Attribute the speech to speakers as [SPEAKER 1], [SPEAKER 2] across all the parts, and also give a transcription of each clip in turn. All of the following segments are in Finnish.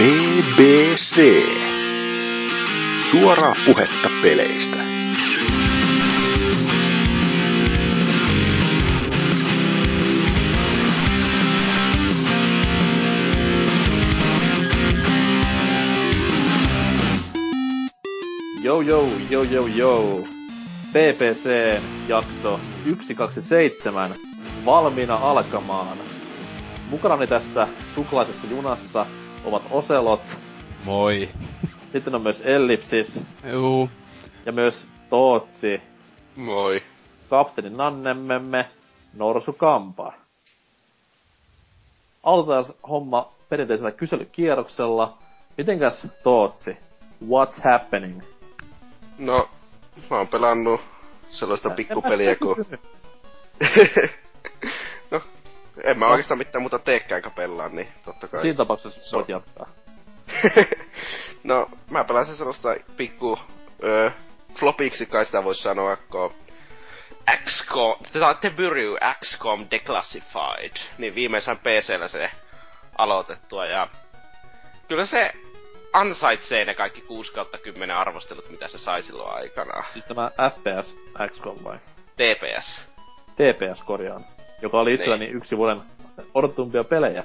[SPEAKER 1] BBC. Suoraa puhetta peleistä.
[SPEAKER 2] Yo yo, yo yo yo. PPC jakso 127 valmiina alkamaan. Mukanani tässä suklaisessa junassa ovat Oselot,
[SPEAKER 3] Moi.
[SPEAKER 2] sitten on myös Ellipsis
[SPEAKER 3] Juu.
[SPEAKER 2] ja myös Tootsi,
[SPEAKER 4] Moi.
[SPEAKER 2] kapteeni Nannemmemme, Norsu Kampa. Aloitetaan homma perinteisellä kyselykierroksella. Mitenkäs Tootsi? What's happening?
[SPEAKER 4] No, mä oon pelannut sellaista pikkupeliä kuin... no, en mä oikeastaan mitään muuta teekään, kun pelaan, niin totta kai.
[SPEAKER 2] Siinä tapauksessa
[SPEAKER 4] So-
[SPEAKER 2] voit jatkaa.
[SPEAKER 4] no, mä pelasin sellaista pikku... Öö, flopiksi kai sitä voisi sanoa, kun... XCOM, The Bureau XCOM Declassified, niin viimeisen PCllä se aloitettua ja kyllä se ansaitsee ne kaikki 6 kautta 10 arvostelut, mitä se sai silloin aikanaan.
[SPEAKER 2] Siis tämä FPS XCOM vai?
[SPEAKER 4] TPS.
[SPEAKER 2] TPS korjaan. Joka oli itselläni
[SPEAKER 4] Niin.
[SPEAKER 2] yksi vuoden odotumpia pelejä.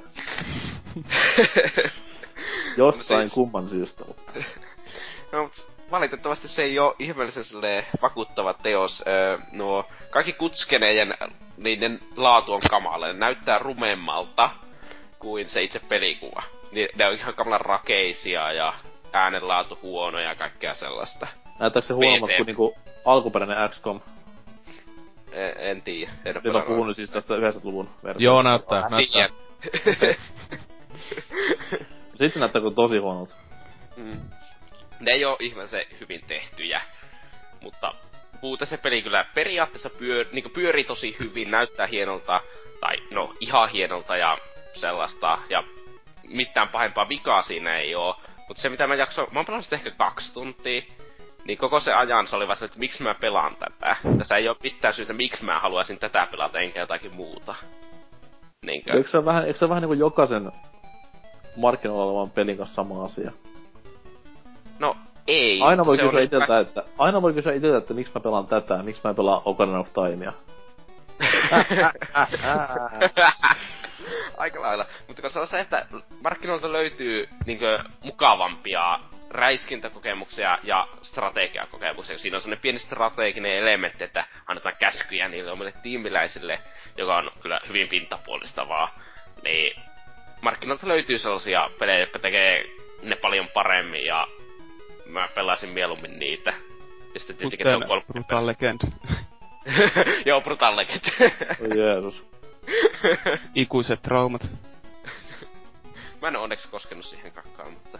[SPEAKER 2] Jostain
[SPEAKER 4] No siis-
[SPEAKER 2] kumman syystä. mutta-
[SPEAKER 4] No, mut valitettavasti se ei ole ihmeellisen vakuuttava teos. Öö, nuo kaikki kutskenejen, niiden laatu on kamala. Ne näyttää rumemmalta kuin se itse pelikuva. Niin ne on ihan kamalan rakeisia ja äänenlaatu huono ja kaikkea sellaista.
[SPEAKER 2] Näyttääkö se huonommat kuin niinku alkuperäinen XCOM?
[SPEAKER 4] En, en tiedä. En oo
[SPEAKER 2] Nyt on puhunut siis tästä 90-luvun versiosta.
[SPEAKER 3] Joo, näyttää,
[SPEAKER 4] Mä
[SPEAKER 3] näyttää.
[SPEAKER 2] Sitten se näyttää kyllä tosi huonolta.
[SPEAKER 4] Mm. Ne ei oo ihmeellisen hyvin tehtyjä, mutta muuten se peli kyllä periaatteessa pyör, niin pyörii tosi hyvin, näyttää hienolta, tai no ihan hienolta ja sellaista, ja mitään pahempaa vikaa siinä ei oo. Mutta se mitä mä jaksoin, mä oon pelannut sitä ehkä kaksi tuntia, niin koko se ajan se oli vasta, että miksi mä pelaan tätä. Tässä ei oo mitään syytä, miksi mä haluaisin tätä pelata, enkä jotakin muuta. Niinkö?
[SPEAKER 2] Eikö se ole vähän, eikö se ole vähän niinku jokaisen markkinoilla olevan pelin kanssa sama asia?
[SPEAKER 4] No ei.
[SPEAKER 2] Aina voi kysyä itseltä, että, aina voi kysyä itseltä, että miksi mä pelaan tätä, miksi mä pelaan Ocarina of Timea.
[SPEAKER 4] Aika lailla. Mutta kun se on se, että markkinoilta löytyy niinkö mukavampia räiskintäkokemuksia ja strategiakokemuksia. Siinä on sellainen pieni strateginen elementti, että annetaan käskyjä niille omille tiimiläisille, joka on kyllä hyvin pintapuolistavaa. Niin markkinoilta löytyy sellaisia pelejä, jotka tekee ne paljon paremmin ja mä pelasin mieluummin niitä. Ja sitten tietenkin, että se on kolme...
[SPEAKER 3] Brutal Legend.
[SPEAKER 4] Joo, Brutal Legend.
[SPEAKER 2] Oi Jeesus.
[SPEAKER 3] Ikuiset traumat.
[SPEAKER 4] mä en ole onneksi koskenut siihen kakkaan, mutta...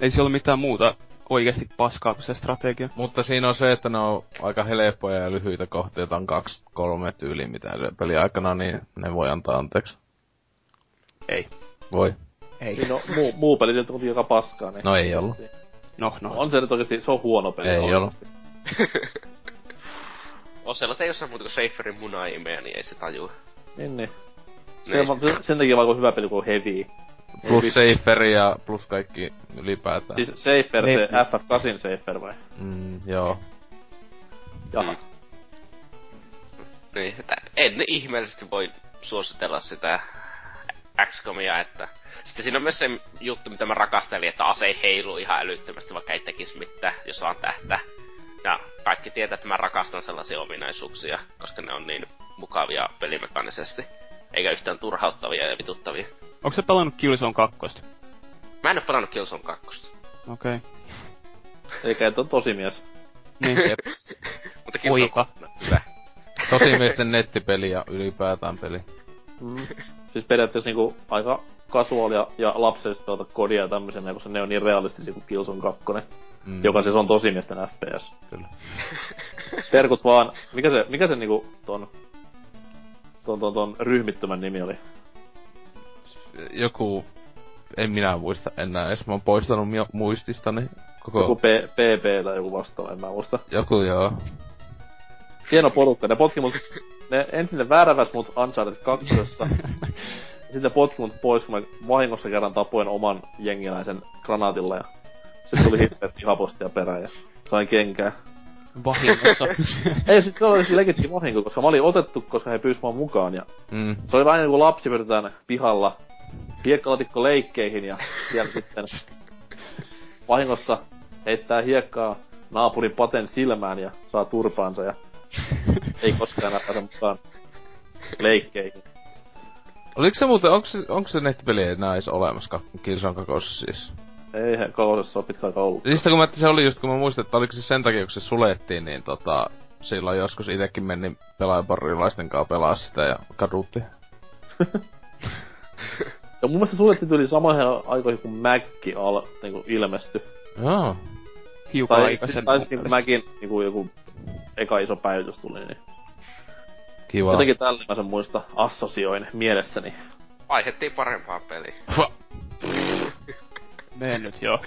[SPEAKER 3] Ei siellä ole mitään muuta oikeasti paskaa kuin se strategia.
[SPEAKER 5] Mutta siinä on se, että ne on aika helppoja ja lyhyitä kohteita, on kaksi, kolme tyyliä, mitä peli aikana, niin ne voi antaa anteeksi.
[SPEAKER 3] Ei.
[SPEAKER 5] Voi.
[SPEAKER 3] Ei.
[SPEAKER 2] Niin no, muu, muu peli nyt on joka paskaa, niin...
[SPEAKER 5] No ei ollut.
[SPEAKER 3] No, no.
[SPEAKER 2] On se nyt oikeesti, se on huono peli.
[SPEAKER 5] Ei
[SPEAKER 2] oikeesti.
[SPEAKER 4] Oselot ei oo muuta kuin Seiferin munaimeja, niin ei se tajua.
[SPEAKER 2] Niin, niin. Se,
[SPEAKER 4] Niin.
[SPEAKER 2] on, sen takia vaan kun hyvä peli kuin Heavy.
[SPEAKER 5] Plus
[SPEAKER 2] Heavy-
[SPEAKER 5] Safer ja plus kaikki ylipäätään.
[SPEAKER 2] Siis Safer, se
[SPEAKER 3] Heavy.
[SPEAKER 2] FF8 Safer vai?
[SPEAKER 5] Mm, joo.
[SPEAKER 2] Jaha.
[SPEAKER 4] Mm. Niin, että en ihmeellisesti voi suositella sitä XCOMia, että... Sitten siinä on myös se juttu, mitä mä rakastelin, että ase ei heilu ihan älyttömästi, vaikka ei tekisi mitään, jos vaan tähtää. Ja kaikki tietää, että mä rakastan sellaisia ominaisuuksia, koska ne on niin mukavia pelimekaanisesti. Eikä yhtään turhauttavia ja vituttavia.
[SPEAKER 3] Onko se pelannut Killzone 2?
[SPEAKER 4] Mä en oo pelannut Killzone 2.
[SPEAKER 3] Okei. Okay.
[SPEAKER 2] Eikä et on tosi mies.
[SPEAKER 3] Niin.
[SPEAKER 4] Mutta Killzone
[SPEAKER 3] Poika.
[SPEAKER 4] 2 on hyvä.
[SPEAKER 5] Tosimiesten nettipeli ja ylipäätään peli.
[SPEAKER 2] Mm. Siis periaatteessa niinku aika kasuaalia ja lapsellista pelata kodia ja tämmöisenä, koska ne on niin realistisia kuin Killzone 2.
[SPEAKER 5] Mm.
[SPEAKER 2] Joka siis on tosimiesten FPS.
[SPEAKER 5] Kyllä.
[SPEAKER 2] Terkut vaan, mikä se, mikä se niinku ton, ton, ton, ton ryhmittymän nimi oli?
[SPEAKER 5] Joku... En minä muista enää edes. Mä oon poistanut mio- muististani koko...
[SPEAKER 2] Joku P- PP tai joku vastaava, en mä muista.
[SPEAKER 5] Joku joo.
[SPEAKER 2] Hieno porukka, ne potki mut, ne ensin ne vääräväs mut Uncharted 2. sitten potki mut pois, kun mä vahingossa kerran tapoin oman jengiläisen granaatilla ja sitten tuli hirveet pihapostia perään ja sain kenkää.
[SPEAKER 3] Vahingossa.
[SPEAKER 2] Ei, siis se oli siis legitimi vahinko, koska mä olin otettu, koska he pyysivät mua mukaan ja
[SPEAKER 5] Mm.
[SPEAKER 2] se oli vähän niin kuin lapsi pyritään pihalla hiekkalatikko leikkeihin ja siellä sitten vahingossa heittää hiekkaa naapurin paten silmään ja saa turpaansa ja ei koskaan enää pääse mukaan leikkeihin.
[SPEAKER 5] Oliko se muuten, onko se, onko se nettipeli enää edes olemassa, Killzone 2 siis?
[SPEAKER 2] Ei he kolosessa ole pitkä aika ollut.
[SPEAKER 5] Siis kun mä, se oli just, kun mä muistin, että oliko se sen takia, kun se sulettiin, niin tota, silloin joskus itekin meni pelaajaparilaisten kanssa pelaa sitä ja kadutti.
[SPEAKER 2] Ja mun mielestä suljettiin tyyli samoihin aikoihin kuin Mäkki al, niinku ilmestyi.
[SPEAKER 5] Joo.
[SPEAKER 3] Hiukan
[SPEAKER 2] Tai,
[SPEAKER 3] aikaisemmin.
[SPEAKER 2] tai sitten kun Mäkin niinku joku eka iso päivitys tuli, niin
[SPEAKER 5] Kiva.
[SPEAKER 2] jotenkin tällä mä sen muista assosioin mielessäni.
[SPEAKER 4] Vaihettiin parempaan peliin.
[SPEAKER 5] Fa-
[SPEAKER 3] Mene nyt joo.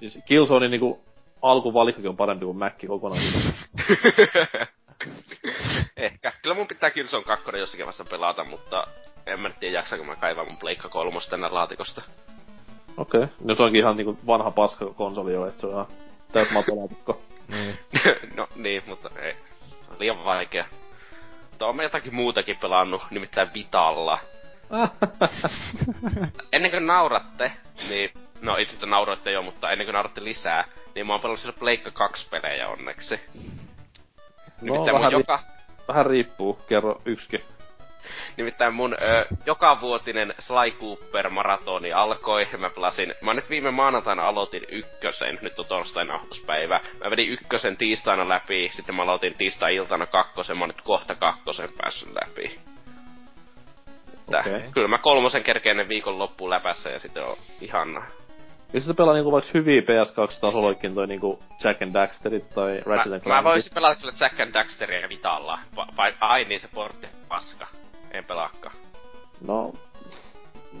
[SPEAKER 2] Siis Killzone niinku alkuvalikkokin on parempi kuin Mäkki kokonaan.
[SPEAKER 4] Ehkä. Kyllä mun pitää Killzone 2 jossakin vaiheessa pelata, mutta en mä tiedä jaksaanko mä kaivaa mun Pleikka 3 tänne laatikosta.
[SPEAKER 2] Okei. Okay. No se onkin ihan niinku vanha paska konsoli jo, et se on ihan täys matolaatikko.
[SPEAKER 5] niin.
[SPEAKER 4] no niin, mutta ei. Liian vaikea. Mutta on mä jotakin muutakin pelannut, nimittäin Vitalla. ennen kuin nauratte, niin... No itse asiassa nauroitte jo, mutta ennen kuin nauratte lisää, niin mä oon pelannut siellä Pleikka 2 pelejä onneksi.
[SPEAKER 2] No,
[SPEAKER 4] Nimittäin mun
[SPEAKER 2] vähän, ri-
[SPEAKER 4] joka,
[SPEAKER 2] vähän riippuu, kerro yksikin.
[SPEAKER 4] Nimittäin mun ö, jokavuotinen Sly Cooper maratoni alkoi mä pelasin, mä nyt viime maanantaina aloitin ykkösen, nyt on torstain nauhoituspäivä. Mä vedin ykkösen tiistaina läpi, sitten mä aloitin tiistai-iltana kakkosen, mä oon nyt kohta kakkosen päässyt läpi.
[SPEAKER 2] Okei.
[SPEAKER 4] Kyllä mä kolmosen kerkeen viikon loppuun läpässä ja sitten on ihanaa.
[SPEAKER 2] Jos sitä pelaa niinku vaikka hyviä PS2-tasoloikin toi niinku Jack and Daxterit tai Ratchet
[SPEAKER 4] Mä,
[SPEAKER 2] and
[SPEAKER 4] mä voisin pelata kyllä Jack and Daxteria Vitalla. Va- vai, ai niin se portti paska. En pelaakaan.
[SPEAKER 2] No...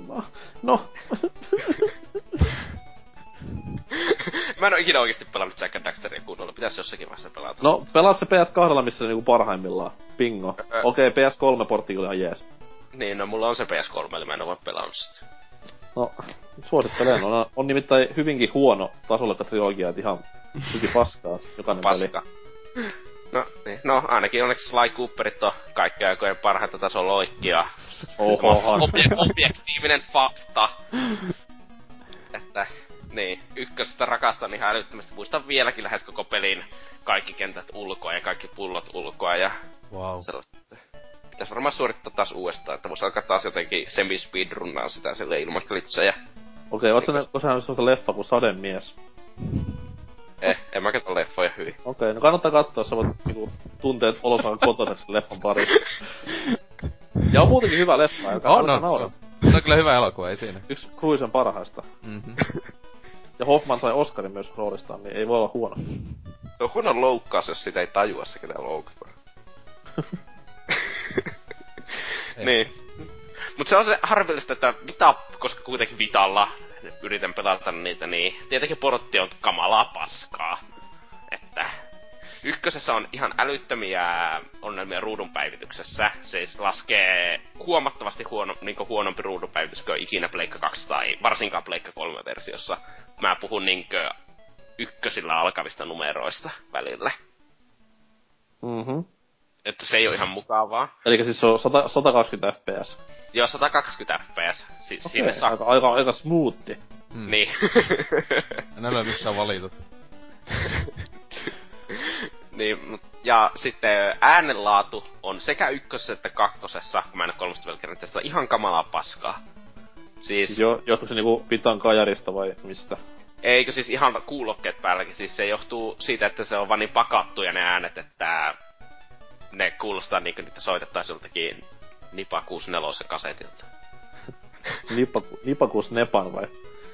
[SPEAKER 2] No... no.
[SPEAKER 4] mä en oo ikinä oikeesti pelannut Jack and Daxteria kunnolla. Pitäis jossakin vaiheessa pelata.
[SPEAKER 2] no, pelaa se PS2, missä se niinku parhaimmillaan. Bingo.
[SPEAKER 4] Ö-
[SPEAKER 2] Okei, okay, PS3-portti kyllä ihan jees.
[SPEAKER 4] Niin, no mulla on se PS3, eli mä en oo pelannut sitä.
[SPEAKER 2] No, suosittelen. On, on nimittäin hyvinkin huono tasolletta trilogia, et ihan hyvin paskaa jokainen peli.
[SPEAKER 4] Paska. No, niin. no ainakin onneksi Sly Cooperit on kaikkien aikojen parhaita tason loikkia.
[SPEAKER 2] Ohohan.
[SPEAKER 4] Obje- objektiivinen fakta. Että, niin, ykkösestä rakastan ihan älyttömästi. Muistan vieläkin lähes koko pelin kaikki kentät ulkoa ja kaikki pullot ulkoa ja
[SPEAKER 5] Wow.
[SPEAKER 4] sellaista. Pitäis varmaan suorittaa taas uudestaan, että vois alkaa taas jotenkin semi-speedrunnaa sitä sille ilman glitchejä.
[SPEAKER 2] Okei, okay, ootko sä nähnyt sellaista leffa kuin Sademies?
[SPEAKER 4] Eh, en mä katso leffoja hyvin.
[SPEAKER 2] Okei, okay, no kannattaa katsoa, sä voit niinku tunteet olosan kotoiseksi leffan parissa. Ja on muutenkin hyvä leffa, joka
[SPEAKER 5] On, on.
[SPEAKER 2] naura.
[SPEAKER 5] Se on kyllä hyvä elokuva, ei siinä.
[SPEAKER 2] Yksi Cruisen parhaista.
[SPEAKER 5] Mm-hmm.
[SPEAKER 2] Ja Hoffman sai Oscarin myös roolistaan, niin ei voi olla huono.
[SPEAKER 4] Se on huono loukkaus, jos sitä ei tajua se, ketä loukkaa. niin. Mut se on se harvillista, että Vita, koska kuitenkin Vitalla yritän pelata niitä, niin tietenkin portti on kamalaa paskaa. Että ykkösessä on ihan älyttömiä ongelmia ruudun päivityksessä. Se siis laskee huomattavasti huono, niin huonompi ruudun päivitys kuin ikinä Pleikka 2 tai varsinkaan Pleikka 3 versiossa. Mä puhun niinkö ykkösillä alkavista numeroista välillä.
[SPEAKER 2] Mhm.
[SPEAKER 4] Että se ei ole ihan mukavaa.
[SPEAKER 2] Eli siis se on 100, 120 fps.
[SPEAKER 4] Joo, 120 fps. Siis
[SPEAKER 2] Okei,
[SPEAKER 4] sinne saa...
[SPEAKER 2] aika, aika, aika smoothi.
[SPEAKER 5] Mm.
[SPEAKER 4] Niin.
[SPEAKER 5] En ole missään valitut.
[SPEAKER 4] niin, mut- ja sitten äänenlaatu on sekä ykkösessä että kakkosessa, kun mä en ole kolmosta vielä kerran testata, ihan kamalaa paskaa. Siis,
[SPEAKER 2] jo, johtuuko se niinku Vitan kajarista vai mistä?
[SPEAKER 4] eikö siis ihan kuulokkeet päälläkin, siis se johtuu siitä, että se on vaan niin pakattuja ne äänet, että ne kuulostaa niinku niitä soitettaisiin joltakin Nipa 64 kasetilta.
[SPEAKER 2] Nipaku, nipakus Nepan vai?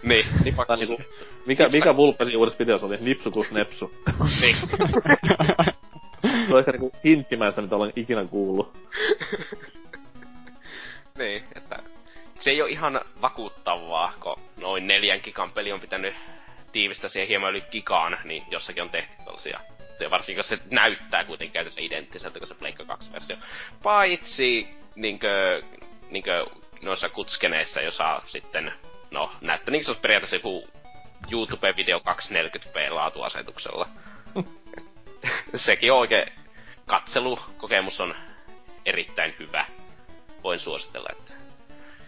[SPEAKER 4] Niin, Nipa
[SPEAKER 2] Tai
[SPEAKER 4] 64.
[SPEAKER 2] niinku, mikä, mikä vulpesi uudessa videossa oli? Nipsukus Nepsu.
[SPEAKER 4] niin.
[SPEAKER 2] Se on ehkä niinku hinttimäistä, mitä olen ikinä kuullut.
[SPEAKER 4] Niin, että se ei ole ihan vakuuttavaa, kun noin neljän gigan peli on pitänyt tiivistä siihen hieman yli gigaan, niin jossakin on tehty tällaisia juttu, ja varsinkin se näyttää kuitenkin käytössä identtiseltä kuin se Pleikka 2-versio. Paitsi niinkö, niinkö noissa kutskeneissa, jossa sitten, no, näyttää niin se olisi periaatteessa joku YouTube-video 240p laatuasetuksella. Sekin on oikein, katselukokemus on erittäin hyvä. Voin suositella, että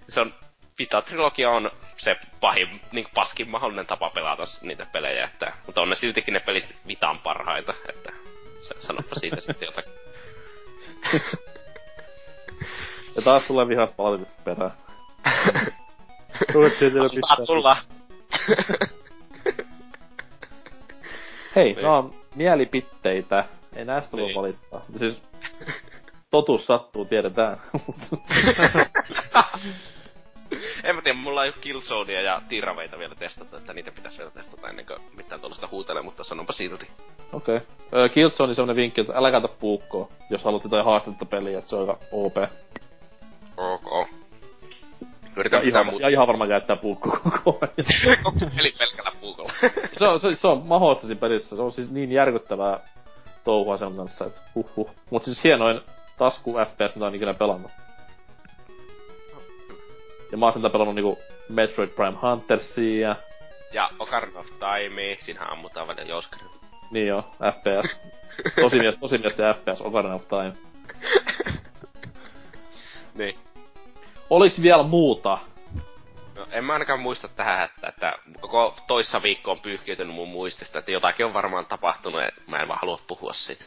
[SPEAKER 4] se on Vita-trilogia on se pahin, niin paskin mahdollinen tapa pelata niitä pelejä, että, mutta on ne siltikin ne pelit Vitan parhaita, että sanoppa siitä sitten jotakin.
[SPEAKER 2] ja taas tulee vihas palautetta perään.
[SPEAKER 4] Antaa tulla.
[SPEAKER 2] Hei, niin. no mielipitteitä. Ei näistä voi niin. valittaa. Siis totuus sattuu, tiedetään.
[SPEAKER 4] En mä tiedä, mulla ei ole Killzonea ja Tiraveita vielä testata, että niitä pitäisi vielä testata ennen kuin mitään tuollaista huutelee, mutta sanonpa silti.
[SPEAKER 2] Okei. Okay. Killzone on semmonen vinkki, että älä käytä puukkoa, jos haluat jotain haastetta peliä, että se on aika OP.
[SPEAKER 4] Ok.
[SPEAKER 2] Yritän ja, ihan, muuta. ja ihan varmaan käyttää puukkoa koko
[SPEAKER 4] ajan. peli pelkällä puukolla.
[SPEAKER 2] se, on, se, se on mahdollista siinä pelissä. Se on siis niin järkyttävää touhua sen kanssa, että huh huh. Mut siis hienoin tasku FPS, mitä on ikinä pelannut. Ja mä oon sitä pelannut niinku Metroid Prime Huntersia.
[SPEAKER 4] Ja Ocarina of Time, siinähän ammutaan välillä Joskari.
[SPEAKER 2] Niin joo, FPS. tosi mies, tosi mies FPS, Ocarina of Time.
[SPEAKER 4] niin.
[SPEAKER 2] Oliks vielä muuta?
[SPEAKER 4] No, en mä ainakaan muista tähän, että, että koko toissa viikko on pyyhkiytynyt mun muistista, että jotakin on varmaan tapahtunut, ja mä en vaan halua puhua siitä.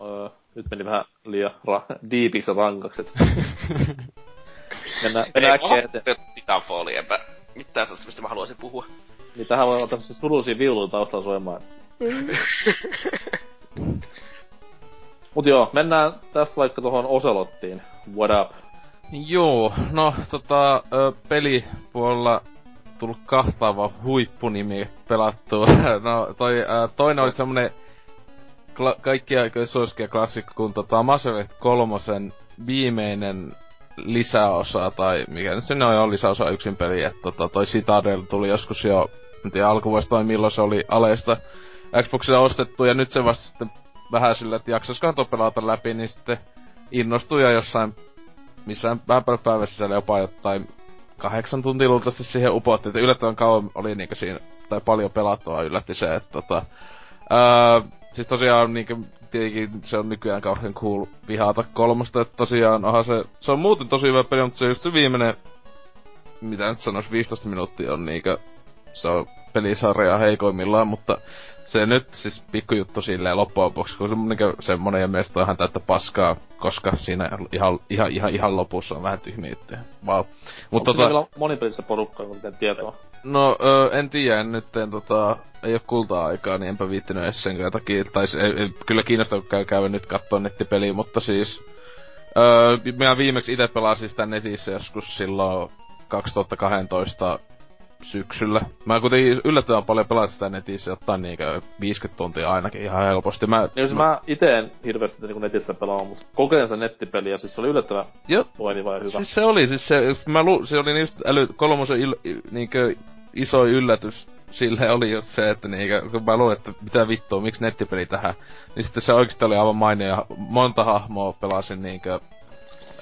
[SPEAKER 2] Öö, nyt meni vähän liian ra- diipiksi rankakset. Mennään, mennään äkkiä eteen.
[SPEAKER 4] Titanfalli, enpä mitään sellaista, mistä mä haluaisin puhua.
[SPEAKER 2] Niin tähän voi olla tämmöisiä surullisia viuluja taustalla soimaan. Mut joo, mennään tästä vaikka tuohon Oselottiin. What up?
[SPEAKER 5] Joo, no tota, ö, pelipuolella tullut kahtaava huippunimi pelattua. no toi, ö, toinen oli semmonen kla- kaikkia aikojen suosikia klassikko, kun tota Mass Effect 3 viimeinen lisäosa, tai mikä nyt sinne on lisäosa yksin peli, että tota, toi Citadel tuli joskus jo, en tiedä alkuvuodesta vai milloin se oli aleista Xboxilla ostettu, ja nyt se vasta sitten vähän sillä, että jaksaisikohan tuo pelata läpi, niin sitten innostui ja jossain missään vähän päivässä siellä jopa jotain kahdeksan tuntia luultavasti siihen upotti, että yllättävän kauan oli niinku siinä, tai paljon pelattua yllätti se, että tota, ää, siis tosiaan niinku tietenkin se on nykyään kauhean cool vihata kolmosta, että tosiaan onhan se, se on muuten tosi hyvä peli, mutta se just se viimeinen, mitä nyt sanois, 15 minuuttia on niinkö, se on pelisarja heikoimmillaan, mutta se nyt siis pikkujuttu silleen loppujen lopuksi, kun se, niin semmonen ja mielestä on ihan täyttä paskaa, koska siinä ihan, ihan, ihan, ihan lopussa on vähän tyhmyyttä. Wow.
[SPEAKER 2] Mut Onko tota... vielä monipelissä porukkaa, kun tietoa?
[SPEAKER 5] No, ö, en tiedä, nyt en, tota, ei oo kulta-aikaa, niin enpä viittinyt edes sen takia. Tai ei, ei, kyllä kiinnostaa, kun käy, käy nyt kattoo nettipeliä, mutta siis... Öö, mä viimeksi itse pelasin sitä netissä joskus silloin 2012 syksyllä. Mä kuitenkin yllättävän paljon pelasin sitä netissä, jotain niinkö 50 tuntia ainakin ihan helposti. Mä,
[SPEAKER 2] niin, mä... mä ite en hirveästi niinku netissä pelaa, mutta kokein sen nettipeliä, siis se oli yllättävän jo. toimiva ja hyvä.
[SPEAKER 5] Siis se oli, siis se, mä lu, se oli niistä äly, kolmosen il, niinkö iso yllätys sille oli just se, että niinkö, kun mä luulin, että mitä vittua, miksi nettipeli tähän, niin sitten se oikeesti oli aivan mainio ja monta hahmoa pelasin niinkö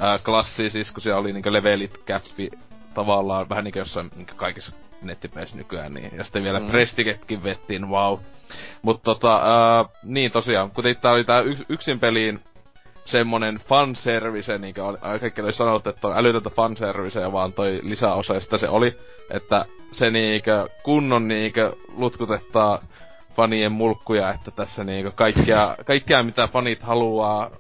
[SPEAKER 5] ää, klassia, siis kun siellä oli niinkö levelit, käppi, tavallaan vähän niinkö jossain niinkö kaikissa nettipeleissä nykyään, niin, ja sitten vielä mm. Prestiketkin vettiin, wow. Mutta tota, ää, niin tosiaan, kun tää oli tää yks, yksin peliin semmonen fanservice, niin kuin kaikki oli sanonut, että on älytöntä fanservice, ja vaan toi lisäosa, ja sitä se oli, että se niinkö kunnon niinkö lutkutettaa fanien mulkkuja, että tässä niinkö kaikkea, kaikkea mitä fanit haluaa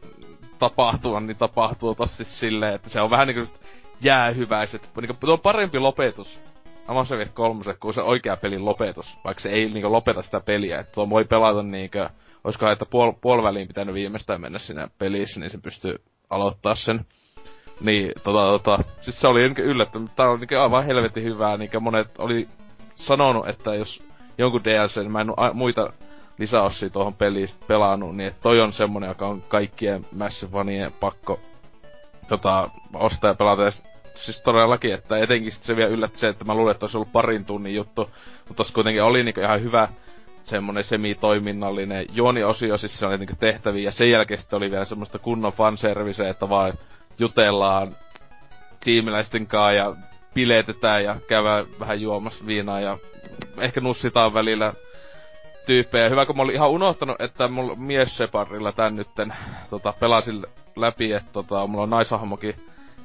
[SPEAKER 5] tapahtua, niin tapahtuu tossa siis silleen, että se on vähän niinku jäähyväiset, niinku on parempi lopetus. Mass Effect 3 kuin se oikea pelin lopetus, vaikka se ei niinku lopeta sitä peliä, että tuo voi pelata niinkö, olisikohan, että puol, puoliväliin pitänyt viimeistään mennä siinä pelissä, niin se pystyy aloittaa sen. Niin, tota, tota, siis se oli yllättänyt, tää niinku aivan helvetin hyvää, niinku monet oli sanonut, että jos jonkun DLC, niin mä en muita lisäossia tuohon peliin pelannut, niin että toi on semmonen, joka on kaikkien Massive pakko tota, ostaa ja pelata. Ja siis todellakin, että etenkin sit se vielä yllätti se, että mä luulen, että olisi ollut parin tunnin juttu, mutta tossa kuitenkin oli niinku ihan hyvä semmonen semitoiminnallinen juoniosio, siis se oli niinku tehtäviä, ja sen jälkeen sitten oli vielä semmoista kunnon fanservice, että vaan jutellaan tiimiläisten kanssa ja biletetään ja käydään vähän juomassa viinaa ja ehkä nussitaan välillä tyyppejä. Hyvä, kun mä olin ihan unohtanut, että mulla mies Separilla tän nytten tota, pelasin läpi, että tota, mulla on naisahmokin.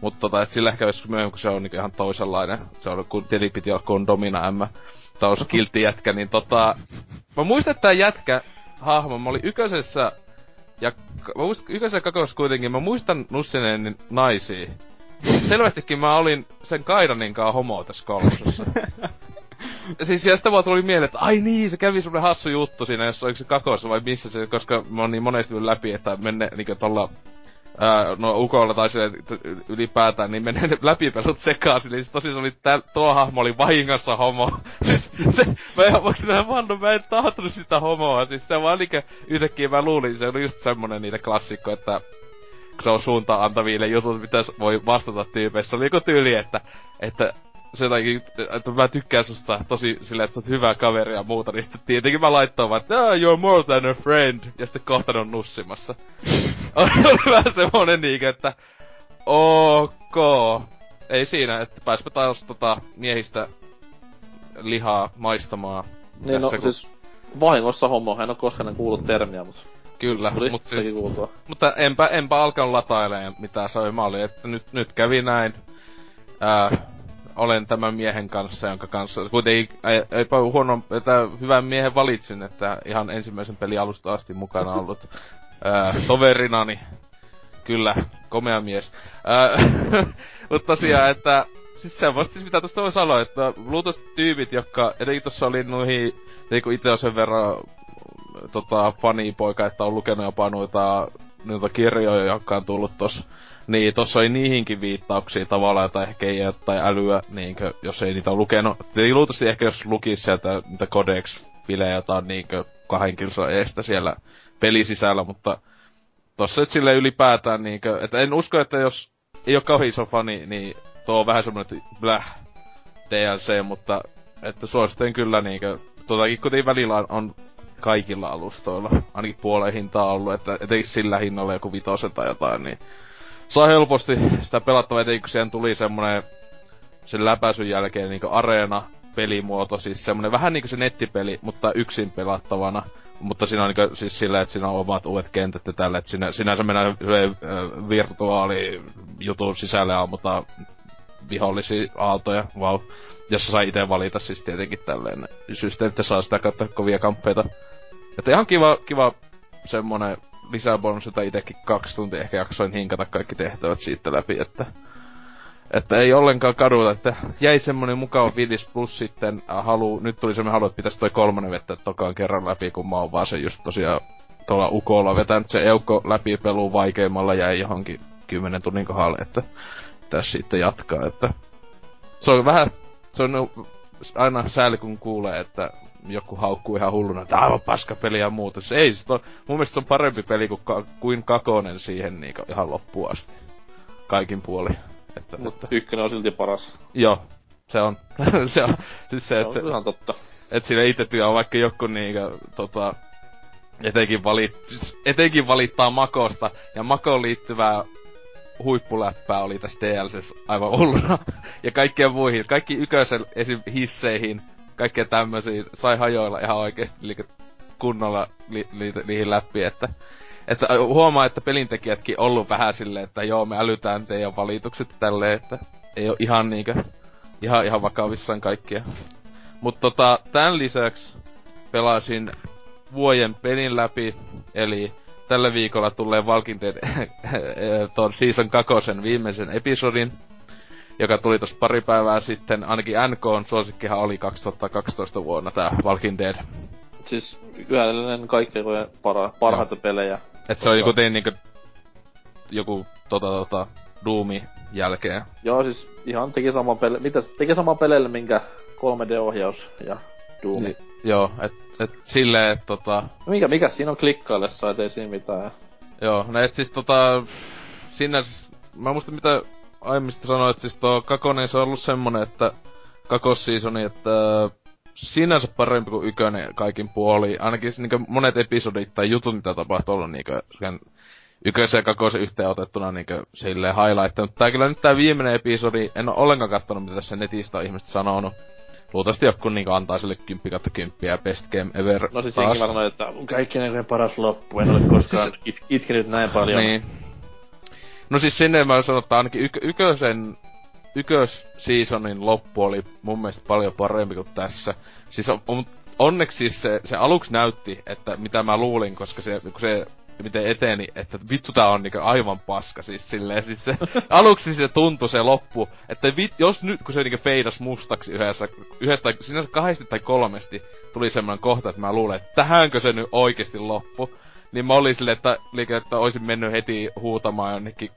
[SPEAKER 5] Mutta tota, sillä ehkä myöhemmin, kun se on niinku ihan toisenlainen. Se on, kun tietenkin piti olla kondomina M. Taus kiltti jätkä, niin tota... Mä muistan, että tää jätkä hahmo, mä olin yköisessä ja mä muistan, yköisessä kakosessa kuitenkin, mä muistan Nussineen naisia. Selvästikin mä olin sen Kaidanin kanssa homo tässä kolmosessa. siis ja vaan tuli mieleen, että ai niin, se kävi semmonen hassu juttu siinä, jos oliko se kakossa vai missä se, koska mä oon niin monesti läpi, että menne niinku tolla ää, no ukolla tai sille, ylipäätään, niin menee ne läpipelut sekaisin. Eli tosi se oli, tä, tuo hahmo oli vahingossa homo. siis, se, mä en voiko nähdä vannu, mä en tahtonut sitä homoa. Siis se vaan niinkö yhtäkkiä mä luulin, se oli just semmonen niitä klassikko, että kun se on suuntaan antaville jutut, mitä voi vastata tyypeissä. Se oli joku tyyli, että, että se jotakin, että mä tykkään susta tosi silleen, että sä oot hyvä kaveri ja muuta, niin sitten tietenkin mä laittoin vaan, että ah, you're more than a friend, ja sitten kohta on nussimassa. oli vähän semmonen niinkö, että ok. Ei siinä, että pääspä taas tota miehistä lihaa maistamaan.
[SPEAKER 2] Niin no, kun... siis vahingossa homo, en oo koskaan kuullut termiä, mutta
[SPEAKER 5] Kyllä,
[SPEAKER 2] Tuli
[SPEAKER 5] mut siis,
[SPEAKER 2] kuultua.
[SPEAKER 5] mutta enpä, enpä alkanut latailemaan mitään se oli. Että nyt, nyt kävi näin. Ää, olen tämän miehen kanssa, jonka kanssa kuitenkin ei, eipä huono, että hyvän miehen valitsin, että ihan ensimmäisen peli alusta asti mukana ollut ää, toverinani. Kyllä, komea mies. mutta tosiaan, että siis se vasta siis mitä tuosta voi sanoa, että luultavasti tyypit, jotka, etenkin tuossa oli noihin, niinku itse on sen verran tota, fanipoika, että on lukenut jopa noita, noita kirjoja, jotka on tullut tossa niin, tossa oli niihinkin viittauksia tavallaan, tai ehkä ei tai älyä, niinkö, jos ei niitä lukenut. Ei luultavasti ehkä jos lukisi sieltä niitä codex-filejä jotain niinkö kahden kilsan eestä siellä pelisisällä, mutta tossa et sille ylipäätään niinkö, että en usko, että jos ei ole kauhean iso fani, niin tuo on vähän semmonen, että DLC, mutta että suosittelen kyllä niinkö, tuotakin kuitenkin välillä on, kaikilla alustoilla, ainakin puoleen hintaa ollut, että etenkin sillä hinnalla joku vitosen tai jotain, niin saa helposti sitä pelattavaa, etenkin kun siihen tuli semmonen sen läpäisyn jälkeen niinku areena pelimuoto, siis semmonen vähän niinku se nettipeli, mutta yksin pelattavana. Mutta siinä on niinku siis sillä, että siinä on omat uudet kentät ja tällä, että siinä, sinänsä mennään virtuaali jutun sisälle ammutaan vihollisia aaltoja, wow. Jossa sai itse valita siis tietenkin tälleen systeemit saa sitä kautta kovia kamppeita. Että ihan kiva, kiva semmonen lisäbonus, jota itekin kaksi tuntia. Ehkä jaksoin hinkata kaikki tehtävät siitä läpi, että että ei ollenkaan kaduta, että jäi semmonen mukava fiilis plus sitten äh, halu, nyt tuli semmonen halu, että pitäisi toi kolmonen vettä tokaan kerran läpi, kun mä oon vaan se just tosiaan tuolla ukolla vetänyt. Se eukko läpi peluu vaikeimmalla jäi johonkin kymmenen tunnin kohdalle, että tässä sitten jatkaa, että se on vähän, se on aina sääli kun kuulee, että joku haukkuu ihan hulluna, että aivan paska peli ja muuta. Se ei, se on, mun mielestä se on parempi peli kuin, kuin kakonen siihen niin ihan loppuun asti. Kaikin puoli.
[SPEAKER 2] Että, Mutta että... ykkönen on silti paras.
[SPEAKER 5] Joo, se on. se on, siis se,
[SPEAKER 2] että se, ihan totta.
[SPEAKER 5] Että siinä itse työ vaikka joku niinkö, tota, etenkin, valit, siis etenkin valittaa makosta, ja makoon liittyvää huippuläppää oli tässä DLCs aivan hulluna. ja kaikkien muihin, kaikki yköisen esim. hisseihin, kaikkea tämmösiä sai hajoilla ihan oikeesti li- kunnolla li- li- niihin läpi, että että huomaa, että pelintekijätkin ollut vähän silleen, että joo, me älytään teidän valitukset tälleen, että ei ole ihan niinkö, ihan, ihan vakavissaan kaikkia. Mut tota, tän lisäksi pelasin vuoden pelin läpi, eli tällä viikolla tulee Walking Dead ton Season 2 viimeisen episodin, joka tuli tossa pari päivää sitten. Ainakin NK on suosikkihan oli 2012 vuonna tää Walking Dead.
[SPEAKER 2] Siis yhdellinen kaikkein para, parhaita Joo. pelejä.
[SPEAKER 5] Et se on joku tein niinku joku tota tota Doomi jälkeen.
[SPEAKER 2] Joo, siis ihan teki sama peli, mitä, teki sama peleille, minkä 3D-ohjaus ja Doom. Ni,
[SPEAKER 5] joo, et, et silleen, et tota...
[SPEAKER 2] No mikä, mikä siinä on klikkaillessa, et ei siinä mitään.
[SPEAKER 5] Joo, no et siis tota... Sinä mä muistan mitä aiemmista sanoit, siis tuo Kakonen se on ollut semmonen, että kakossiisoni, että sinänsä parempi kuin ykönen kaikin puoli. Ainakin niinku monet episodit tai jutut, mitä tapahtuu, ollut niinku sen ykösen ja kakosen yhteen otettuna niinku silleen highlighttanut. Tää kyllä nyt tää viimeinen episodi, en oo ollenkaan kattonut mitä tässä netistä on ihmiset sanonut. Luultavasti joku niinku antaa sille 10 kautta 10 ja best game ever
[SPEAKER 2] No siis
[SPEAKER 5] taas.
[SPEAKER 2] sanoi, että mun kaikkien paras loppu, en ole koskaan
[SPEAKER 5] Siis-
[SPEAKER 2] it, itkenyt näin paljon.
[SPEAKER 5] Niin. No siis sinne mä sanon, että ainakin yk- ykösen ykös seasonin loppu oli mun mielestä paljon parempi kuin tässä. Siis on, on, onneksi siis se, se aluksi näytti, että mitä mä luulin, koska se, kun se miten eteni, että vittu tää on niinku aivan paska, siis silleen, siis se, aluksi se tuntui se loppu, että vit, jos nyt, kun se niinku feidas mustaksi yhdessä, yhdestä, sinänsä kahdesti tai kolmesti, tuli semmoinen kohta, että mä luulen, että tähänkö se nyt oikeesti loppu, niin mä olin silleen, että, liike, että olisin mennyt heti huutamaan jonnekin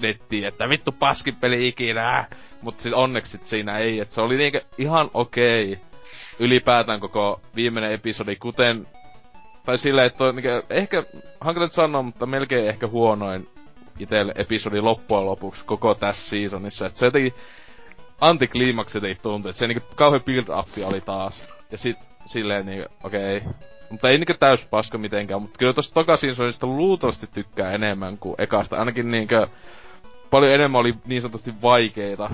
[SPEAKER 5] nettiin, että vittu paskin peli ikinä. Mutta siis onneksi sit siinä ei, että se oli niinku ihan okei. Okay. Ylipäätään koko viimeinen episodi, kuten... Tai silleen, että on niinku, ehkä, hankala nyt sanoa, mutta melkein ehkä huonoin itelle episodi loppujen lopuksi koko tässä seasonissa. Että se jotenkin antikliimaksi jotenkin tuntui, että se niinku kauhean build-up oli taas. Ja sit silleen niinku, okei. Okay. Mutta ei niinku täys paska mitenkään, mutta kyllä tosta toka seasonista luultavasti tykkää enemmän kuin ekasta. Ainakin niinkö paljon enemmän oli niin sanotusti vaikeita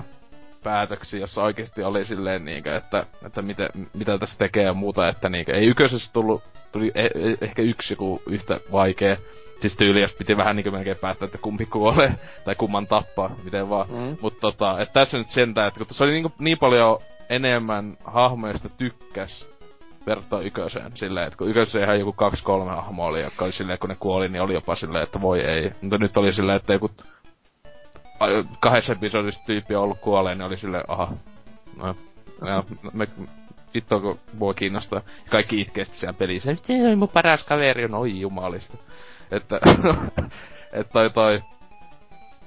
[SPEAKER 5] päätöksiä, jossa oikeasti oli silleen niinkö, että, että mitä, mitä tässä tekee ja muuta, että niinkö, ei yköisessä tullut, tuli e, e, ehkä yksi joku yhtä vaikea. Siis tyyli, jos piti vähän niinkö melkein päättää, että kumpi kuolee, tai kumman tappaa, miten vaan.
[SPEAKER 2] Mm.
[SPEAKER 5] Mutta tota, että tässä nyt sentään, että kun tässä oli niin, niin paljon enemmän hahmoja, joista tykkäs verrattuna yköseen. Silleen, että kun yköseen ihan joku kaksi kolme hahmoa oli, jotka oli silleen, kun ne kuoli, niin oli jopa silleen, että voi ei. Mutta nyt oli silleen, että joku kahdessa episodissa tyyppi on ollut kuolleen, niin oli silleen, aha, no, no me, vittu onko mua kiinnostaa. Kaikki itkee sitten siellä pelissä, se oli mun paras kaveri, no oi jumalista. Että, että toi toi,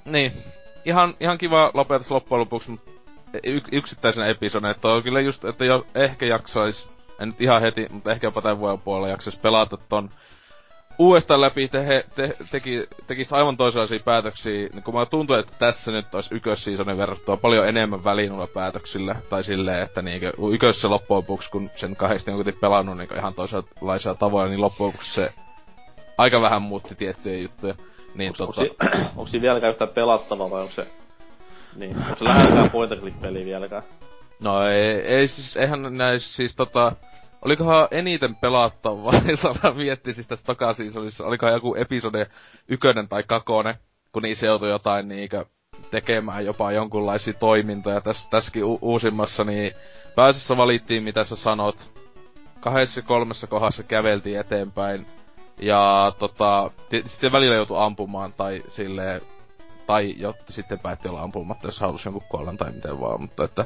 [SPEAKER 5] niin, ihan, ihan kiva lopetus loppujen lopuksi, mutta yksittäisenä episodina, että on kyllä just, että jo ehkä jaksais, en nyt ihan heti, mutta ehkä jopa tämän vuoden puolella jaksais pelata ton uudestaan läpi, te, te, teki, tekis aivan toisenlaisia päätöksiä, niin kun mä tuntuu, että tässä nyt olisi ykkössiisonin verrattuna paljon enemmän väliin päätöksillä, tai silleen, että niinkö ykössä loppujen lopuksi, kun sen kahdesti on kuitenkin pelannut niinkö ihan toisenlaisia tavoja, niin loppujen lopuksi se aika vähän muutti tiettyjä juttuja. Niin
[SPEAKER 2] Onko,
[SPEAKER 5] tota,
[SPEAKER 2] onko siinä vieläkään yhtään pelattavaa vai onko se... Niin, onko se lähelläkään point and click peli vieläkään?
[SPEAKER 5] No ei, ei siis, eihän näissä siis tota... Olikohan eniten pelattavaa, jos ollaan miettiä siis tästä tokasiisonissa, olikohan joku episode ykönen tai kakone, kun niissä joutui jotain niinkö tekemään jopa jonkunlaisia toimintoja. Tässä, tässäkin u- uusimmassa, niin pääsessä valittiin, mitä sä sanot. Kahdessa kolmessa kohdassa käveltiin eteenpäin. Ja tota, t- sitten välillä joutui ampumaan tai silleen tai jotta sitten päätti olla ampumatta, jos halusi jonkun kuolleen tai miten vaan, mutta että...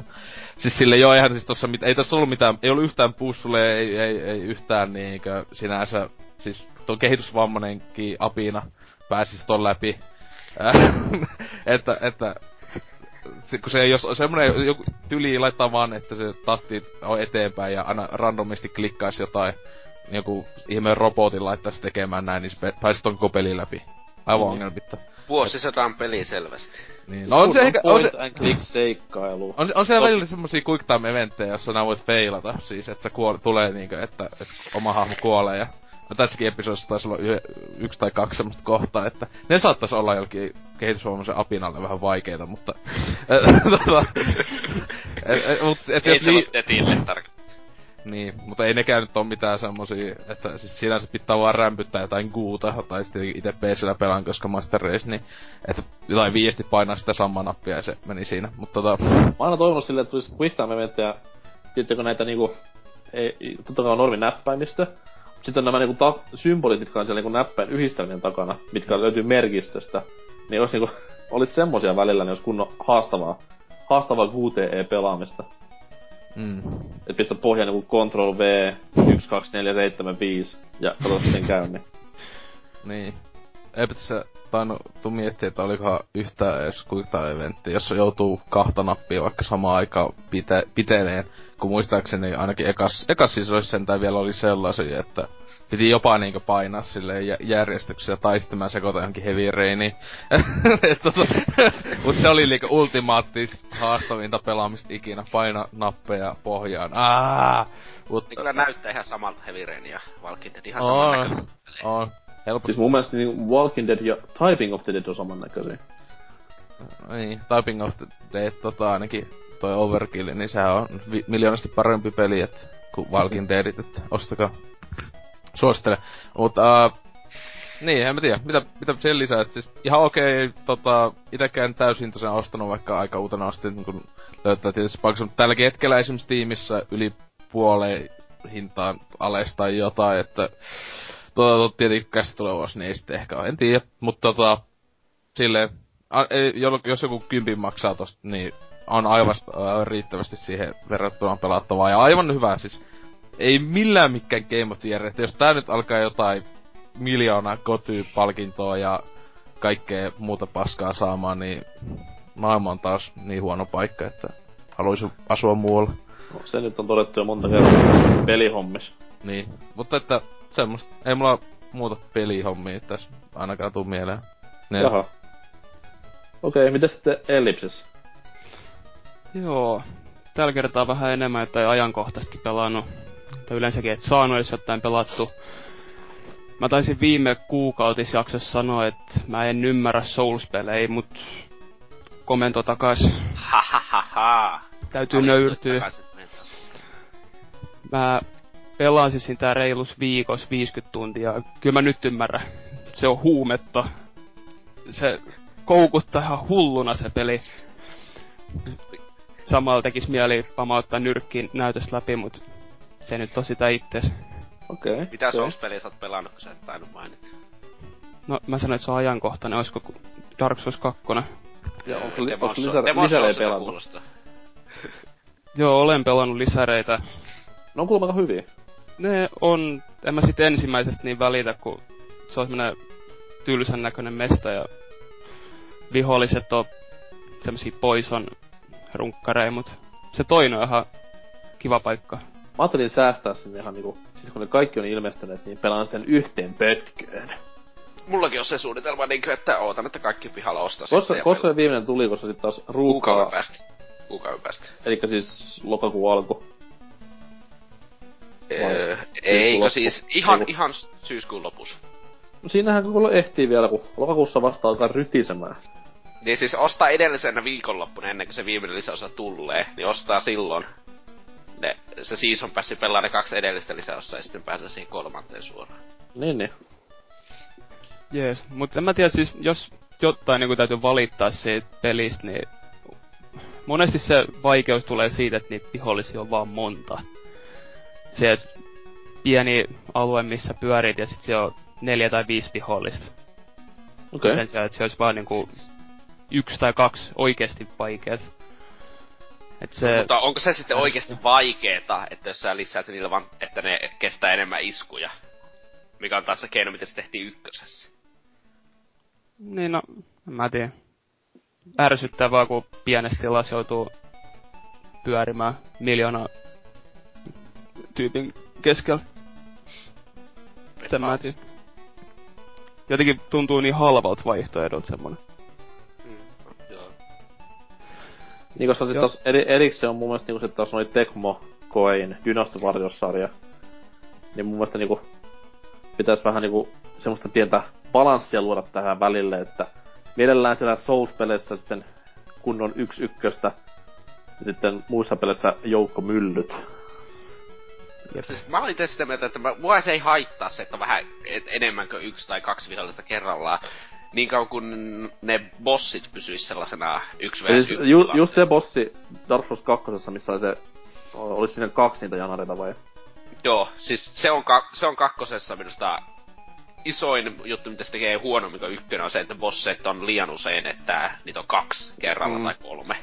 [SPEAKER 5] Siis sille joo, eihän siis tossa mit, ei tässä ollut mitään, ei ollut yhtään pussulle, ei, ei, ei yhtään niinkö sinänsä, siis tuo kehitysvammanenkin apina pääsis ton läpi. Että, että se, kun se ei jos semmonen joku tyli laittaa vaan, että se tahti on eteenpäin ja aina randomisti klikkaisi jotain, joku ihmeen robotin laittaisi tekemään näin, niin se pääsi ton koko pelin läpi. Aivan
[SPEAKER 2] Mm.
[SPEAKER 5] ongelmitta.
[SPEAKER 4] Vuosisadan peli selvästi.
[SPEAKER 5] Niin. No on se ehkä, on se,
[SPEAKER 2] and click seikkailu.
[SPEAKER 5] on, se- on siellä välillä semmosia quick time eventtejä, jossa nää voit feilata. Siis, että se kuole, tulee niinkö, että, että oma hahmo kuolee ja No tässäkin episodissa taisi olla y- yksi tai kaksi semmoista kohtaa, että ne saattaisi olla jollekin kehitysvoimaisen apinalle vähän vaikeita, mutta... tota, et, et,
[SPEAKER 4] Ei
[SPEAKER 5] niin,
[SPEAKER 4] ole tetille tarkoittaa.
[SPEAKER 5] Niin, mutta ei nekään nyt oo mitään semmosia, että siis sinänsä pitää vaan rämpyttää jotain kuuta, tai sitten itse PCllä pelaan, koska Master Race, niin että jotain viesti painaa sitä samaa nappia ja se meni siinä. Mutta tota,
[SPEAKER 2] Mä aina toivonut silleen, että tulisi quick time eventtejä, tiedättekö näitä niinku, ei, totta kai on normi näppäimistö, sitten nämä niinku ta- symbolit, mitkä on siellä niinku näppäin yhdistelmien takana, mitkä löytyy merkistöstä, niin jos niinku, olisi semmosia välillä, niin olisi kunnon haastavaa, haastavaa QTE-pelaamista.
[SPEAKER 5] Mm.
[SPEAKER 2] Et pistä pohjaan niinku Ctrl V, 1, 2, 4, 7, 5, ja katso miten käy, niin.
[SPEAKER 5] Niin. Eipä tässä tainnut tuu miettiä, että olikohan yhtään edes quick eventti, jos joutuu kahta nappia vaikka samaan aikaan pite, piteleen. Kun muistaakseni ainakin ekas, ekas siis olisi sentään vielä oli sellaisia, että piti jopa niinku painaa silleen jä- järjestyksessä, tai sitten mä sekoitan johonkin Heavy Rainiin. Et tota, Mut se oli niinku ultimaattis haastavinta pelaamista ikinä, paina nappeja pohjaan. Aa! Mut,
[SPEAKER 4] Niin kyllä näyttää ihan samalta Heavy Rain ja Walking Dead ihan
[SPEAKER 5] On.
[SPEAKER 4] samannäköiseltä.
[SPEAKER 5] on. Helposti.
[SPEAKER 2] Siis mun mielestä niin Walking Dead ja Typing of the Dead on samannäköisiä.
[SPEAKER 5] Niin, Typing of the Dead, tota ainakin toi Overkill, niin sehän on vi- miljoonasti parempi peli, et, kuin Walking Deadit, että ostakaa. Suosittelen. Mutta, uh, niin, en mä tiedä, mitä, mitä sen lisää, et siis ihan okei, okay, tota, itekään täysin tosiaan ostanut, vaikka aika uutena asti, niin kun löytää tietysti paikassa, mutta tälläkin hetkellä esimerkiksi Steamissa yli puoleen hintaan alesta tai jotain, että tota, tota, tietenkin käsi tulee vuosi, niin ei sitten ehkä ole, en tiedä, mutta tota, silleen, a, ei, jos joku kympin maksaa tosta, niin on aivan aivan riittävästi siihen verrattuna pelattavaa. Ja aivan hyvä siis. Ei millään mikään Game of the Year, että jos tää nyt alkaa jotain miljoona koty-palkintoa ja kaikkea muuta paskaa saamaan, niin maailma on taas niin huono paikka, että haluaisin asua muualla.
[SPEAKER 2] No, se nyt on todettu jo monta kertaa pelihommis.
[SPEAKER 5] Niin, mutta että semmoista, ei mulla muuta pelihommia tässä ainakaan tuu mieleen. Ne,
[SPEAKER 2] Jaha. Okei, okay, mitä sitten Ellipsis?
[SPEAKER 3] Joo. Tällä kertaa vähän enemmän jotain ajankohtaistakin pelannut. Tai yleensäkin, et saanut edes jotain pelattu. Mä taisin viime kuukautisjaksossa sanoa, että mä en ymmärrä Souls-pelejä, mut komento takas.
[SPEAKER 4] Ha ha ha ha.
[SPEAKER 3] Täytyy nöyrtyä. Mä pelasin sitä reilus viikos 50 tuntia. Kyllä mä nyt ymmärrän. Se on huumetta. Se koukuttaa ihan hulluna se peli. Samalla tekis mieli pamauttaa nyrkkiin näytöstä läpi, mut se nyt on sitä itses.
[SPEAKER 2] Okei. Okay,
[SPEAKER 4] Mitä
[SPEAKER 2] okay.
[SPEAKER 4] Souls-peliä sä oot pelannut, kun sä et tainnut mainita?
[SPEAKER 3] No mä sanoin, että se on ajankohtainen, olisiko Dark Souls 2.
[SPEAKER 2] Ja onko, li- onko lisä,
[SPEAKER 4] Soulsilta
[SPEAKER 2] pelannut?
[SPEAKER 3] Joo, olen pelannut lisäreitä.
[SPEAKER 2] Ne on kuulemma aika hyviä.
[SPEAKER 3] Ne on, en mä sit ensimmäisestä niin välitä, kun se on semmonen tylsän näköinen mesta ja viholliset on semmosia poison runkkareja, mut se toinen on ihan kiva paikka.
[SPEAKER 2] Mä ajattelin säästää sinne ihan niinku, sit kun ne kaikki on ilmestyneet, niin pelaan sitten yhteen pötköön.
[SPEAKER 4] Mullakin on se suunnitelma, niin että ootan, että kaikki pihalla ostaa
[SPEAKER 2] Koska, koska se viimeinen tuli, koska sit taas
[SPEAKER 4] Kuukauden
[SPEAKER 2] ruuhkaa,
[SPEAKER 4] päästä. Kuukauden päästä.
[SPEAKER 2] eli siis lokakuun alku.
[SPEAKER 4] Öö, eikö siis ihan,
[SPEAKER 2] Eiku.
[SPEAKER 4] ihan syyskuun lopussa.
[SPEAKER 2] No siinähän kyllä ehtii vielä, kun lokakuussa vasta alkaa rytisemään.
[SPEAKER 4] Niin siis ostaa edellisenä viikonloppuna ennen kuin se viimeinen lisäosa tulee, niin ostaa silloin. Ne, se season passi pelaa ne kaksi edellistä lisäosaa ja sitten pääsee siihen kolmanteen suoraan.
[SPEAKER 2] Niin, niin.
[SPEAKER 3] Jees, mutta en mä tiedä siis, jos jotain niin täytyy valittaa siitä pelistä, niin monesti se vaikeus tulee siitä, että niitä vihollisia on vaan monta. Se pieni alue, missä pyörit ja sit se on neljä tai viisi vihollista.
[SPEAKER 2] Okei. Okay.
[SPEAKER 3] Sen sijaan, että se olisi vaan niinku yksi tai kaksi oikeesti vaikeet. Et se,
[SPEAKER 4] Mutta onko se sitten oikeasti vaikeeta, että jos sä lisäät niillä vaan, että ne kestää enemmän iskuja? Mikä on taas se keino, miten se tehtiin ykkösessä.
[SPEAKER 3] niin no, en mä tiedä. Ärsyttää vaan, kun pienessä tilassa joutuu pyörimään miljoona tyypin keskellä. En mä tiedä. Jotenkin tuntuu niin halvalta vaihtoehdolta semmonen.
[SPEAKER 2] Niin koska sit
[SPEAKER 3] Jos-
[SPEAKER 2] taas eri, erikseen on mun mielestä niinku sit taas noi Tecmo Koein Dynasty Warriors-sarja. Niin mun mielestä niinku pitäis vähän niinku semmoista pientä balanssia luoda tähän välille, että mielellään siellä Souls-peleissä sitten kunnon yksi ykköstä ja sitten muissa peleissä joukko myllyt.
[SPEAKER 4] Siis mä olin itse sitä mieltä, että mä, mua se ei haittaa se, että on vähän et, enemmän kuin yksi tai kaksi vihollista kerrallaan. Niin kauan kun ne bossit pysyis sellaisena yksi vs
[SPEAKER 2] siis ju, just se bossi Dark Souls 2, missä oli se, oliko siinä kaksi niitä janareita vai?
[SPEAKER 4] Joo, siis se on, ka- se on kakkosessa minusta isoin juttu, mitä se tekee huonommin kuin ykkönen, on se, että bosseet on liian usein, että niitä on kaksi kerralla
[SPEAKER 2] Mm.
[SPEAKER 4] tai kolme.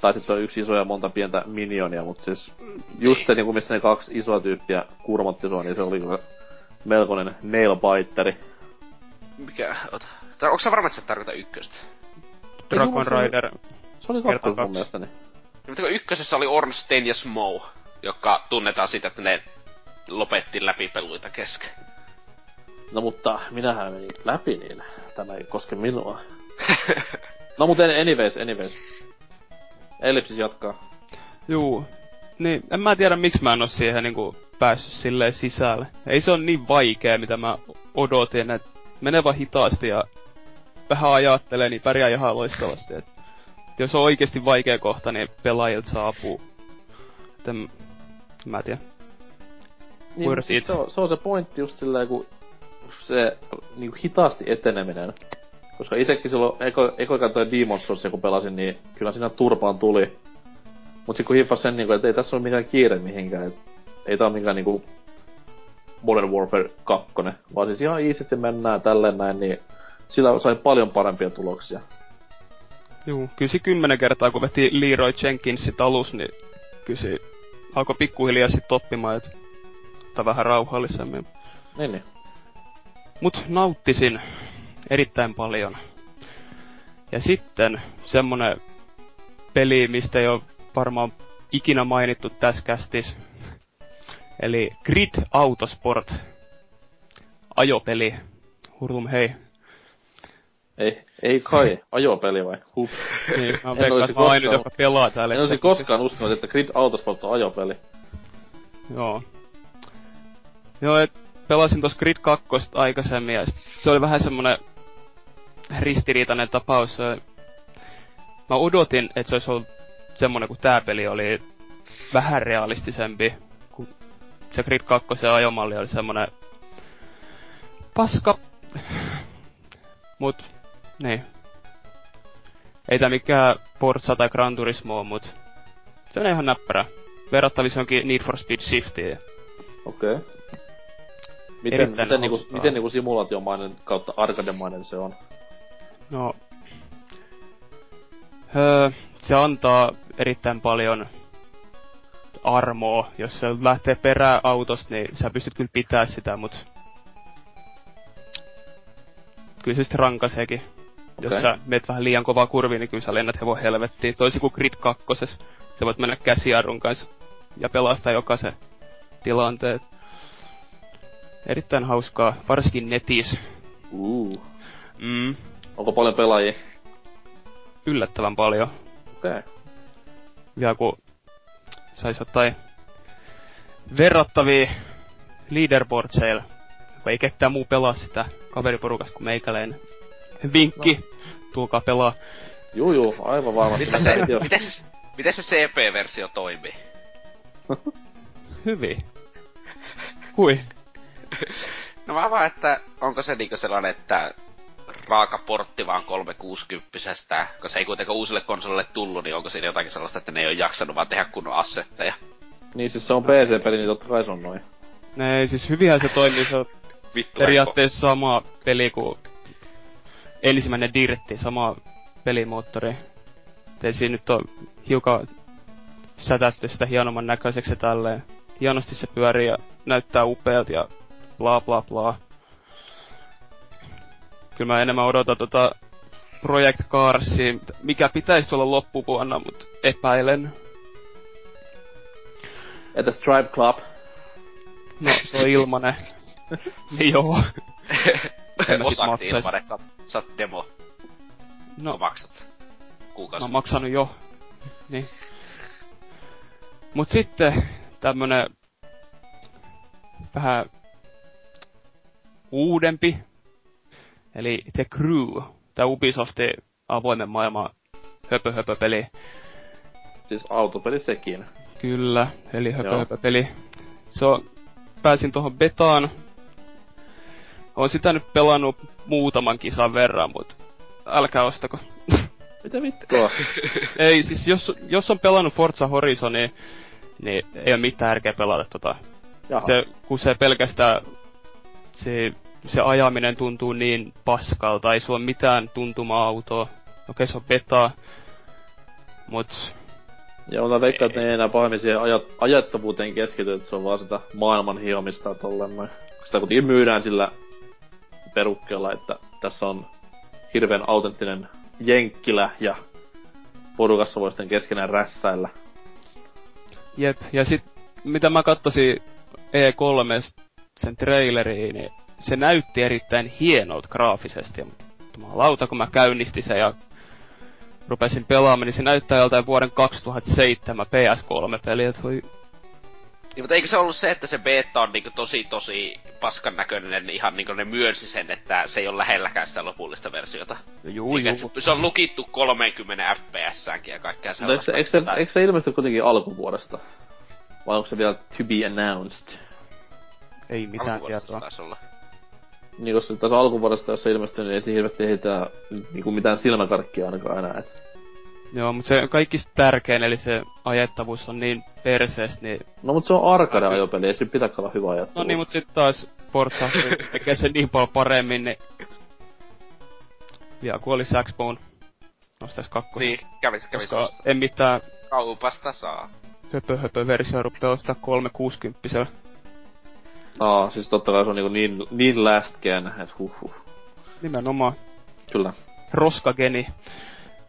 [SPEAKER 2] Tai sitten on yksi iso ja monta pientä minionia, mutta siis just se, niinku, missä ne kaksi isoa tyyppiä kurmotti sua, niin se oli kyllä melkoinen nailbiteri.
[SPEAKER 4] Mikä, ota. Tai onko se varma, että se tarkoita ykköstä?
[SPEAKER 3] Dragon Rider.
[SPEAKER 2] Se oli kakkos mun
[SPEAKER 3] kaksi.
[SPEAKER 2] mielestäni.
[SPEAKER 4] Mutta kun ykkösessä oli Ornstein ja Smough, jotka tunnetaan siitä, että ne lopetti läpipeluita kesken.
[SPEAKER 2] No mutta minähän menin läpi niin tämä ei koske minua. no mutta anyways, anyways. Ellipsis jatkaa.
[SPEAKER 3] Juu. Niin, en mä tiedä miksi mä en oo siihen niinku päässyt silleen sisälle. Ei se on niin vaikea, mitä mä odotin, että menee vaan hitaasti ja vähän ajattelee, niin pärjää ihan loistavasti. Et jos on oikeasti vaikea kohta, niin pelaajilta saapuu. Et en, mä en tiedä.
[SPEAKER 2] Niin,
[SPEAKER 3] Worth
[SPEAKER 2] siis
[SPEAKER 3] it.
[SPEAKER 2] se, on, se on se pointti just silleen, kun se niinku hitaasti eteneminen. Koska itekin silloin, eko, eko katsoin Demon's Soulsia kun pelasin, niin kyllä siinä turpaan tuli. Mut sit kun hiffas sen niinku, että ei tässä ole mikään kiire mihinkään, et ei tää oo mikään niinku Modern Warfare 2, vaan siis ihan easysti mennään tälleen näin, niin sillä sai paljon parempia tuloksia.
[SPEAKER 3] Juu, kyllä se kymmenen kertaa, kun veti Leroy Jenkinsit alus, niin kyllä se alkoi pikkuhiljaa sit oppimaan, että tai vähän rauhallisemmin.
[SPEAKER 2] Niin, niin.
[SPEAKER 3] Mut nauttisin erittäin paljon. Ja sitten semmonen peli, mistä ei ole varmaan ikinä mainittu tässä kästis. Eli Grid Autosport. Ajopeli. Hurlum hei.
[SPEAKER 2] Ei, ei kai, ajopeli vai? Huh.
[SPEAKER 3] Niin, mä
[SPEAKER 2] En
[SPEAKER 3] veikkaan, että mä ainut,
[SPEAKER 2] koskaan-
[SPEAKER 3] joka pelaa täällä.
[SPEAKER 2] En olisi koskaan uskonut, että Grid Autosport on ajopeli.
[SPEAKER 3] Joo. Joo, et pelasin tossa Grid 2 aikaisemmin ja sit se oli vähän semmonen ristiriitainen tapaus. Mä odotin, että se olisi ollut semmonen kuin tää peli oli vähän realistisempi. Kun se Grid 2 ajomalli oli semmonen paska. Mut, niin. Ei tää mikään Forza tai Gran Turismo on, mut se on ihan näppärä. Verrattavissa johonkin Need for Speed Shiftiin.
[SPEAKER 2] Okei. Okay. Miten,
[SPEAKER 3] Erittäin
[SPEAKER 2] miten, niinku, miten niinku simulaatiomainen kautta arcademainen se on?
[SPEAKER 3] No... Öö, se antaa erittäin paljon armoa. Jos se lähtee perään autosta, niin sä pystyt kyllä pitää sitä, mut... Kyllä se sitten rankaseekin. Jos
[SPEAKER 2] Okei.
[SPEAKER 3] sä meet vähän liian kovaa kurviin, niin kyllä sä lennät hevon helvettiin. Toisin kuin Grid 2. Sä voit mennä käsijarrun kanssa ja pelastaa jokaisen tilanteet. Erittäin hauskaa, varsinkin netissä.
[SPEAKER 2] Uh.
[SPEAKER 3] Mm,
[SPEAKER 2] Onko paljon pelaajia?
[SPEAKER 3] yllättävän paljon.
[SPEAKER 2] Okei. Okay.
[SPEAKER 3] vielä kun sais jotain verrattavia leaderboardseilla, kun ei ketään muu pelaa sitä kaveriporukasta kuin meikäläinen. Vinkki, no. tulkaa pelaa.
[SPEAKER 2] Juu, juu, aivan varmasti.
[SPEAKER 4] Miten se, miten se, miten se CP-versio toimii?
[SPEAKER 3] Hyvin. Hui.
[SPEAKER 4] No mä vaan, että onko se niinku sellainen, että raaka portti vaan 360 kun se ei kuitenkaan uusille konsolille tullut, niin onko siinä jotakin sellaista, että ne ei ole jaksanut vaan tehdä kunnon assetteja?
[SPEAKER 2] Niin siis se on PC-peli, niin totta kai se on noin.
[SPEAKER 3] Ne, siis hyvinhän se toimii, se on
[SPEAKER 4] Vittu
[SPEAKER 3] periaatteessa sama peli kuin ensimmäinen Dirtti, sama pelimoottori. Ei siinä nyt on hiukan sätätty sitä hienomman näköiseksi ja tälleen. Hienosti se pyörii ja näyttää upealta ja bla bla bla. Kyllä mä enemmän odotan tota Project Carsia, mikä pitäisi olla loppuvuonna, mutta epäilen.
[SPEAKER 2] Entä Stripe Club?
[SPEAKER 3] No, se on ilmanen. niin joo. En mä sit
[SPEAKER 4] Osaksi
[SPEAKER 3] maksais.
[SPEAKER 4] ilman, että saat demo,
[SPEAKER 3] No,
[SPEAKER 4] kun maksat.
[SPEAKER 3] Mä
[SPEAKER 4] Kuukausi.
[SPEAKER 3] oon maksanut jo. Niin. Mut sitten tämmönen vähän uudempi. Eli The Crew. Tää Ubisoftin avoimen maailman höpö höpö peli.
[SPEAKER 2] Siis autopeli sekin.
[SPEAKER 3] Kyllä, eli höpö
[SPEAKER 2] Joo.
[SPEAKER 3] höpö peli. Se on, pääsin tuohon betaan. Oon sitä nyt pelannut muutaman kisan verran, mut älkää ostako.
[SPEAKER 2] Mitä vittua?
[SPEAKER 3] Ei, siis jos, jos on pelannut Forza Horizonia, niin ei ole mitään järkeä pelata tota.
[SPEAKER 2] Jaha.
[SPEAKER 3] Se, kun se pelkästään, se, se ajaminen tuntuu niin paskalta, ei sulla mitään tuntuma-autoa. Okei, se on beta, mut
[SPEAKER 2] Ja mä veikkaan, että ne ei enää pahemmin siihen ajat, ajattavuuteen keskity, että se on vaan sitä maailman hiomista tolleen noin. Sitä kuitenkin myydään sillä perukkeella, että tässä on hirveän autenttinen jenkkilä ja porukassa voi sitten keskenään rässäillä.
[SPEAKER 3] jep. Ja sit, mitä mä kattosin E3 sen traileriin, niin se näytti erittäin hienolta graafisesti. Lauta, kun mä käynnistin sen ja rupesin pelaamaan, niin se näyttää joltain vuoden 2007 PS3-peliä, että voi
[SPEAKER 4] niin, mutta eikö se ollut se, että se beta on niinku tosi tosi paskan näköinen, ihan niinku ne myönsi sen, että se ei ole lähelläkään sitä lopullista versiota.
[SPEAKER 3] Juu, juu.
[SPEAKER 4] Se, se, on lukittu 30 fps ja kaikkea sellaista.
[SPEAKER 2] Eikö se, eikö, se, eikö se ilmesty kuitenkin alkuvuodesta? Vai onko se vielä to be announced?
[SPEAKER 3] Ei mitään tietoa.
[SPEAKER 4] olla.
[SPEAKER 2] Niin, koska tässä alkuvuodesta, jos se ilmestyy, niin ei se hirveästi heitä niinku mitään silmäkarkkia ainakaan enää. Et.
[SPEAKER 3] Joo, mutta se kaikista tärkein, eli se ajettavuus on niin perseestä, niin...
[SPEAKER 2] No mut se on arcade ajopeli, ei se pitää olla hyvä ajettavuus.
[SPEAKER 3] No niin, mut sit taas Forza tekee sen niin paljon paremmin, niin... Vielä kun olisi X-Bone, nostais kakkonen.
[SPEAKER 4] Niin, kävis, kävis
[SPEAKER 3] Koska en mitään
[SPEAKER 4] kaupasta saa.
[SPEAKER 3] höpö höpö versio rupea ostaa 360
[SPEAKER 2] Aa, siis totta kai se on niinku niin, niin last gen, et huh huh.
[SPEAKER 3] Nimenomaan.
[SPEAKER 2] Kyllä.
[SPEAKER 3] Roskageni.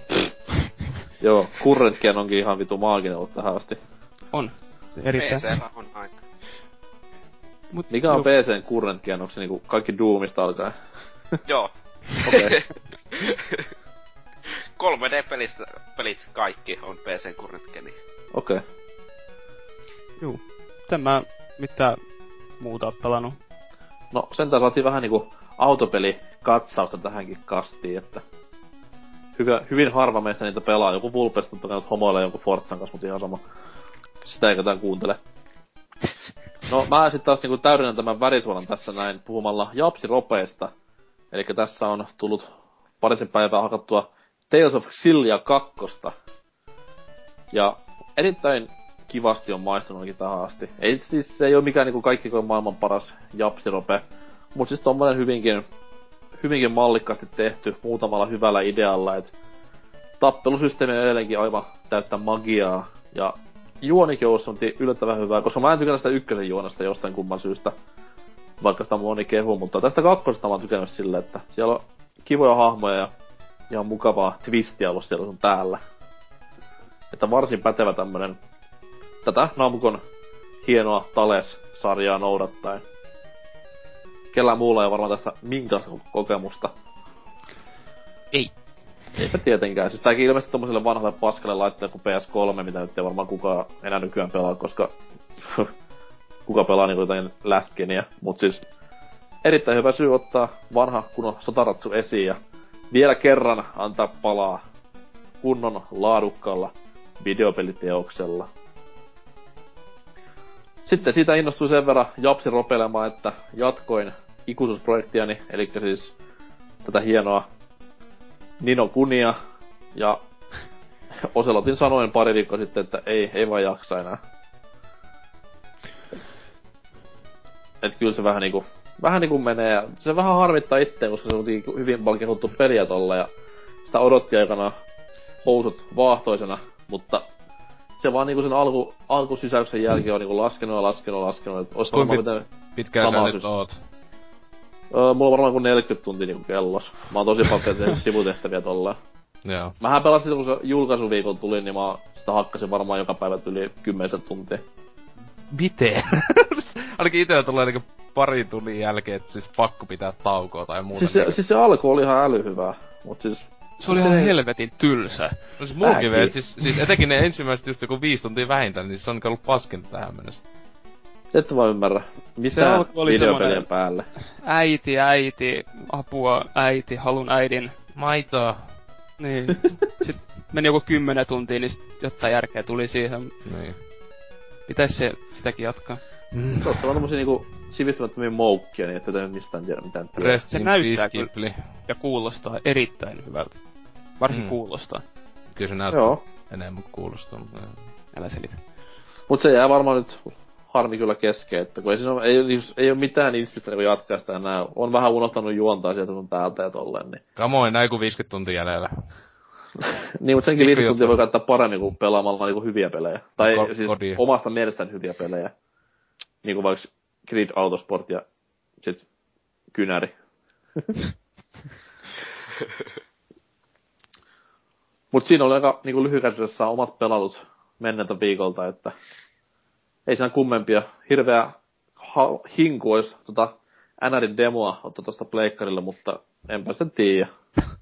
[SPEAKER 2] Joo, current gen onkin ihan vitu maaginen ollut tähän asti.
[SPEAKER 3] On. Erittäin.
[SPEAKER 4] PC on aina.
[SPEAKER 3] Mut,
[SPEAKER 2] Mikä on. PCn current gen? Onko se niinku kaikki Doomista alkaen?
[SPEAKER 4] Joo.
[SPEAKER 2] Okei.
[SPEAKER 4] 3D-pelistä pelit kaikki on PC current geni.
[SPEAKER 2] Okei.
[SPEAKER 3] Juu. Tämä mitä muuta pelannut.
[SPEAKER 2] No sentään saatiin vähän niinku autopeli katsausta tähänkin kastiin, että hyvä, hyvin harva meistä niitä pelaa. Joku Vulpes totta kai homoilee jonkun Forzan kanssa, mutta ihan sama. Sitä ei ketään kuuntele. No mä sitten taas niinku täydennän tämän värisuolan tässä näin puhumalla Japsi Ropeesta. Eli tässä on tullut parisen päivää hakattua Tales of Xillia kakkosta. Ja erittäin kivasti on maistunut ainakin tähän asti. Ei siis, se ei ole mikään niinku kaikki maailman paras japsirope, mutta siis tommonen hyvinkin, hyvinkin mallikkaasti tehty muutamalla hyvällä idealla, et tappelusysteemi on edelleenkin aivan täyttä magiaa, ja juonikin on yllättävän hyvää, koska mä en tykännyt sitä ykkösen juonesta jostain kumman syystä, vaikka sitä moni kehu, mutta tästä kakkosesta mä oon tykännyt silleen, että siellä on kivoja hahmoja ja ihan mukavaa twistiä ollut siellä sun täällä. Että varsin pätevä tämmönen tätä Namkon hienoa Tales-sarjaa noudattaen. Kellään muulla ei varmaan tästä minkäänlaista kokemusta.
[SPEAKER 3] Ei.
[SPEAKER 2] Eipä tietenkään. Siis tääkin ilmeisesti tommoselle vanhalle paskalle laitteelle kuin PS3, mitä nyt ei varmaan kukaan enää nykyään pelaa, koska kuka pelaa niinku jotain last genia. Mut siis erittäin hyvä syy ottaa vanha kunnon sotaratsu esiin ja vielä kerran antaa palaa kunnon laadukkaalla videopeliteoksella. Sitten siitä innostuin sen verran Japsi ropelemaan, että jatkoin ikuisuusprojektiani, eli siis tätä hienoa Nino Kunia, ja Oselotin sanoin pari viikkoa sitten, että ei, ei vaan jaksa enää. Et kyllä se vähän niinku, vähän niinku menee, ja se vähän harmittaa itteen, koska se on hyvin paljon kehuttu peliä tolla, ja sitä odotti aikana housut vaahtoisena, mutta se vaan niinku sen alku, alkusysäyksen jälkeen on niinku laskenut ja laskenut ja laskenut. Et ois
[SPEAKER 5] Kuinka
[SPEAKER 2] pitänyt,
[SPEAKER 5] Pitkään sä nyt oot?
[SPEAKER 2] öö, mulla on varmaan kuin 40 tuntia niinku kellos. Mä oon tosi paljon tehnyt sivutehtäviä tolleen.
[SPEAKER 5] Joo.
[SPEAKER 2] Mähän pelasin kun se julkaisuviikolla tuli, niin mä sitä hakkasin varmaan joka päivä yli 10 tuntia.
[SPEAKER 5] Miten? Ainakin itellä tulee niinku pari tunnin jälkeen, että siis pakko pitää taukoa tai muuta.
[SPEAKER 2] Siis se, siis se alku oli ihan älyhyvää, mut siis...
[SPEAKER 3] Se oli
[SPEAKER 2] se
[SPEAKER 3] ihan
[SPEAKER 2] ei-
[SPEAKER 3] helvetin tylsä.
[SPEAKER 5] No siis mulkin vielä, siis, siis etenkin ne ensimmäiset just joku viisi tuntia vähintään, niin se on ollut paskinta tähän mennessä.
[SPEAKER 2] Et vaan ymmärrä.
[SPEAKER 3] Se
[SPEAKER 2] Mitä
[SPEAKER 3] alku oli
[SPEAKER 2] videopelien
[SPEAKER 3] semmonen-
[SPEAKER 2] päälle.
[SPEAKER 3] Äiti, äiti, apua, äiti, halun äidin.
[SPEAKER 5] Maitoa.
[SPEAKER 3] Niin. Sitten meni joku kymmenen tuntia, niin sit jotain järkeä tuli siihen.
[SPEAKER 5] Niin.
[SPEAKER 3] Pitäis se sitäkin jatkaa.
[SPEAKER 5] Mm.
[SPEAKER 2] Se on tommosia niinku sivistämättömiä moukkia, niin ettei te mistään tiedä mitään tiedä.
[SPEAKER 5] Rest
[SPEAKER 3] Se näyttää
[SPEAKER 5] Ghibli.
[SPEAKER 3] Ja kuulostaa erittäin hyvältä. Varsinkin
[SPEAKER 5] Mm.
[SPEAKER 3] kuulostaa.
[SPEAKER 5] Kyllä se näyttää
[SPEAKER 2] Joo.
[SPEAKER 5] enemmän kuin kuulostaa, mutta...
[SPEAKER 3] Älä selitä.
[SPEAKER 2] Mut se jää varmaan nyt harmi kyllä kesken, että kun ei, siinä ole, ei, ei, ei ole mitään instintä niinku jatkaa sitä enää. On vähän unohtanut juontaa sieltä sun täältä ja tolleen, niin.
[SPEAKER 5] Kamoin, näin kuin 50 tuntia jäljellä.
[SPEAKER 2] niin, mutta senkin
[SPEAKER 5] Pikku
[SPEAKER 2] 50 tuntia voi käyttää paremmin kuin pelaamalla niinku hyviä pelejä. Tai
[SPEAKER 5] Ko-
[SPEAKER 2] siis
[SPEAKER 5] kodia.
[SPEAKER 2] omasta mielestään hyviä pelejä. Niinku vaikka Grid Autosport ja sit Kynäri. Mut siinä oli aika niinku lyhykäisyydessä omat pelatut menneeltä viikolta, että ei siinä kummempia. Hirveä ha- hinku olisi tota NRin demoa ottaa tosta pleikkarille, mutta enpä sitten tiedä.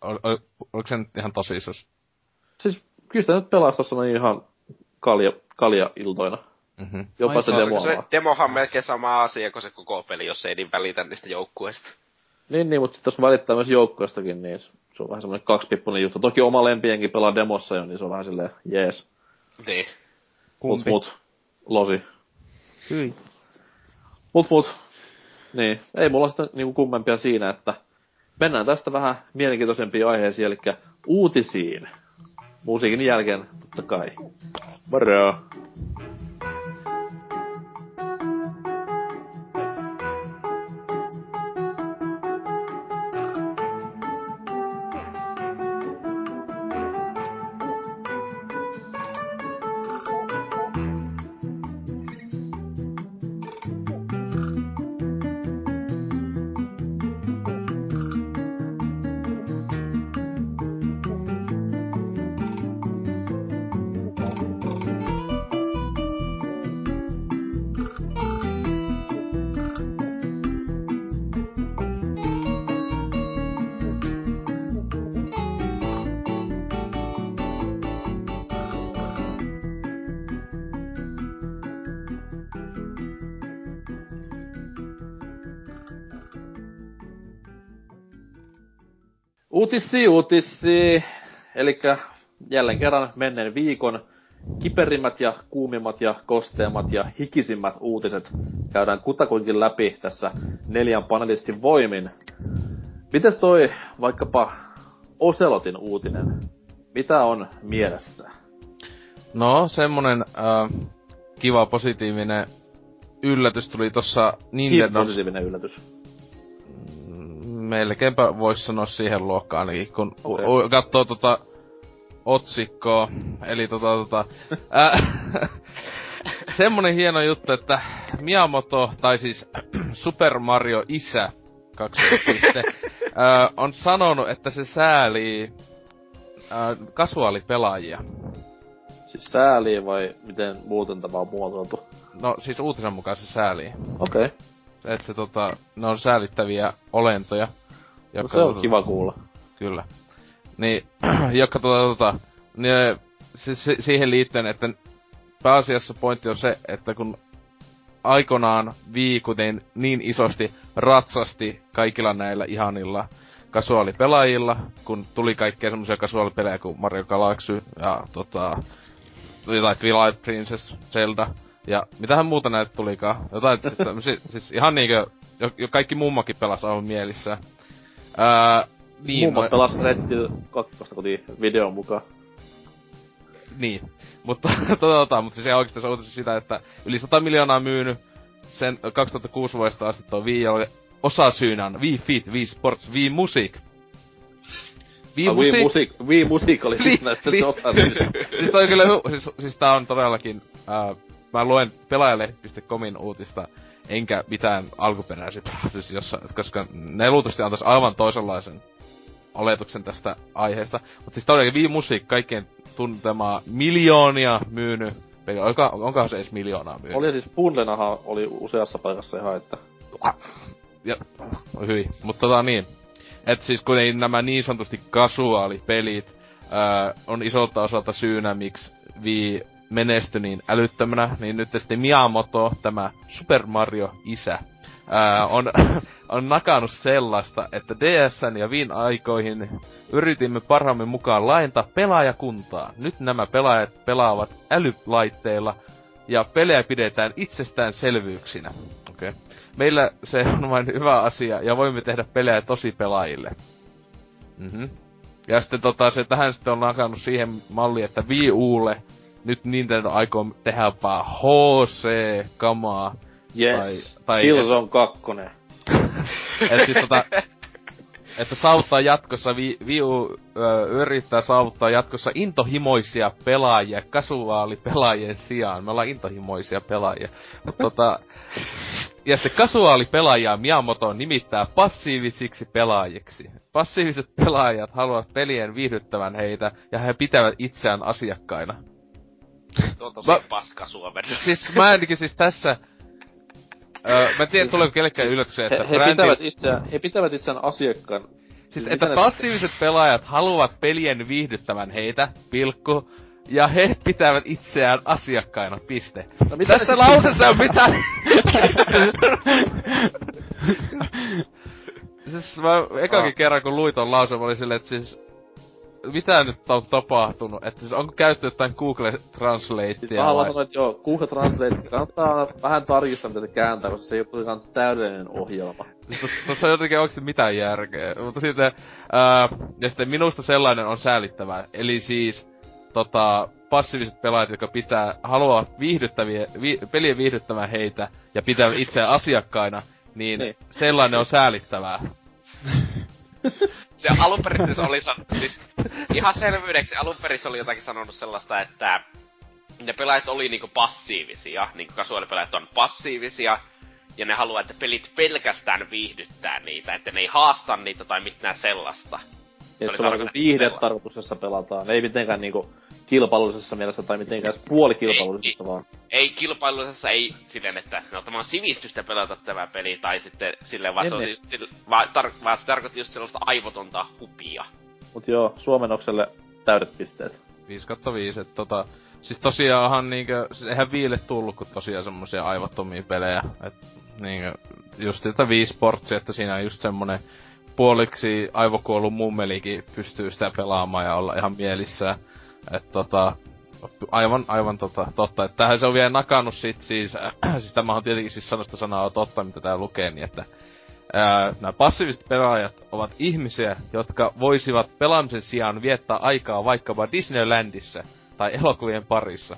[SPEAKER 5] Ol, ol, oliko se nyt ihan tosissas?
[SPEAKER 2] Siis kyllä sitä nyt pelasi tossa noin ihan kalja, kalja-iltoina.
[SPEAKER 5] Mm-hmm.
[SPEAKER 2] Jopa
[SPEAKER 3] Ai
[SPEAKER 2] se demo.
[SPEAKER 4] Se demohan on melkein sama asia kuin se koko peli, jos ei niin välitä niistä joukkueista.
[SPEAKER 2] Niin, niin, mutta sitten jos välittää myös joukkoistakin, niin se on vähän semmoinen kaksipippunen juttu. Toki oma lempienkin pelaa demossa jo, niin se on vähän silleen, jees.
[SPEAKER 4] Niin.
[SPEAKER 2] Mut,
[SPEAKER 3] Kumpi?
[SPEAKER 2] mut, losi.
[SPEAKER 3] Hyi.
[SPEAKER 2] Mut, mut. Niin, ei mulla sitten niinku kummempia siinä, että mennään tästä vähän mielenkiintoisempiin aiheisiin, eli uutisiin. Musiikin jälkeen, totta kai. Moro! Uutissi, uutissi. Eli jälleen kerran menneen viikon kiperimmät ja kuumimmat ja kosteimmat ja hikisimmät uutiset käydään kutakuinkin läpi tässä neljän panelistin voimin. Mites toi vaikkapa Oselotin uutinen? Mitä on mielessä?
[SPEAKER 5] No, semmonen äh, kiva positiivinen yllätys tuli tossa
[SPEAKER 2] Nintendo...
[SPEAKER 5] Nintendo...
[SPEAKER 2] positiivinen yllätys.
[SPEAKER 5] Melkeinpä vois sanoa siihen luokkaan, eli kun okay. katsoo tota otsikkoa, eli tota tota... ää, semmonen hieno juttu, että Miyamoto, tai siis Super Mario isä, kaksi piste, ää, on sanonut, että se säälii ää, kasuaalipelaajia.
[SPEAKER 2] Siis sääliä vai miten muuten tämä on muotoiltu?
[SPEAKER 5] No siis uutisen mukaan se säälii.
[SPEAKER 2] Okei, okay.
[SPEAKER 5] Että se tota, ne on säälittäviä olentoja.
[SPEAKER 2] no se on kiva kuulla.
[SPEAKER 5] Kyllä. Niin, jotka tota, tota, ne, se, se, siihen liittyen, että pääasiassa pointti on se, että kun aikanaan Wii, kuten niin isosti ratsasti kaikilla näillä ihanilla kasuaalipelaajilla, kun tuli kaikkea semmoisia kasuaalipelejä kuin Mario Galaxy ja tota, jotain Twilight Princess, Zelda, ja mitähän muuta näitä tulikaan. Jotain siis, tämmösiä, siis ihan niinkö, jo, jo kaikki mummokin pelas aivan mielissä. Ää, niin,
[SPEAKER 2] Mummo
[SPEAKER 5] no-
[SPEAKER 2] pelas Resident 2 kotiin videon mukaan.
[SPEAKER 5] Niin. Mutta tota, tota, mutta siis oikeesti se on sitä, että yli 100 miljoonaa myynyt sen 2006 vuodesta asti tuo Wii oli osa syynä on Wii Fit, Wii Sports, Wii Music. Wii
[SPEAKER 2] Ah, Wii
[SPEAKER 5] Music.
[SPEAKER 2] Music, Wii Music oli
[SPEAKER 5] Li-
[SPEAKER 2] siis näistä
[SPEAKER 5] li-
[SPEAKER 2] osa siitä.
[SPEAKER 5] siis toi kyllä siis, siis tää on todellakin, mä luen pelaajalehti.comin uutista, enkä mitään alkuperäisiä jossa, koska ne luultavasti antais aivan toisenlaisen oletuksen tästä aiheesta. Mutta siis todellakin Wii Music kaikkien tuntemaa miljoonia myynyt peli. Onka, onkohan se edes miljoonaa myynyt?
[SPEAKER 2] Oli siis bundlenahan oli useassa paikassa ihan, että
[SPEAKER 5] Ja, hyi. Mutta tota niin. Et siis kun ei nämä niin sanotusti kasuaalipelit ää, on isolta osalta syynä, miksi Wii menestyi niin älyttömänä, niin nyt sitten Miyamoto, tämä Super Mario isä, ää, on, on nakannut sellaista, että DSN ja Viin aikoihin yritimme parhaamme mukaan laajentaa pelaajakuntaa. Nyt nämä pelaajat pelaavat älylaitteilla ja pelejä pidetään itsestäänselvyyksinä. Okay. Meillä se on vain hyvä asia ja voimme tehdä pelejä tosi pelaajille. Mhm. Ja sitten tota, se tähän sitten on nakannut siihen malliin, että Wii Ulle nyt Nintendo aikoo tehdä vaan HC-kamaa.
[SPEAKER 2] yes,
[SPEAKER 5] Tai- tai-
[SPEAKER 2] Killzone 2.
[SPEAKER 5] Et siis tota, että saavuttaa jatkossa, Vi, Wii U ö, yrittää saavuttaa jatkossa intohimoisia pelaajia kasuaalipelaajien sijaan. Me ollaan intohimoisia pelaajia. Mut tota, ja sitten kasuaalipelaajia Miyamoto nimittää passiivisiksi pelaajiksi. Passiiviset pelaajat haluavat pelien viihdyttävän heitä ja he pitävät itseään asiakkaina.
[SPEAKER 4] Tuo on tosi
[SPEAKER 5] Mä-
[SPEAKER 4] paska suomennus.
[SPEAKER 5] Siis mä ainakin siis tässä Öö, mä en tiedä, tuleeko kellekään yllätyksiä,
[SPEAKER 2] He,
[SPEAKER 5] että
[SPEAKER 2] he,
[SPEAKER 5] brändi...
[SPEAKER 2] pitävät itseään, he pitävät itseään asiakkaan.
[SPEAKER 5] Siis,
[SPEAKER 2] mitä
[SPEAKER 5] että passiiviset pelaajat haluavat pelien viihdyttävän heitä, pilkku, ja he pitävät itseään asiakkaina, piste.
[SPEAKER 2] No mitä
[SPEAKER 5] Tässä lausessa on mitään... siis mä ekakin
[SPEAKER 2] Ah.
[SPEAKER 5] kerran kun luin ton lause, mä olin silleen, että siis... Mitä nyt on tapahtunut? Että siis onko käytetty jotain Google
[SPEAKER 2] Siis
[SPEAKER 5] Translatea
[SPEAKER 2] mä haluan
[SPEAKER 5] vai?
[SPEAKER 2] sanoa, että joo, Google Translate kannattaa vähän tarkistaa, mitä se kääntää, koska se ei ole kuitenkaan täydellinen ohjelma.
[SPEAKER 5] Siis Tuossa tossa on jotenkin oikeesti mitään järkeä. Mutta sitten, ää, ja sitten minusta sellainen on säälittävää. Eli siis, tota, passiiviset pelaajat, jotka pitää, haluavat viihdyttäviä, vi, pelien viihdyttävän heitä ja pitävät itseään asiakkaina, niin,
[SPEAKER 2] Niin.
[SPEAKER 5] sellainen on säälittävää.
[SPEAKER 4] Se alun perin se oli san... siis ihan selvyydeksi alun perin se oli jotakin sanonut sellaista, että ne pelaajat oli niinku passiivisia, niinku kasuaalipelaajat on passiivisia, ja ne haluaa, että pelit pelkästään viihdyttää niitä, että ne ei haasta niitä tai mitään sellaista.
[SPEAKER 2] Et
[SPEAKER 4] oli
[SPEAKER 2] se on niinku jossa pelataan. Ei mitenkään niinku kilpailullisessa mielessä tai mitenkään puolikilpailullisessa, vaan
[SPEAKER 4] Ei kilpailullisessa, ei silleen, että no tämä on sivistystä pelata tämä peli, tai sitten silleen, vaan, se, on just, sille, vaan, tar- vaan se tarkoitti just sellaista aivotonta hupia.
[SPEAKER 2] Mut joo, suomennokselle täydet pisteet.
[SPEAKER 5] 5 kautta 5, että tota... Siis tosiaanhan niinkö, siis eihän viille tullut kuin tosiaan semmosia aivottomia pelejä. Et niinkö, just tätä Wii Sportsia, että siinä on just semmonen puoliksi aivokuollut mummelikin pystyy sitä pelaamaan ja olla ihan mielissään. Et tota, aivan, aivan tota, totta. Että tähän se on vielä nakannut sit siis, äh, siis tämä on tietenkin siis sanasta sanaa totta, mitä tää lukee, niin että nämä passiiviset pelaajat ovat ihmisiä, jotka voisivat pelaamisen sijaan viettää aikaa vaikkapa Disneylandissa tai elokuvien parissa.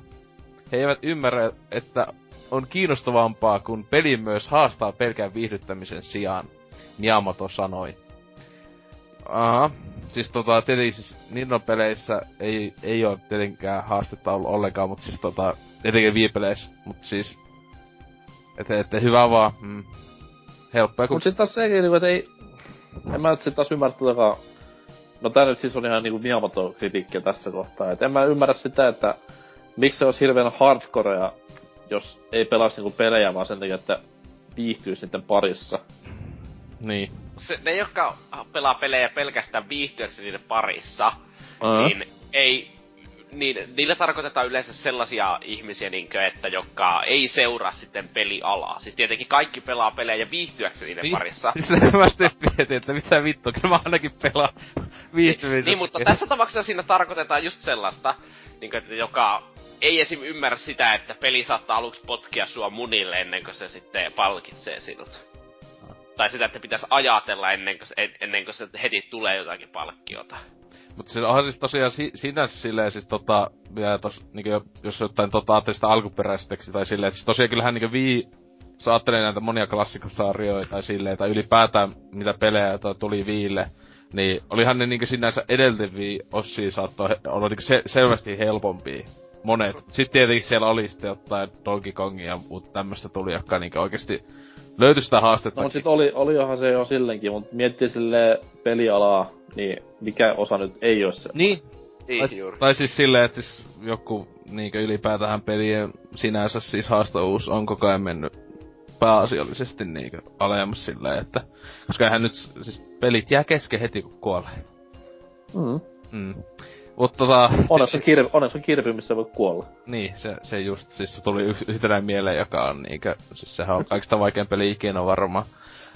[SPEAKER 5] He eivät ymmärrä, että on kiinnostavampaa, kun peli myös haastaa pelkän viihdyttämisen sijaan, Miyamoto sanoi. Aha, siis tota, tietenkin siis Nintendo peleissä ei, ei ole tietenkään haastetta ollut ollenkaan, mutta siis tota, etenkin Wii-peleissä, mutta siis, että et, hyvä vaan, mm. Helppoa, kun
[SPEAKER 2] Mut sit taas sekin, niinku, että ei... En mä nyt sit taas ymmärrä totakaan... No tää nyt siis on ihan niinku Miyamoto-kritiikkiä tässä kohtaa. Et en mä ymmärrä sitä, että miksi se olisi hirveän hardcorea, jos ei pelasi niinku pelejä, vaan sen takia, että viihtyisi niiden parissa.
[SPEAKER 5] Niin.
[SPEAKER 4] Se, ne, jotka pelaa pelejä pelkästään viihtyäkseen niiden parissa,
[SPEAKER 2] Ää.
[SPEAKER 4] niin ei, niin, niillä tarkoitetaan yleensä sellaisia ihmisiä, niinkö, että jotka ei seuraa sitten pelialaa. Siis tietenkin kaikki pelaa pelejä viihtyäkseen niiden parissa.
[SPEAKER 5] Siis mä sitten mietin, että mitä vittu, kyllä mä ainakin pelaan viihtymistä.
[SPEAKER 4] Niin, mutta tässä tapauksessa siinä tarkoitetaan just sellaista, niin että joka ei esim. ymmärrä sitä, että peli saattaa aluksi potkia sua munille ennen kuin se sitten palkitsee sinut. Tai sitä, että pitäisi ajatella ennen kuin, ennen kuin se heti tulee jotakin palkkiota.
[SPEAKER 5] Mutta se onhan siis tosiaan si- sinänsä silleen siis tota, vielä tos, niinku jo, jos jotain tota ajattelee alkuperäistä tai silleen, että siis tosiaan kyllähän niinku vii, jos ajattelee näitä monia klassikosarjoja tai silleen, tai ylipäätään mitä pelejä joita tuli viille, niin olihan ne niinku sinänsä edeltäviä osia saattoi olla niinku se, selvästi helpompia. Monet. Sitten tietenkin siellä oli sitten jotain Donkey Kongia ja muuta tämmöstä tuli, jotka niinku oikeesti löytyi sitä haastetta.
[SPEAKER 2] No sit oli, oli johan se jo sillenkin, mut miettii sille pelialaa, niin mikä osa nyt ei oo se.
[SPEAKER 5] Niin,
[SPEAKER 4] Niin,
[SPEAKER 5] Tai,
[SPEAKER 4] juuri.
[SPEAKER 5] tai siis silleen, että siis joku niinkö ylipäätään pelien sinänsä siis haastavuus on koko ajan mennyt pääasiallisesti niinkö alemmas silleen, että... Koska eihän nyt siis pelit jää kesken heti kun kuolee.
[SPEAKER 2] Mm.
[SPEAKER 5] Mm. Mut tota...
[SPEAKER 2] Onneksi on, kirv, onneksi on kirpy, missä voi kuolla.
[SPEAKER 5] Niin, se, se just, siis se tuli y- yhtenä mieleen, joka on niinkö... Siis sehän on kaikista vaikein peli ikinä varmaan.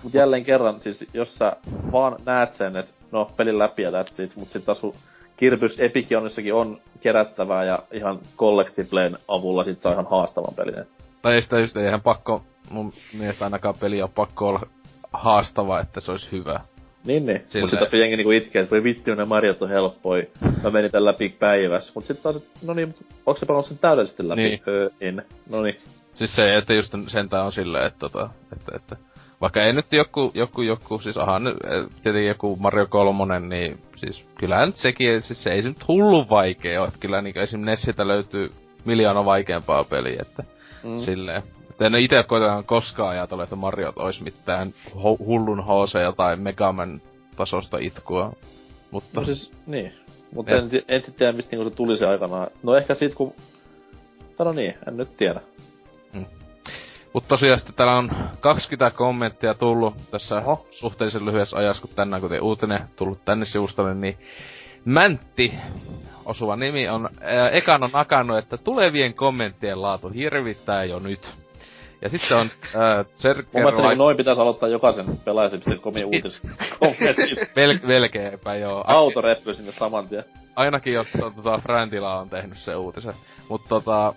[SPEAKER 2] Mut jälleen kerran, siis jos sä vaan näet sen, että no pelin läpi ja that's it, mut sit taas sun kirpys Epikionissakin on kerättävää ja ihan Collectiplayn avulla sit saa ihan haastavan pelin.
[SPEAKER 5] Tai ei sitä just, eihän pakko... Mun mielestä ainakaan peli on pakko olla haastava, että se olisi hyvä.
[SPEAKER 2] Niin, niin. Mut
[SPEAKER 5] Silleen.
[SPEAKER 2] sit taas jengi niinku itkee, että voi vittu, ne Mariot on helppoi. Mä menin tän läpi päivässä. Mut sit taas, no niin, mut onko se pelannut sen täydellisesti läpi?
[SPEAKER 5] Niin.
[SPEAKER 2] Öö, en. No niin.
[SPEAKER 5] Siis se, että just sentään on silleen, että, tota, että, että vaikka ei nyt joku, joku, joku, siis aha, nyt, eh, tietenkin joku Mario 3, niin siis kyllähän nyt sekin, siis se ei se nyt hullu vaikea ole, että kyllä niin esim. Nessiltä löytyy miljoona vaikeampaa peliä, että
[SPEAKER 2] mm.
[SPEAKER 5] silleen. Että en itse koitetaan koskaan ajatella, että Mariot olisi mitään ho- hullun HC tai Megaman tasosta itkua. Mutta
[SPEAKER 2] No siis, niin. Mut
[SPEAKER 5] Et-
[SPEAKER 2] en, en sit tiedä, mistä niinku se tuli se aikanaan. No ehkä sit kun... Tai no niin, en nyt tiedä.
[SPEAKER 5] Mut tosiaan sitten täällä on 20 kommenttia tullut tässä
[SPEAKER 2] Oho.
[SPEAKER 5] suhteellisen lyhyessä ajassa, kun tänään kuten uutinen tullut tänne sivustolle, niin Mäntti, osuva nimi, on ää, ekan on nakannut, että tulevien kommenttien laatu hirvittää jo nyt. Ja sitten on ää, Sergei
[SPEAKER 2] Mun mielestä niin noin pitäisi aloittaa jokaisen pelaajat.comin uutiskommentit.
[SPEAKER 5] Vel- melkeinpä joo.
[SPEAKER 2] Autoreffy sinne saman tien.
[SPEAKER 5] ainakin jos on tota Frantila on tehnyt se uutisen. Mut tota,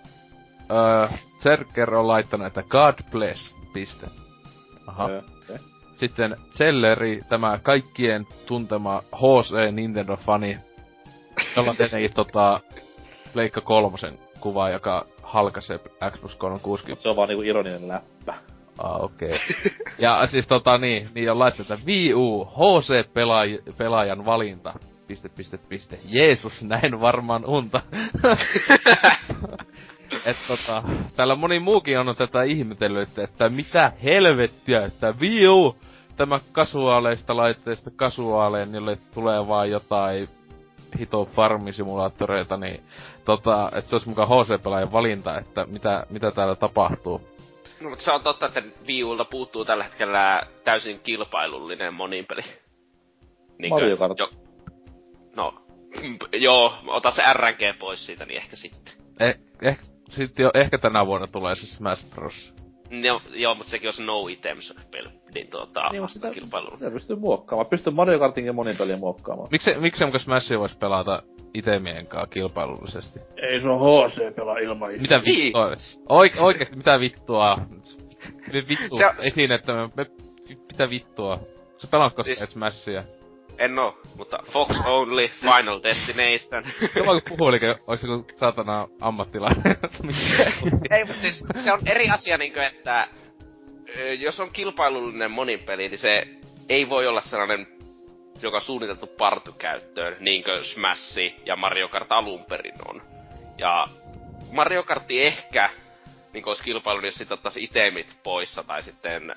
[SPEAKER 5] öö, Zerker on laittanut, että God bless, piste. Aha.
[SPEAKER 2] Joo, okei.
[SPEAKER 5] Sitten Zelleri, tämä kaikkien tuntema HC Nintendo-fani, jolla on tietenkin tota Leikka kolmosen kuva, joka halkaisee Xbox 360.
[SPEAKER 2] Mut se on vaan niinku ironinen läppä.
[SPEAKER 5] Ah, okei. Okay. ja siis tota niin, niin on laittanut, että Wii U, HC-pelaajan valinta. Piste, piste, piste. Jeesus, näin varmaan unta. Et tota, täällä moni muukin on tätä ihmetellyt, että, että mitä helvettiä, että Wii U, tämä kasuaaleista laitteista kasuaaleen, jolle tulee vaan jotain hito farmisimulaattoreita, niin tota, että se olisi mukaan HC-pelaajan valinta, että mitä, mitä täällä tapahtuu.
[SPEAKER 4] No, mutta se on totta, että Wii Ulta puuttuu tällä hetkellä täysin kilpailullinen moninpeli. Niinkö,
[SPEAKER 2] Mario Kart.
[SPEAKER 4] Jo, no, joo, ota se RNG pois siitä, niin ehkä sitten.
[SPEAKER 5] Eh, eh, sitten jo, ehkä tänä vuonna tulee se Smash Bros.
[SPEAKER 4] No, joo, mutta sekin on se no items peli, niin tuota,
[SPEAKER 2] Niin,
[SPEAKER 4] niin,
[SPEAKER 2] sitä,
[SPEAKER 4] kilpailuun.
[SPEAKER 2] sitä pystyy muokkaamaan. Pystyy Mario Kartin ja monin pelien muokkaamaan.
[SPEAKER 5] Miksi, miksi muka Smashia vois pelata itemien kanssa kilpailullisesti?
[SPEAKER 2] Ei se on HC pelaa ilman
[SPEAKER 5] Mitä
[SPEAKER 4] Niin.
[SPEAKER 5] vittua? Oik, oikeesti mitä vittua? Me vittu
[SPEAKER 4] Se on-
[SPEAKER 5] esiin, että me, me, mitä vittua? Se pelaatko siis...
[SPEAKER 4] Siis-
[SPEAKER 5] Smashia?
[SPEAKER 4] En oo, mutta Fox Only, Final Destination.
[SPEAKER 5] Jolla kun puhuu, eli ois joku saatana ammattilainen.
[SPEAKER 4] Ei, mutta siis se on eri asia niinkö, että jos on kilpailullinen monipeli, niin se ei voi olla sellainen, joka on suunniteltu partykäyttöön, niin kuin Smash ja Mario Kart alun perin on. Ja Mario Kartti ehkä niin olisi kilpailu, jos sit ottaisi itemit poissa, tai sitten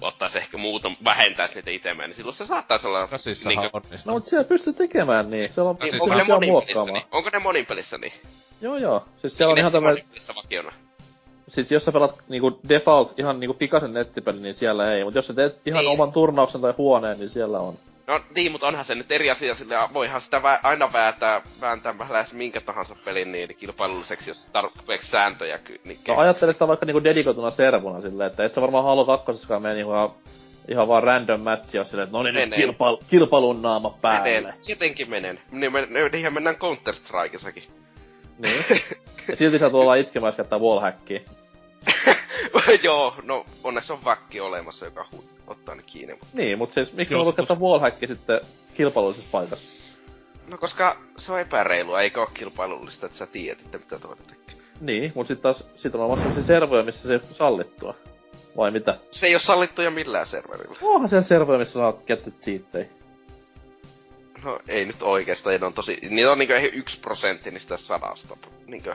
[SPEAKER 4] ottaisi ehkä muuta, vähentäisi niitä itemejä, niin silloin se saattaisi olla...
[SPEAKER 5] Kasissahan
[SPEAKER 4] niinkö-
[SPEAKER 5] onnistuu.
[SPEAKER 2] No mut siellä pystyy tekemään niin. Siellä on
[SPEAKER 4] Niin,
[SPEAKER 2] pystyy
[SPEAKER 4] onko ne monipelissä
[SPEAKER 2] muokkaamaan.
[SPEAKER 4] niin? Onko ne monipelissä niin?
[SPEAKER 2] Joo joo. Siis siellä on
[SPEAKER 4] Ne
[SPEAKER 2] ihan
[SPEAKER 4] monipelissä vakiona.
[SPEAKER 2] siis jos sä pelat niinku default ihan niinku pikaisen nettipeli, niin siellä ei. Mut jos sä teet ihan
[SPEAKER 4] Niin.
[SPEAKER 2] oman turnauksen tai huoneen, niin siellä on.
[SPEAKER 4] No niin, mutta onhan se nyt eri asia, sillä voihan sitä vä- aina vääntää, vääntää vähän lähes minkä tahansa pelin niin kilpailulliseksi, jos tarpeeksi sääntöjä ky- niin
[SPEAKER 2] No ajattele sitä vaikka niinku dedikoituna servuna silleen, että et sä varmaan Halo 2 mene niinku ihan, ihan vaan random matchia silleen, että no niin nyt
[SPEAKER 4] Menen.
[SPEAKER 2] kilpailu, kilpailun naama päälle.
[SPEAKER 4] Menen, jotenkin menen. Niin, me, niinhän mennään counter strikessakin
[SPEAKER 2] Niin. Ja silti sä tuolla itkemään, jos käyttää wallhackia.
[SPEAKER 4] Joo, no onneksi on väkki olemassa, joka hu- ottaa ne kiinni. Mutta...
[SPEAKER 2] Niin, mut siis miksi
[SPEAKER 5] Joskus.
[SPEAKER 2] käyttää wallhackia sitten kilpailullisessa paikassa?
[SPEAKER 4] No koska se on epäreilua, eikä ole kilpailullista, että sä tiedät, että mitä toinen tekee.
[SPEAKER 2] Niin, mut sit taas sit on olemassa se servoja, missä se ei ole sallittua. Vai mitä?
[SPEAKER 4] Se ei ole sallittuja millään serverillä.
[SPEAKER 2] Onhan siellä servoja, missä saat käyttää cheattejä.
[SPEAKER 4] No ei nyt oikeastaan, ne on tosi... Niitä on niinkö yksi prosentti niistä sadasta. Niinkö...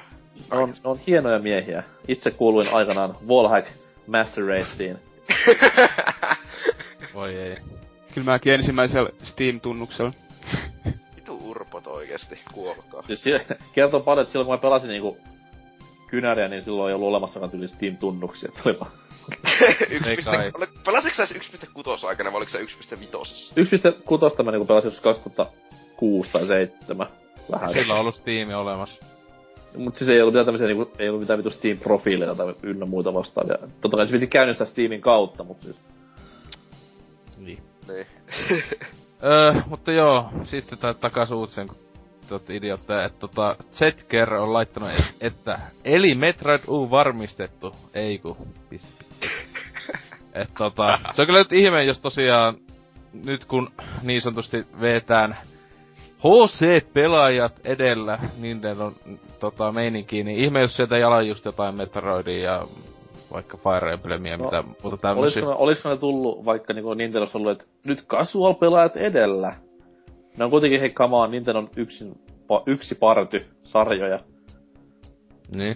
[SPEAKER 2] Ne on, ne on hienoja miehiä. Itse kuuluin aikanaan wallhack Master Raceen.
[SPEAKER 5] Voi ei.
[SPEAKER 3] Kyllä mäkin ensimmäisellä Steam-tunnuksella.
[SPEAKER 4] Vitu urpot oikeesti, kuolkaa.
[SPEAKER 2] Siis si- kertoo paljon, että silloin kun mä pelasin niinku kynäriä, niin silloin ei ollut olemassakaan tyyli Steam-tunnuksia. Et se oli vaan
[SPEAKER 5] Ei kai.
[SPEAKER 4] 1.6 Pelasitko sä se 1.6 aikana vai oliko se 1.5?
[SPEAKER 2] 1.6 mä niinku pelasin joskus 2006 tai 2007. Vähän.
[SPEAKER 5] Sillä on ollut Steam olemassa.
[SPEAKER 2] Mut siis ei ollut mitään tämmösiä niinku, ei ollut mitään vitu Steam-profiileja tai ynnä muuta vastaavia. Totta kai se piti käynnistää Steamin kautta, mut siis...
[SPEAKER 5] Niin.
[SPEAKER 4] Niin.
[SPEAKER 5] Öö, mutta joo, sitten tää takas uutisen, kun te ootte idiootteja, että tota, Zetker on laittanut, et, että eli Metroid U varmistettu, ei ku. Et tota, se on kyllä nyt ihme, jos tosiaan, nyt kun niin sanotusti vetään HC-pelaajat edellä Nintendo tota, meininkiin, niin ihme, jos sieltä ala just jotain Metroidia ja vaikka Fire Emblemia,
[SPEAKER 2] No,
[SPEAKER 5] mitä muuta tämmösiä.
[SPEAKER 2] Olisiko ne, olisiko ne tullut vaikka niinku Nintendossa ollut, että nyt casual-pelaajat edellä? Ne on kuitenkin, hei come on, Nintendon yksin, pa, yksi party sarjoja.
[SPEAKER 5] Niin.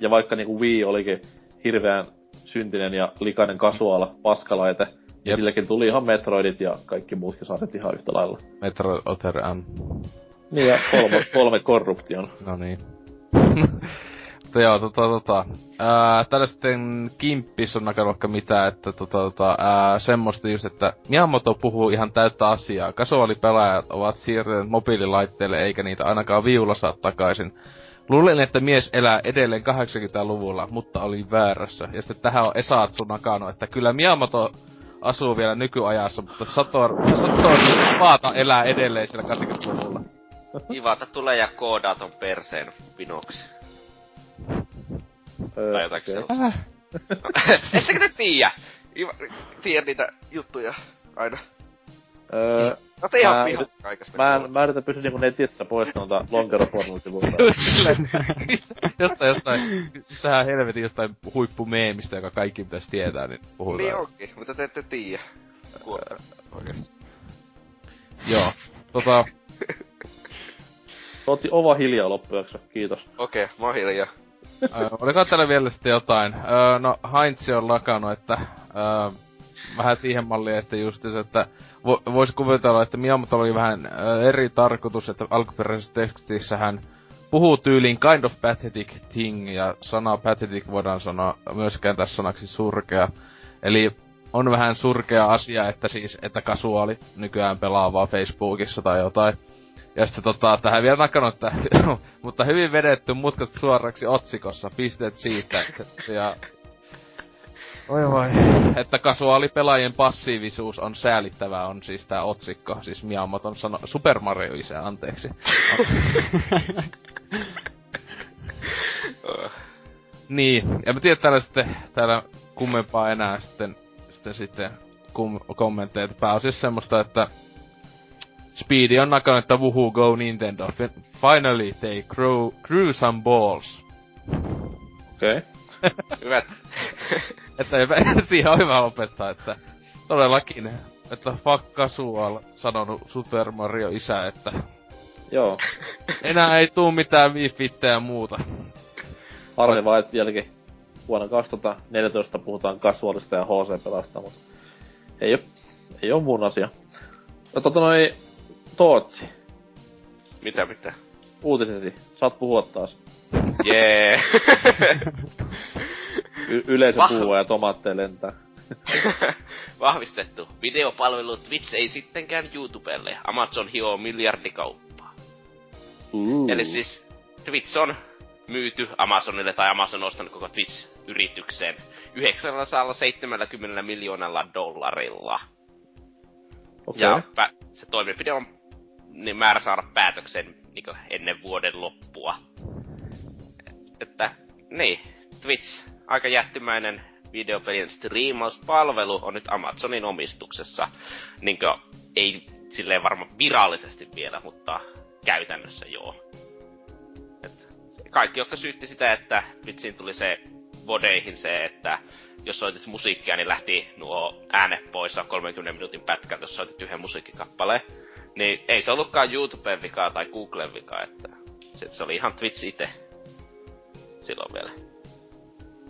[SPEAKER 2] Ja vaikka niinku Wii olikin hirveän syntinen ja likainen kasuaala paskalaite, niin
[SPEAKER 5] Jep.
[SPEAKER 2] silläkin tuli ihan Metroidit ja kaikki muutkin sarjat ihan yhtä lailla.
[SPEAKER 5] Metroid Other M.
[SPEAKER 2] Niin ja kolme, kolme korruption.
[SPEAKER 5] No niin. Mutta joo, tota, tota, ää, tällä sitten kimppis on nakannut vaikka mitä, että tota, tota, ää, semmoista just, että Miyamoto puhuu ihan täyttä asiaa. Kasuaalipelaajat ovat siirtyneet mobiililaitteille eikä niitä ainakaan viulla saa takaisin. Luulen, että mies elää edelleen 80-luvulla, mutta oli väärässä. Ja sitten tähän on Esatsu nakannut, että kyllä Miyamoto asuu vielä nykyajassa, mutta Sator, Sator Vaata elää edelleen siellä 80-luvulla.
[SPEAKER 4] Ivata tulee ja koodaa ton perseen pinoksi.
[SPEAKER 2] Öö,
[SPEAKER 4] Tai jotakin
[SPEAKER 2] okei.
[SPEAKER 4] sellaista. Ettekö te tiedä? Iva, tiedät niitä juttuja aina.
[SPEAKER 2] Öö,
[SPEAKER 4] No te ihan
[SPEAKER 2] Mä-
[SPEAKER 4] pihat kaikesta.
[SPEAKER 2] mä, en, mä yritän pysyä niinku netissä pois noilta lonkeropornosivuilta.
[SPEAKER 5] jostain, jostain, tähän helvetin jostain huippumeemistä, joka kaikki pitäisi tietää, niin puhutaan.
[SPEAKER 4] Niin onkin, mutta te ette tiedä. Kuoppa.
[SPEAKER 5] Oikeesti. Joo. Tota,
[SPEAKER 2] Otti ova hiljaa loppujakso, kiitos.
[SPEAKER 4] Okei, mä oon hiljaa.
[SPEAKER 5] Ö, oliko täällä vielä sitten jotain? Öö, no, Heinz on lakannut, että öö, vähän siihen malliin, että just se, että vo, voisi kuvitella, että Miyamoto oli vähän ö, eri tarkoitus, että alkuperäisessä tekstissä hän puhuu tyyliin kind of pathetic thing, ja sana pathetic voidaan sanoa myöskään tässä sanaksi surkea. Eli on vähän surkea asia, että siis, että kasuaali nykyään pelaa vaan Facebookissa tai jotain. Ja sitten tota, tähän vielä nakannut, että, mutta hyvin vedetty mutkat suoraksi otsikossa, pisteet siitä. Ja Oi voi. Että kasuaalipelaajien passiivisuus on säälittävää, on siis tää otsikko. Siis Miyamoton sano Super Mario isä, anteeksi. niin, en mä tiedä täällä sitten, täällä kummempaa enää sitten, sitten, sitten kum, kommentteja. että Pääasiassa semmoista, että Speedy on nakannut, että wuhu go Nintendo. Fin- Finally they grew, grew some balls.
[SPEAKER 2] Okei. Okay.
[SPEAKER 4] Hyvät.
[SPEAKER 5] Että ei, siihen on hyvä lopettaa, että todellakin, että fuck casual, sanonut Super Mario isä, että
[SPEAKER 2] Joo.
[SPEAKER 5] enää ei tuu mitään wifittejä ja muuta.
[SPEAKER 2] Harmi vaan, että vieläkin vuonna 2014 puhutaan kasvualista ja HC-pelasta, mutta ei oo, ei oo mun asia. Tota noi, Tootsi,
[SPEAKER 4] Mitä mitä?
[SPEAKER 2] Uutisesi, saat puhua taas.
[SPEAKER 4] Jee.
[SPEAKER 2] Y- yleisö
[SPEAKER 4] Vahva.
[SPEAKER 2] puhuu ja tomaatteja lentää.
[SPEAKER 4] Vahvistettu. Videopalvelu Twitch ei sittenkään YouTubelle. Amazon hioo miljardikauppaa.
[SPEAKER 2] Uh.
[SPEAKER 4] Eli siis Twitch on myyty Amazonille tai Amazon on ostanut koko Twitch-yritykseen 970 miljoonalla dollarilla.
[SPEAKER 2] okay.
[SPEAKER 4] Ja pä- se toimenpide on niin määrä saada päätöksen niin ennen vuoden loppua. Että niin, Twitch, aika jättimäinen videopelien striimauspalvelu on nyt Amazonin omistuksessa. Niin ei silleen varmaan virallisesti vielä, mutta käytännössä joo. Et kaikki, jotka syytti sitä, että Twitchiin tuli se vodeihin se, että jos soitit musiikkia, niin lähti nuo äänet pois 30 minuutin pätkältä, jos soitit yhden musiikkikappaleen. Niin ei se ollutkaan YouTuben vikaa tai Googlen vikaa, että se, se oli ihan Twitch itse silloin vielä.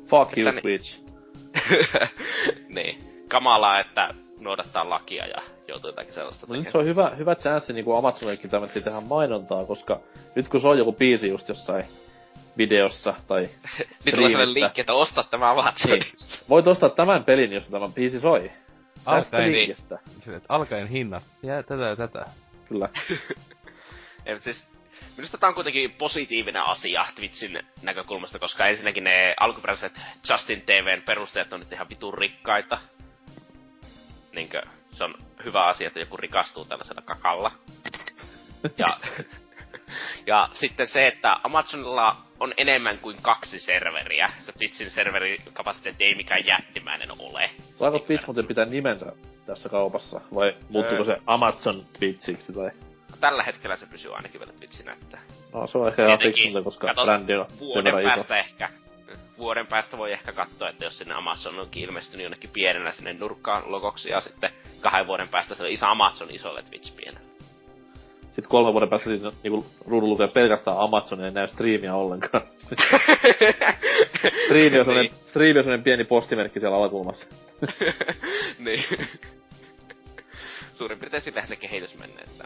[SPEAKER 2] Fuck you,
[SPEAKER 4] Että niin.
[SPEAKER 2] Twitch.
[SPEAKER 4] niin. Kamalaa, että noudattaa lakia ja joutuu jotakin sellaista
[SPEAKER 2] No nyt se on hyvä, hyvä chanssi niinku Amazonillekin tämmöistä tehdä mainontaa, koska nyt kun se on joku biisi just jossain videossa tai
[SPEAKER 4] Nyt tulee sellainen linkki, että osta tämä Amazon.
[SPEAKER 2] Niin. voit ostaa tämän pelin, jos tämä biisi soi. Tästä
[SPEAKER 5] Alkaen,
[SPEAKER 4] niin.
[SPEAKER 5] Silleen, että alkaen hinnat. Ja tätä ja tätä.
[SPEAKER 2] Kyllä.
[SPEAKER 4] Ei, mutta siis, minusta tämä on kuitenkin positiivinen asia Twitchin näkökulmasta, koska ensinnäkin ne alkuperäiset Justin TVn perusteet on nyt ihan vitun rikkaita. Niinkö, se on hyvä asia, että joku rikastuu tällaisella kakalla. Ja, ja sitten se, että Amazonilla on enemmän kuin kaksi serveriä. Se Twitchin serverikapasiteetti ei mikään jättimäinen ole.
[SPEAKER 2] Saako Twitch muuten pitää nimensä tässä kaupassa? Vai muuttuuko
[SPEAKER 4] Öö.
[SPEAKER 2] se Amazon Twitchiksi tai?
[SPEAKER 4] Tällä hetkellä se pysyy ainakin vielä Twitchinä, että
[SPEAKER 2] No se on ehkä ihan fiksunta, koska brändi on sen
[SPEAKER 4] vuoden
[SPEAKER 2] verran iso.
[SPEAKER 4] päästä ehkä. Vuoden päästä voi ehkä katsoa, että jos sinne Amazon onkin ilmestynyt jonnekin pienenä sinne nurkkaan logoksi ja sitten kahden vuoden päästä se on iso Amazon isolle Twitch pienellä.
[SPEAKER 2] Sitten kolme vuoden päästä siinä niinku ruudun lukee pelkästään Amazon ja ei näy striimiä ollenkaan. striimi, on
[SPEAKER 4] Niin.
[SPEAKER 2] striimi on sellainen pieni postimerkki siellä alakulmassa.
[SPEAKER 4] niin. Suurin piirtein sillähän se kehitys menee, että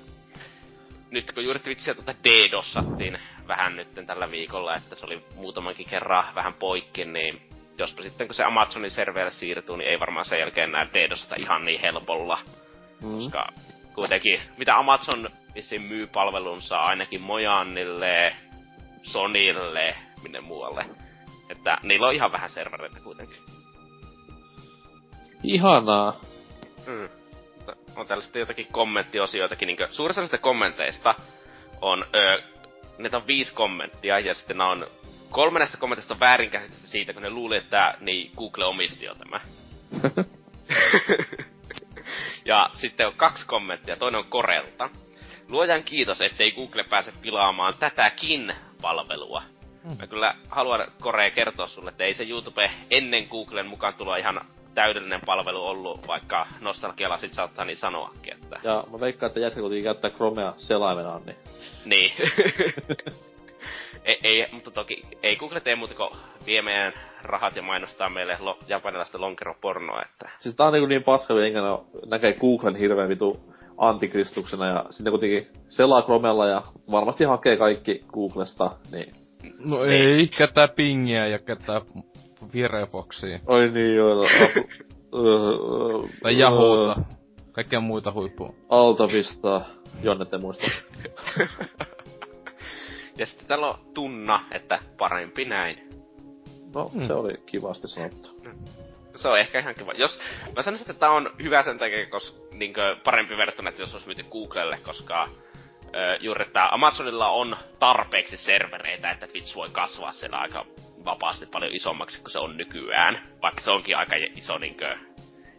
[SPEAKER 4] nyt kun juuri Twitchiä tuota DDoSattiin vähän nytten tällä viikolla, että se oli muutamankin kerran vähän poikki, niin jospa sitten kun se Amazonin serveille siirtyy, niin ei varmaan sen jälkeen näe DDoSta ihan niin helpolla. Mm. Koska kuitenkin, mitä Amazon vissiin myy palvelunsa ainakin Mojanille, Sonille, minne muualle. Että niillä on ihan vähän servereitä kuitenkin.
[SPEAKER 2] Ihanaa.
[SPEAKER 4] Mm. On tällaista jotakin kommenttiosioitakin, niin suurin osa kommenteista on, öö, ne on viisi kommenttia, ja sitten on kolme näistä kommenteista on väärinkäsitystä siitä, kun ne luuli, että niin Google omisti jo tämä. ja sitten on kaksi kommenttia, toinen on Korelta. Luojan kiitos, ettei Google pääse pilaamaan tätäkin palvelua. Mm. Mä kyllä haluan Korea kertoa sulle, että ei se YouTube ennen Googlen mukaan tuloa ihan täydellinen palvelu ollut, vaikka nostalgialla sit saattaa niin sanoakin, että...
[SPEAKER 2] Ja mä veikkaan, että jätkä kuitenkin käyttää Chromea selaimenaan, niin...
[SPEAKER 4] Niin. ei, ei, mutta toki ei Google tee muuta kuin vie meidän rahat ja mainostaa meille lo, japanilaista lonkeropornoa, että...
[SPEAKER 2] Siis tää on niin, niin paska, enkä näkee Googlen hirveän vitu antikristuksena ja sitten kuitenkin selaa Chromella ja varmasti hakee kaikki Googlesta, niin...
[SPEAKER 5] No ei, ei ketään pingiä ja ketään Firefoxia.
[SPEAKER 2] Oi niin joo.
[SPEAKER 5] tai Yahoota. Kaikkia muita huippua.
[SPEAKER 2] Altavista. Jonne te muista.
[SPEAKER 4] ja sitten täällä on tunna, että parempi näin.
[SPEAKER 2] No, hmm. se oli kivasti sanottu. Hmm.
[SPEAKER 4] Se on ehkä ihan kiva. Jos, mä sanoisin, että tää on hyvä sen takia, koska niinkö, parempi verrattuna, että jos olisi myyty Googlelle, koska ö, juuri että Amazonilla on tarpeeksi servereitä, että Twitch voi kasvaa siellä aika vapaasti paljon isommaksi kuin se on nykyään. Vaikka se onkin aika iso niinkö,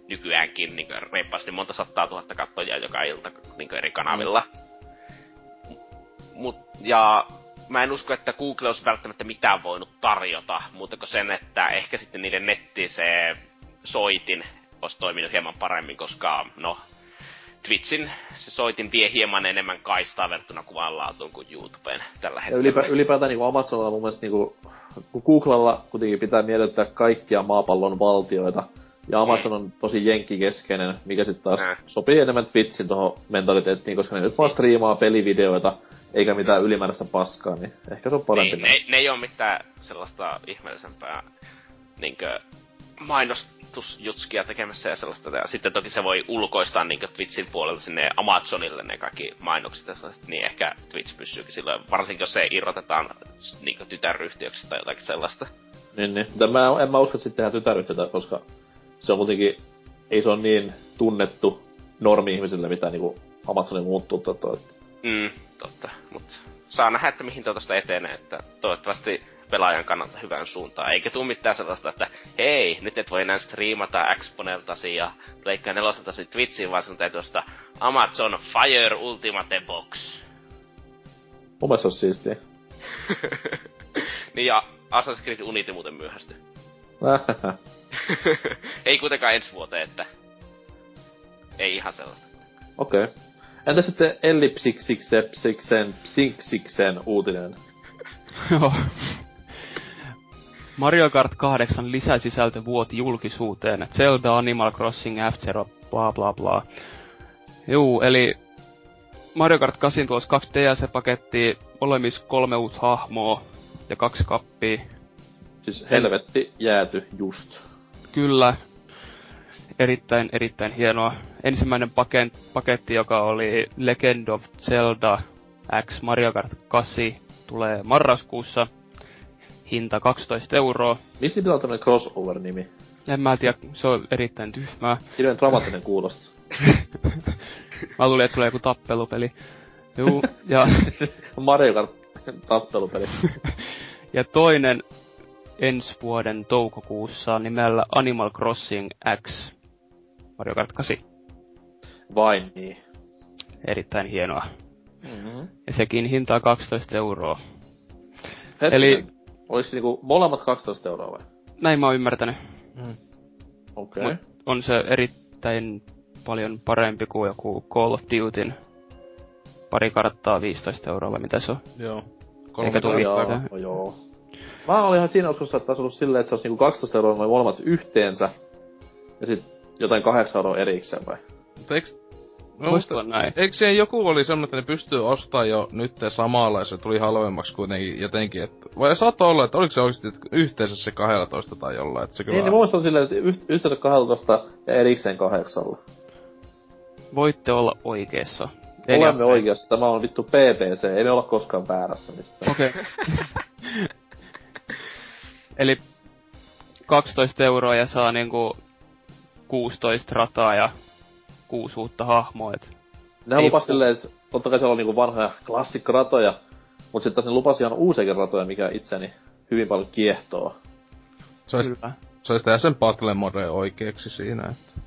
[SPEAKER 4] nykyäänkin niinkö, reippaasti monta sataa tuhatta kattojaa joka ilta niinkö, eri kanavilla. Mut, ja mä en usko, että Google olisi välttämättä mitään voinut tarjota, muuta kuin sen, että ehkä sitten niiden netti se soitin olisi toiminut hieman paremmin, koska no, Twitchin se soitin vie hieman enemmän kaistaa verrattuna kuvanlaatuun kuin YouTubeen tällä hetkellä.
[SPEAKER 2] ylipä, ylipäätään niin Amazonilla mun mielestä niin kun Googlella kuitenkin pitää miellyttää kaikkia maapallon valtioita, ja Amazon on tosi jenkkikeskeinen, mikä sitten taas Nää. sopii enemmän Twitchin tuohon mentaliteettiin, koska ne nyt vaan striimaa pelivideoita, eikä mitään ylimääräistä paskaa, niin ehkä se on parempi.
[SPEAKER 4] Niin, ne, ne ei ole mitään sellaista ihmeellisempää niinkö mainostusjutskia tekemässä ja sellaista. Ja sitten toki se voi ulkoistaa niinkö Twitchin puolelta sinne Amazonille ne kaikki mainokset ja sellaiset, niin ehkä Twitch pysyykin silloin, varsinkin jos se irrotetaan niinkö tytäryhtiöksi tai jotakin sellaista.
[SPEAKER 2] Niin, niin. Mutta mä, en mä usko, että sitten tehdään tytäryhtiötä, koska se on kuitenkin, ei se ole niin tunnettu normi-ihmisille, mitä niinku Amazonin muut tuottaa.
[SPEAKER 4] Mm, totta. Mutta saa nähdä, että mihin tuosta etenee, että toivottavasti pelaajan kannalta hyvään suuntaan. Eikä tuu mitään sellaista, että hei, nyt et voi enää striimata Exponeltasi ja Pleikkaa neloseltasi Twitchiin, vaan sun täytyy ostaa Amazon Fire Ultimate Box.
[SPEAKER 2] Mun mielestä on siistiä.
[SPEAKER 4] niin ja Assassin's Creed Unity muuten myöhästy. ei kuitenkaan ensi vuoteen, että ei ihan sellaista.
[SPEAKER 2] Okei. Okay. Entä sitten Ellipsiksiksen Psiksiksen uutinen?
[SPEAKER 3] Joo. Mario Kart 8 lisäsisältö vuoti julkisuuteen. Zelda, Animal Crossing, F-Zero, bla bla bla. Juu, eli Mario Kart 8 tuossa kaksi DLC-pakettia, olemis kolme uutta hahmoa ja kaksi kappia.
[SPEAKER 2] Siis helvetti jääty just.
[SPEAKER 3] Kyllä. Erittäin, erittäin hienoa. Ensimmäinen paket, paketti, joka oli Legend of Zelda X Mario Kart 8, tulee marraskuussa. Hinta 12 euroa.
[SPEAKER 2] Mistä pitää tämmönen crossover-nimi?
[SPEAKER 3] En mä tiedä, se on erittäin tyhmää.
[SPEAKER 2] Hirveen dramaattinen kuulostus.
[SPEAKER 3] mä luulin, että tulee joku tappelupeli. Juu, ja...
[SPEAKER 2] Mario Kart tappelupeli.
[SPEAKER 3] ja toinen ensi vuoden toukokuussa nimellä Animal Crossing X Mario Kart 8.
[SPEAKER 2] Vain niin.
[SPEAKER 3] Erittäin hienoa. Mm-hmm. Ja sekin hintaa 12 euroa. Hetkinen. Eli...
[SPEAKER 2] Olis niinku molemmat 12 euroa vai?
[SPEAKER 3] Näin mä oon ymmärtänyt.
[SPEAKER 2] Mm. Okei. Okay.
[SPEAKER 3] on se erittäin paljon parempi kuin joku Call of Dutyn pari karttaa 15 euroa vai mitä se on?
[SPEAKER 5] Joo.
[SPEAKER 3] Eikä tuli
[SPEAKER 2] joo, joo. Mä olin ihan siinä uskossa, että olisi ollut silleen, että se olisi niinku 12 euroa noin molemmat yhteensä. Ja sit jotain 8 euroa erikseen vai?
[SPEAKER 5] Mutta eiks No,
[SPEAKER 3] olla näin.
[SPEAKER 5] Eikö siihen joku oli semmonen, että ne pystyy ostamaan jo nyt samalla, ja se tuli halvemmaksi kuitenkin jotenkin, että... Vai saattoi olla, että oliko se oikeesti että yhteensä se 12 tai jollain, että se kyllä...
[SPEAKER 2] Niin, niin on silleen, että yht, yhteensä 12 ja erikseen kahdeksalla.
[SPEAKER 3] Voitte olla oikeassa.
[SPEAKER 2] Olemme oikeassa. Tämä on vittu PPC. Ei me olla koskaan väärässä mistään.
[SPEAKER 3] Okei. Okay. Eli 12 euroa ja saa niinku 16 rataa ja kuusi uutta hahmoa. Et
[SPEAKER 2] Ne
[SPEAKER 3] Ei-
[SPEAKER 2] lupas silleen, että totta kai siellä on niinku vanhoja klassikkoratoja, mutta sitten taas ne lupas ihan uusiakin ratoja, mikä itseni hyvin paljon kiehtoo.
[SPEAKER 5] Se olisi,
[SPEAKER 3] Kyllä.
[SPEAKER 5] se olisi tehdä sen battle mode oikeeksi siinä, että...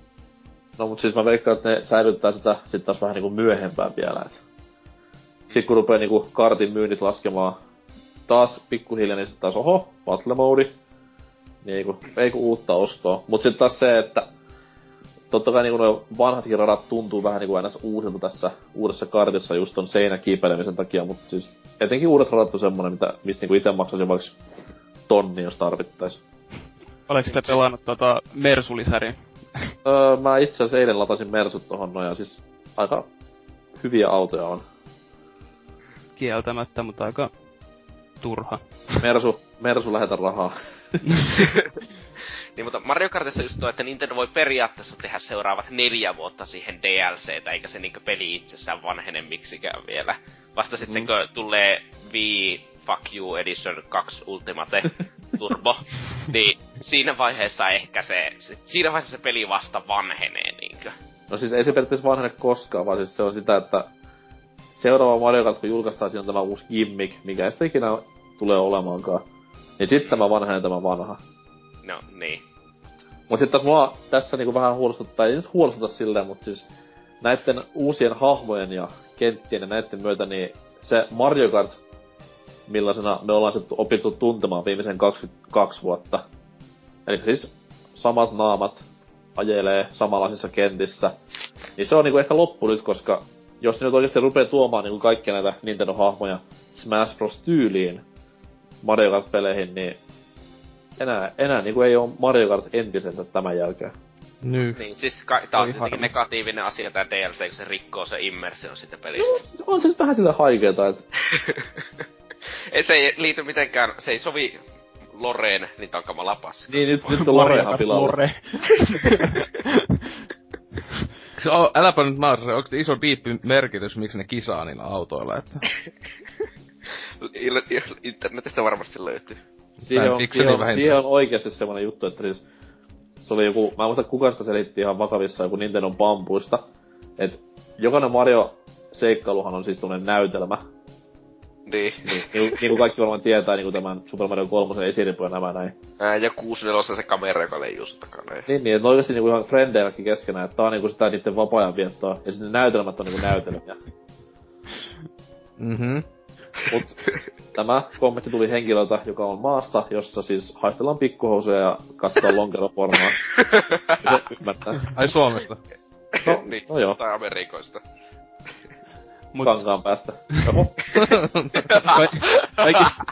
[SPEAKER 2] No mut siis mä veikkaan, että ne säilyttää sitä sit taas vähän niinku myöhempään vielä. Et. Sitten kun rupee niinku kartin myynnit laskemaan taas pikkuhiljaa, niin sit taas oho, battle mode. Niin ei kun, ei kun uutta ostoa. Mut sitten taas se, että totta kai niinku nuo vanhatkin radat tuntuu vähän niinku aina uusilta tässä uudessa kartissa just ton seinäkiipeilemisen takia, mutta siis etenkin uudet radat on semmonen, mitä, mistä niinku ite maksaisin vaikka tonni, jos tarvittais.
[SPEAKER 3] Oleks te pelannut tota Mersulisäri?
[SPEAKER 2] Öö, mä itse asiassa eilen latasin Mersut tohon noin ja siis aika hyviä autoja on.
[SPEAKER 3] Kieltämättä, mutta aika turha.
[SPEAKER 2] Mersu, Mersu lähetä rahaa.
[SPEAKER 4] Niin, mutta Mario Kartissa just tuo, että Nintendo voi periaatteessa tehdä seuraavat neljä vuotta siihen DLCtä, eikä se niinkö peli itsessään vanhene miksikään vielä. Vasta sitten kun tulee Wii Fuck You Edition 2 Ultimate Turbo, niin siinä vaiheessa ehkä se, se, siinä vaiheessa se peli vasta vanhenee niinkö.
[SPEAKER 2] No siis ei se periaatteessa vanhene koskaan, vaan siis se on sitä, että seuraava Mario Kart, kun julkaistaan, siinä on tämä uusi gimmick, mikä ei sitä ikinä tulee olemaankaan. Niin sitten tämä vanhenee tämä vanha.
[SPEAKER 4] No, niin.
[SPEAKER 2] Mut sitten taas mua tässä niinku vähän huolestuttaa, ei nyt huolestuta silleen, mutta siis näiden uusien hahmojen ja kenttien ja näiden myötä, niin se Mario Kart, millaisena me ollaan se opittu tuntemaan viimeisen 22 vuotta. Eli siis samat naamat ajelee samanlaisissa kentissä. Niin se on niinku ehkä loppu nyt, koska jos ne nyt oikeasti rupeaa tuomaan niinku kaikkia näitä Nintendo-hahmoja Smash Bros. tyyliin Mario Kart-peleihin, niin enää, enää niinku ei ole Mario Kart entisensä tämän jälkeen.
[SPEAKER 5] Nyt.
[SPEAKER 4] Niin, siis ka- tää on tietenkin
[SPEAKER 3] harmi.
[SPEAKER 4] negatiivinen asia tää DLC, kun se rikkoo se immersion sitten pelistä.
[SPEAKER 2] On se nyt vähän sille haikeeta, että
[SPEAKER 4] ei, se ei liity mitenkään, se ei sovi Loreen, niin tää on kamala paska.
[SPEAKER 2] niin nyt, nyt on Lorehan pilalla.
[SPEAKER 3] Lore.
[SPEAKER 5] Se on, äläpä nyt naurata, onko iso diippi merkitys, miksi ne kisaa niillä autoilla, että...
[SPEAKER 4] Internetistä varmasti löytyy.
[SPEAKER 2] Siihen on, siihen, on, siihen on oikeasti semmoinen juttu, että siis se oli joku, mä en muista kuka sitä selitti ihan vakavissa joku Nintendo pampuista, että jokainen Mario seikkailuhan on siis tämmönen näytelmä.
[SPEAKER 4] Niin.
[SPEAKER 2] Niin, niin, niin kuin kaikki varmaan tietää niin kuin tämän Super Mario 3 esiripu ja nämä näin.
[SPEAKER 4] Ää, ja 64 se kamera, joka leijuu sitä takana.
[SPEAKER 2] Niin, niin, että ne oikeesti niinku ihan frendeilläkin keskenään, että tää on niinku sitä niiden vapaa-ajan viettoa, ja sitten ne näytelmät on niinku näytelmiä.
[SPEAKER 5] Mhm.
[SPEAKER 2] Mut tämä kommentti tuli henkilöltä, joka on maasta, jossa siis haistellaan pikkuhousuja ja katsotaan lonkeropornoa. Ymmärtää.
[SPEAKER 5] Ai Suomesta.
[SPEAKER 2] No,
[SPEAKER 4] niin,
[SPEAKER 2] no joo.
[SPEAKER 4] tai Amerikoista.
[SPEAKER 3] Mut
[SPEAKER 2] Kankaan päästä.
[SPEAKER 3] Ka- kaikista,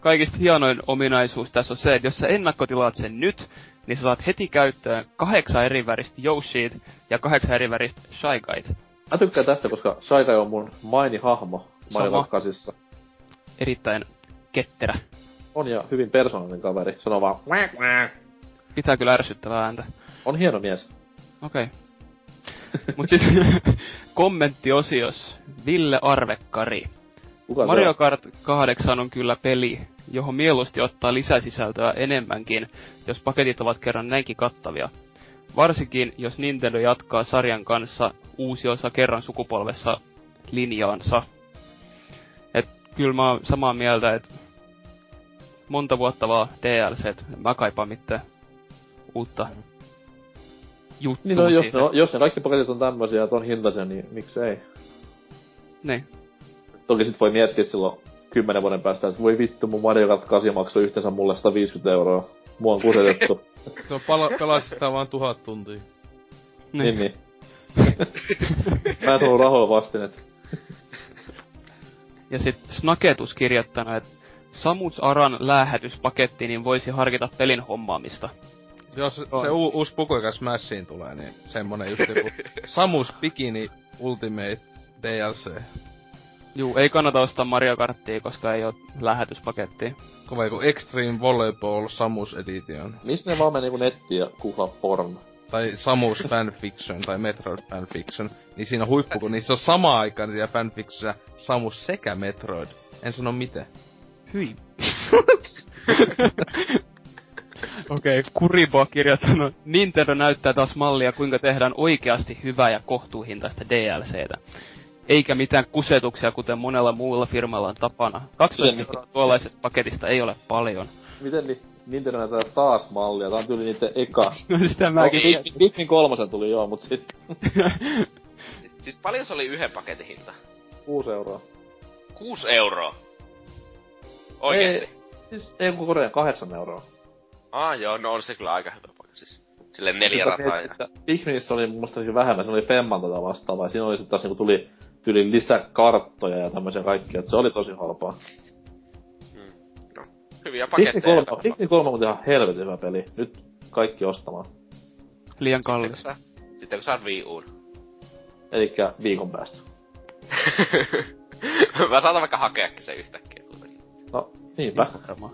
[SPEAKER 3] kaikista hienoin ominaisuus tässä on se, että jos sä ennakkotilaat sen nyt, niin sä saat heti käyttöön kahdeksan eri väristä Yoshiit ja kahdeksan eri väristä Shy Guide.
[SPEAKER 2] Mä tykkään tästä, koska Shy Guy on mun maini hahmo Mario
[SPEAKER 3] Sama.
[SPEAKER 2] Kart 8.
[SPEAKER 3] Erittäin ketterä.
[SPEAKER 2] On ja hyvin persoonallinen kaveri. Sano vaan, "Quack, quack."
[SPEAKER 3] Pitää kyllä ärsyttävää ääntä.
[SPEAKER 2] on hieno mies.
[SPEAKER 3] Okei. Okay. Mut sit kommenttiosiossa Ville Arvekkari.
[SPEAKER 2] Kuka
[SPEAKER 3] Mario? Kart 8 on kyllä peli, johon mieluusti ottaa lisäsisältöä enemmänkin, jos paketit ovat kerran näinkin kattavia. Varsinkin, jos Nintendo jatkaa sarjan kanssa uusi osa kerran sukupolvessa linjaansa. Kyllä mä oon samaa mieltä, että monta vuotta vaan DLC, mä kaipaan mitään uutta juttua
[SPEAKER 2] Niin no, jos, ne, jos ne kaikki paketit on tämmösiä ja ton hintaisia, niin miksei?
[SPEAKER 3] Niin.
[SPEAKER 2] Toki sit voi miettiä silloin kymmenen vuoden päästä, että voi vittu, mun Mario Kart 8 maksoi yhteensä mulle 150 euroa. Mua on kusetettu.
[SPEAKER 5] Se on pala- pelasi sitä vaan tuhat tuntia.
[SPEAKER 2] niin, niin. Mä en saanut rahoja vastinet.
[SPEAKER 3] Ja sit Snaketus kirjoittanut, että Samus Aran läähätyspaketti, niin voisi harkita pelin hommaamista.
[SPEAKER 5] Jos se
[SPEAKER 3] On.
[SPEAKER 5] u- uusi puku, joka Smashiin tulee, niin semmonen just joku Samus Bikini Ultimate DLC.
[SPEAKER 3] Juu, ei kannata ostaa Mario Karttia, koska ei oo lähetyspakettia.
[SPEAKER 5] Kova joku Extreme Volleyball Samus Edition.
[SPEAKER 2] Mistä ne vaan meni niinku nettiin ja googlaa porn?
[SPEAKER 5] Tai Samus Fanfiction tai Metroid Fanfiction. Niin siinä on huippu, kun niissä on samaan aikaan siellä fanfictionissa Samus sekä Metroid. En sano miten.
[SPEAKER 3] Hyi. Okei, okay, Kuribo on kirjoittanut, Nintendo näyttää taas mallia, kuinka tehdään oikeasti hyvää ja kohtuuhintaista DLCtä. Eikä mitään kusetuksia, kuten monella muulla firmalla on tapana. 12
[SPEAKER 2] Miten-
[SPEAKER 3] euroa tuollaisesta paketista ei ole paljon.
[SPEAKER 2] Miten ni, Nintendo näyttää taas mallia? Tää on tyyli niitten eka.
[SPEAKER 3] No sitä
[SPEAKER 2] No,
[SPEAKER 3] mäkin
[SPEAKER 2] Pikmin- Pikmin kolmosen tuli joo, mut siis
[SPEAKER 4] Siis paljon se oli yhden paketin hinta?
[SPEAKER 2] 6 euroa.
[SPEAKER 4] 6 euroa. Oikeesti?
[SPEAKER 2] Ei, siis ei kun Korea, 8 euroa.
[SPEAKER 4] Ah joo, no on se kyllä aika hyvä paketti. Siis sille neljä rataa
[SPEAKER 2] Pikminissä oli mun mielestä vähemmän, se oli Femman tätä vastaavaa. ja Siinä oli sitten taas niinku tuli tyyli lisäkarttoja ja tämmöisiä kaikkia, että se oli tosi halpaa.
[SPEAKER 4] Mm. Hyviä paketteja.
[SPEAKER 2] 3,
[SPEAKER 4] joka
[SPEAKER 2] Pikmin 3 on ihan helvetin hyvä peli. Nyt kaikki ostamaan.
[SPEAKER 3] liian kallis.
[SPEAKER 4] sitten kun saat Wii Uun.
[SPEAKER 2] Elikkä viikon päästä.
[SPEAKER 4] Mä saatan vaikka hakeakin sen yhtäkkiä kuitenkin.
[SPEAKER 2] No, niinpä.
[SPEAKER 3] Varmaan.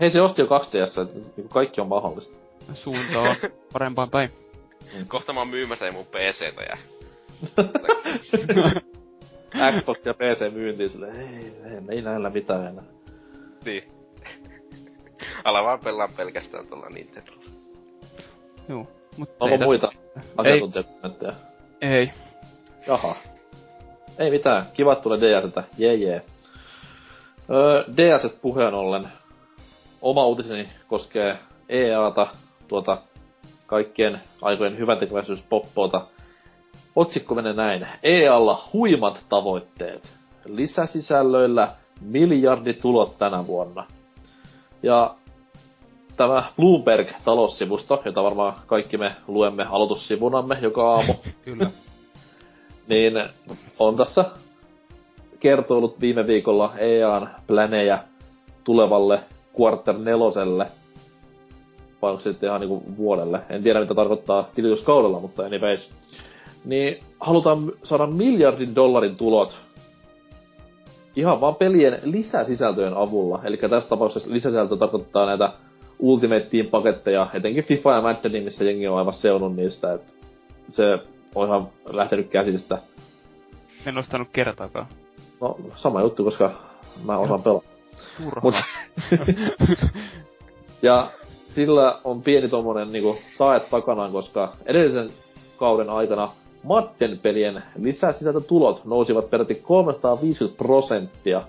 [SPEAKER 2] Hei, se osti jo 2DS, että niinku kaikki on mahdollista.
[SPEAKER 3] Suunta on parempaan päin.
[SPEAKER 4] Kohta mä oon myymässä mun PCtä ja...
[SPEAKER 2] Xbox ja PC myyntiin sille, ei, ei, ei näillä mitään enää.
[SPEAKER 4] niin. Ala vaan pelaa pelkästään tuolla Nintendolla.
[SPEAKER 3] Juu. Mut
[SPEAKER 2] Onko
[SPEAKER 3] ei
[SPEAKER 2] muita asiantuntijakommentteja?
[SPEAKER 3] Ei.
[SPEAKER 2] Jaha. Ei mitään, kiva tulee DSltä, jee jee. Öö, DSstä puheen ollen, oma uutiseni koskee EAta, tuota kaikkien aikojen hyväntekeväisyys poppoota. Otsikko menee näin. EAlla huimat tavoitteet. Lisäsisällöillä miljarditulot tänä vuonna. Ja tämä Bloomberg-taloussivusto, jota varmaan kaikki me luemme aloitussivunamme joka aamu,
[SPEAKER 5] Kyllä.
[SPEAKER 2] niin on tässä kertonut viime viikolla EAN planejä tulevalle quarter neloselle. Vai onko se sitten ihan niinku vuodelle? En tiedä mitä tarkoittaa tilityskaudella, mutta anyways. Niin halutaan saada miljardin dollarin tulot ihan vaan pelien lisäsisältöjen avulla. Eli tässä tapauksessa lisäsisältö tarkoittaa näitä Ultimate Team paketteja, etenkin FIFA ja Maddenin, missä jengi on aivan seunut niistä. Et se on ihan lähtenyt käsistä.
[SPEAKER 3] En ostanut kertaakaan.
[SPEAKER 2] No, sama juttu, koska mä osaan pelata.
[SPEAKER 3] Turha.
[SPEAKER 2] Mut, ja sillä on pieni tommonen niinku tae takanaan, koska edellisen kauden aikana Madden pelien lisäsisältötulot nousivat peräti 350 prosenttia.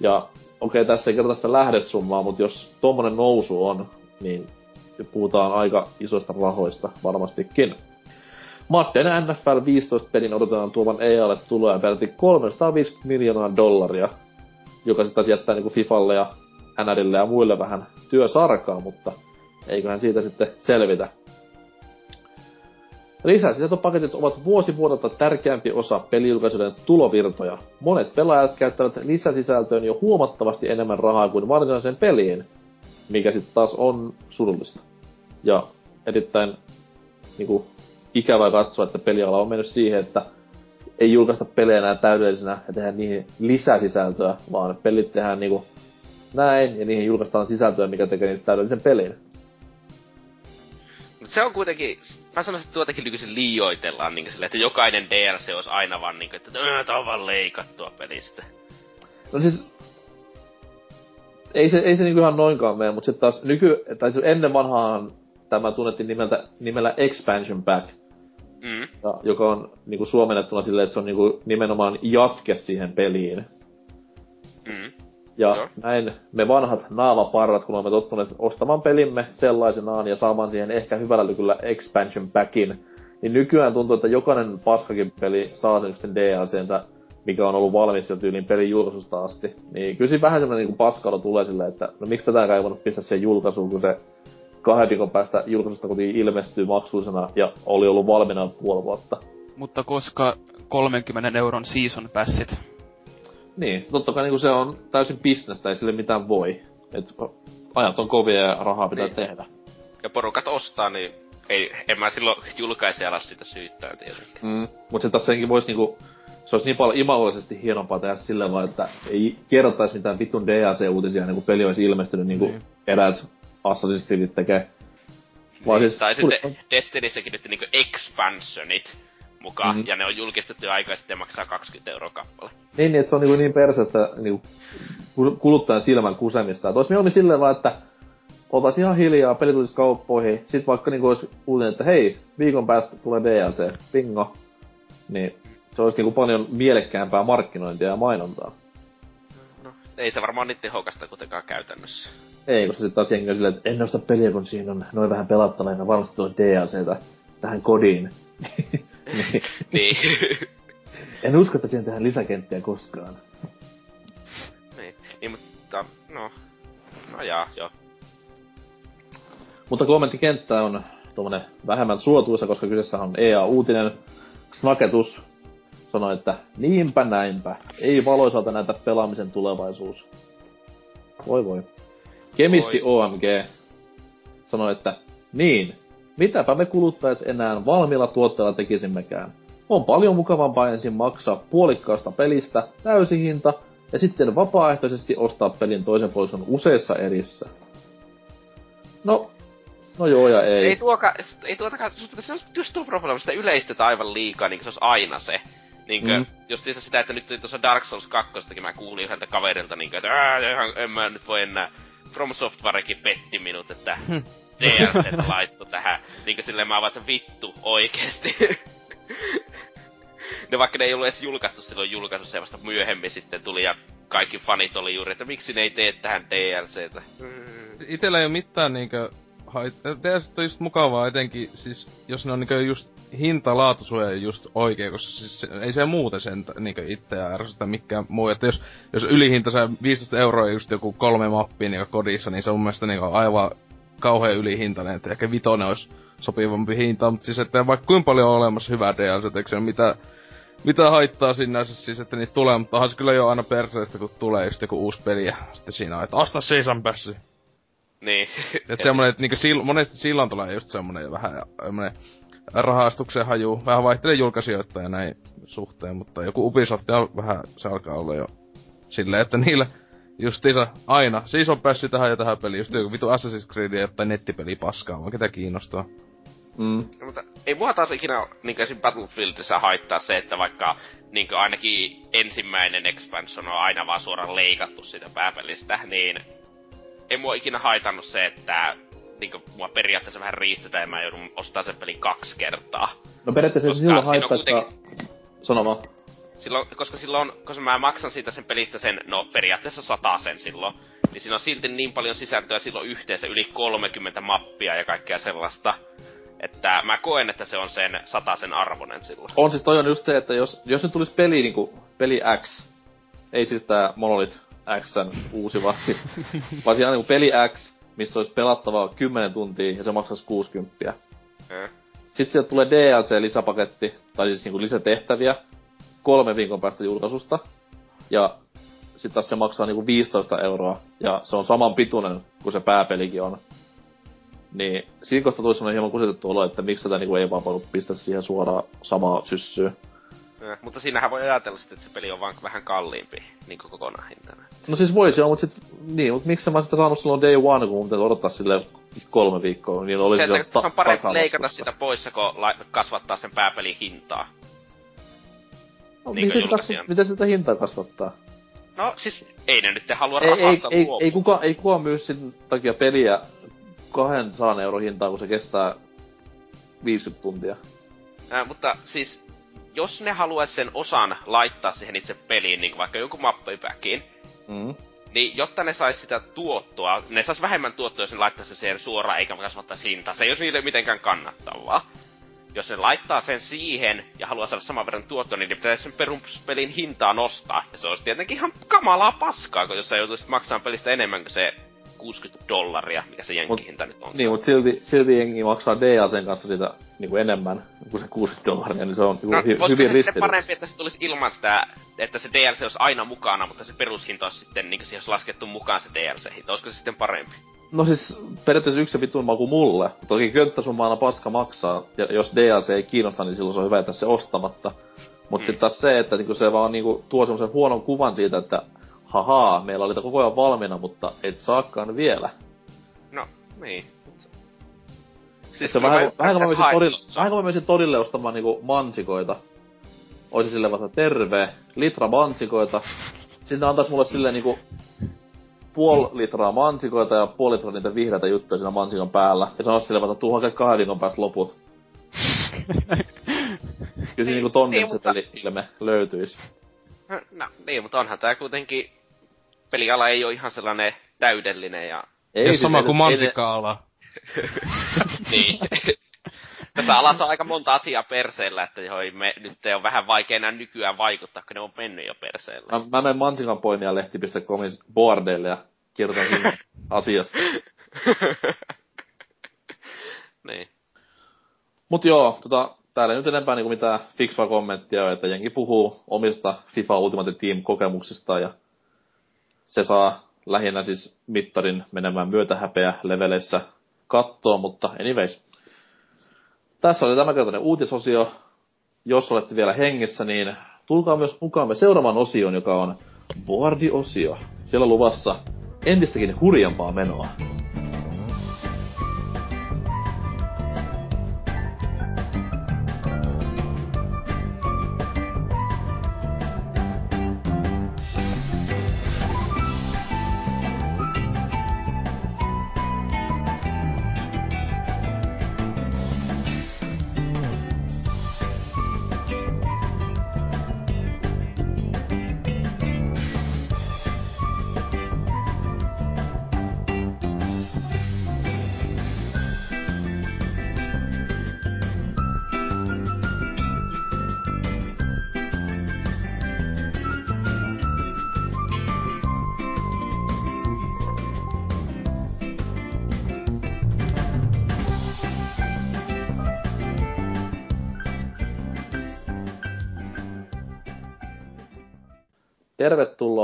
[SPEAKER 2] Ja okei, tässä ei kerrota sitä lähdesummaa, mutta jos tommonen nousu on, niin puhutaan aika isoista rahoista varmastikin. Madden NFL 15 pelin odotetaan tuovan EAlle tuloja peräti 350 miljoonaa dollaria, joka sitten jättää niinku Fifalle ja NRille ja muille vähän työsarkaa, mutta eiköhän siitä sitten selvitä. Lisäsisältöpaketit ovat vuosi vuodelta tärkeämpi osa pelijulkaisuuden tulovirtoja. Monet pelaajat käyttävät lisäsisältöön jo huomattavasti enemmän rahaa kuin varsinaiseen peliin, mikä sitten taas on surullista. Ja erittäin niinku, ikävää katsoa, että peliala on mennyt siihen, että ei julkaista pelejä enää täydellisenä ja tehdä niihin lisäsisältöä, vaan pelit tehdään niinku näin ja niihin julkaistaan sisältöä, mikä tekee niistä täydellisen pelin.
[SPEAKER 4] Se on kuitenkin, mä sanoisin, että tuotakin nykyisin liioitellaan niin sille, että jokainen DLC olisi aina vaan niinku, että öö, tää on vaan leikattua pelistä.
[SPEAKER 2] No siis, ei se, ei se niinku ihan noinkaan mene, mutta sitten taas nyky, tai siis ennen vanhaan tämä tunnettiin nimeltä, nimellä Expansion Pack,
[SPEAKER 4] Mm.
[SPEAKER 2] ja, joka on niinku suomennettuna silleen, että se on niinku nimenomaan jatke siihen peliin. Ja
[SPEAKER 4] Joo.
[SPEAKER 2] näin me vanhat naavaparrat, kun olemme tottuneet ostamaan pelimme sellaisenaan ja saamaan siihen ehkä hyvällä lykyllä expansion packin, niin nykyään tuntuu, että jokainen paskakin peli saa sen, sen DLCnsä, mikä on ollut valmis jo tyylin pelin julkaisusta asti. Niin kyllä siinä vähän semmoinen niin paskalla tulee silleen, että no miksi tätä ei voinut pistää siihen julkaisuun, kun se kahden viikon päästä julkaisusta kuitenkin ilmestyy maksullisena ja oli ollut valmiina puoli vuotta.
[SPEAKER 3] Mutta koska 30 euron season passit.
[SPEAKER 2] Niin, totta kai niin se on täysin bisnestä, ei sille mitään voi. Et ajat on kovia ja rahaa pitää
[SPEAKER 4] Niin.
[SPEAKER 2] tehdä.
[SPEAKER 4] ja porukat ostaa, niin ei, en mä silloin julkaisijalla sitä syyttää tietenkin.
[SPEAKER 2] Mm. Mut se taas senkin voisi niinku, se olisi niin paljon imallisesti hienompaa tehdä sillä vaan, että ei kerrottaisi mitään vitun DLC-uutisia, niin kun peli olisi ilmestynyt niin kuin
[SPEAKER 3] Niin.
[SPEAKER 2] eräät Assassin's Creedit tekee. Vaan siis,
[SPEAKER 4] tai sitten Destinissäkin nyt niinku expansionit mukaan,
[SPEAKER 2] Mhm.
[SPEAKER 4] ja ne on julkistettu jo aikaa sitten ja maksaa 20 euroa kappale.
[SPEAKER 2] Niin, niin, että se on niin, niin perseestä niin kuluttajan silmän kusemista. Että olisi mieluummin silleen vaan, että oltaisiin ihan hiljaa, peli tulisi kauppoihin. Sitten vaikka niin olisi uutinen, että hei, viikon päästä tulee DLC, bingo. Niin se olisi niin kuin paljon mielekkäämpää markkinointia ja mainontaa.
[SPEAKER 4] No, ei se varmaan niin tehokasta kuitenkaan käytännössä.
[SPEAKER 2] Ei, koska sitten taas jengi on silleen, että en osta peliä, kun siinä on noin vähän pelattavaa, varmasti tulee DLCtä tähän kodiin. niin.
[SPEAKER 4] niin.
[SPEAKER 2] En usko, että siihen tehdään lisäkenttiä koskaan.
[SPEAKER 4] niin. Niin, mutta no. No jaa, joo.
[SPEAKER 2] Mutta kommenttikenttä on tuommoinen vähemmän suotuisa, koska kyseessä on EA-uutinen. Snaketus sanoi, että niinpä näinpä, ei valoisalta näytä pelaamisen tulevaisuus. Voi voi. Kemisti
[SPEAKER 4] Voi.
[SPEAKER 2] OMG sanoi, että niin, mitäpä me kuluttajat enää valmiilla tuotteella tekisimmekään. On paljon mukavampaa ensin maksaa puolikkaasta pelistä täysihinta ja sitten vapaaehtoisesti ostaa pelin toisen puolison useissa erissä. No, no joo ja ei.
[SPEAKER 4] Ei, tuoka, ei tuotakaan, se on just tuo probleema, sitä yleistetään aivan liikaa, niin se olisi aina se. Niinkö,
[SPEAKER 2] Mm.
[SPEAKER 4] mm. justiinsa sitä, että nyt tuossa Dark Souls 2 mä kuulin yhdeltä kaverilta, niinkö, että Ää, ihan, en mä nyt voi enää. From Softwarekin petti minut, että DLC laitto tähän. Niinkö silleen mä vaan, että vittu, oikeesti. ne vaikka ne ei ollut edes julkaistu silloin julkaisussa vasta myöhemmin sitten tuli ja kaikki fanit oli juuri, että miksi ne ei tee tähän DLCtä.
[SPEAKER 5] Itellä ei oo mitään niinkö... Hait... DS on just mukavaa etenkin, siis jos ne on niinkö just hinta-laatusuoja just oikein, koska siis ei se muuten sen niinkö itseä ärsytä mikään muu. Että jos, jos ylihinta saa 15 euroa just joku kolme mappia niinkö kodissa, niin se on mun mielestä niinkö aivan kauhean ylihintainen, että ehkä vitonen olisi sopivampi hinta, mutta siis että vaikka kuinka paljon on olemassa hyvää DLC, eikö se ole mitä, mitä haittaa sinänsä siis, että niitä tulee, mutta onhan se kyllä jo aina perseestä, kun tulee just joku uusi peli ja sitten siinä on, että osta Season Passi.
[SPEAKER 4] Niin.
[SPEAKER 5] Et semmonen, että niinku sil, monesti silloin tulee just semmonen vähän semmonen rahastuksen haju. Vähän vaihtelee julkaisijoita ja näin suhteen, mutta joku Ubisoft on vähän, se alkaa olla jo silleen, että niillä justiinsa aina. Siis on päässyt tähän ja tähän peliin. Just joku vitu Assassin's Creed tai nettipeli paskaa, vaan ketä kiinnostaa.
[SPEAKER 2] Mm.
[SPEAKER 4] No, mutta ei mua taas ikinä niin esim. Battlefieldissä haittaa se, että vaikka niin ainakin ensimmäinen expansion on aina vaan suoraan leikattu siitä pääpelistä, niin ei mua ikinä haitannut se, että niin mua periaatteessa vähän riistetään ja mä joudun ostaa sen pelin kaksi kertaa.
[SPEAKER 2] No periaatteessa se
[SPEAKER 4] Koska
[SPEAKER 2] silloin haittaa, että... Sano vaan.
[SPEAKER 4] Silloin, koska silloin, koska mä maksan siitä sen pelistä sen, no periaatteessa sataa sen silloin, niin siinä on silti niin paljon sisältöä silloin yhteensä yli 30 mappia ja kaikkea sellaista, että mä koen, että se on sen sen arvonen silloin.
[SPEAKER 2] On siis toi on just se, että jos, jos nyt tulisi peli niinku, peli X, ei siis tää Monolith Xn uusi vaan, vaan siellä niinku peli X, missä olisi pelattavaa 10 tuntia ja se maksaisi 60.
[SPEAKER 4] Eh.
[SPEAKER 2] Sitten sieltä tulee DLC-lisäpaketti, tai siis niinku lisätehtäviä, kolme viikon päästä julkaisusta. Ja sitten taas se maksaa niinku 15 euroa, ja se on saman pituinen kuin se pääpelikin on. Niin siinä kohtaa tuli semmonen hieman kusetettu olo, että miksi tätä niinku ei vaan voinut pistää siihen suoraan samaa syssyä.
[SPEAKER 4] Eh, Mutta siinähän voi ajatella sitten, että se peli on vaan vähän kalliimpi niin kuin kokonaan hintana.
[SPEAKER 2] No siis voisi joo, mutta sit, niin, mutta miksi mä sitä saanut silloin day one, kun mun odottaa sille kolme viikkoa, niin olisi se,
[SPEAKER 4] takia se on parempi leikata sitä pois, kun lai- kasvattaa sen pääpelin hintaa.
[SPEAKER 2] No,
[SPEAKER 4] niin
[SPEAKER 2] miten, se
[SPEAKER 4] julkaisijan.
[SPEAKER 2] miten sitä hintaa kasvattaa?
[SPEAKER 4] No siis ei ne nyt halua
[SPEAKER 2] Ei, ei,
[SPEAKER 4] rahasta
[SPEAKER 2] ei,
[SPEAKER 4] luopua.
[SPEAKER 2] ei, kuka, ei kukaan myy sen takia peliä 200 euro hintaa, kun se kestää 50 tuntia.
[SPEAKER 4] Ää, mutta siis, jos ne haluais sen osan laittaa siihen itse peliin, niin vaikka joku mappipackin,
[SPEAKER 2] Mm.
[SPEAKER 4] niin jotta ne sais sitä tuottoa, ne sais vähemmän tuottoa, jos ne laittaisi sen siihen suoraan eikä kasvattaisi hintaa. Se ei olisi niille mitenkään kannattavaa. Jos ne laittaa sen siihen ja haluaa saada saman verran tuottoa, niin ne pitäisi sen peruspelin hintaa nostaa. Ja se olisi tietenkin ihan kamalaa paskaa, kun jos sä joutuisit maksamaan pelistä enemmän kuin se 60 dollaria, mikä se jenkkihinta nyt on.
[SPEAKER 2] Niin, mutta silti, silti jengi maksaa DLCn kanssa sitä niinku enemmän kuin se 60 dollaria, niin se on niinku
[SPEAKER 4] No,
[SPEAKER 2] hy, hyvin
[SPEAKER 4] se sitten
[SPEAKER 2] ristiriitaista.
[SPEAKER 4] parempi, että se tulisi ilman sitä, että se DLC olisi aina mukana, mutta se perushinta olisi sitten, niin se olisi laskettu mukaan se DLC-hinta. Olisiko se sitten parempi?
[SPEAKER 2] No siis periaatteessa yksi vitun maku mulle. Toki könttäsummaana paska maksaa, ja jos DLC ei kiinnosta, niin silloin se on hyvä jättää se ostamatta. Mut mm. sitten taas se, että niinku se vaan niinku tuo semmoisen huonon kuvan siitä, että hahaa, meillä oli koko ajan valmiina, mutta et saakaan vielä.
[SPEAKER 4] No, niin.
[SPEAKER 2] Siis se vähän, vähän kun mä menisin torille, vähän kun mä menisin torille ostamaan niinku mansikoita. Oisi sille vasta terve, litra mansikoita. Sitten antais mulle silleen niinku puoli litraa mansikoita ja puoli litraa niitä vihreitä juttuja siinä mansikan päällä. Ja sanois sille vasta, tuu hakee kahden viikon päästä loput. Kyllä siinä niinku tonnin niin, mutta... ilme löytyis.
[SPEAKER 4] No niin, mutta onhan tää kuitenkin... Peliala ei ole ihan sellainen täydellinen ja...
[SPEAKER 5] Ei, siis sama kuin mansikka-ala.
[SPEAKER 4] niin. Tässä alassa on aika monta asiaa perseellä, että johon me nyt on vähän vaikea enää nykyään vaikuttaa, kun ne on mennyt jo perseellä.
[SPEAKER 2] Mä, mä menen mansikanpoimijalehti.comin boardeille ja kirjoitan asiasta.
[SPEAKER 4] niin.
[SPEAKER 2] Mut joo, tota, täällä ei nyt enempää niinku mitään fiksua kommenttia, että jengi puhuu omista FIFA Ultimate Team kokemuksista ja se saa lähinnä siis mittarin menemään myötähäpeä leveleissä kattoon, mutta anyways. Tässä oli tämänkertainen uutisosio. Jos olette vielä hengissä, niin tulkaa myös mukaamme seuraavan osion, joka on Boardi-osio. Siellä luvassa entistäkin hurjampaa menoa.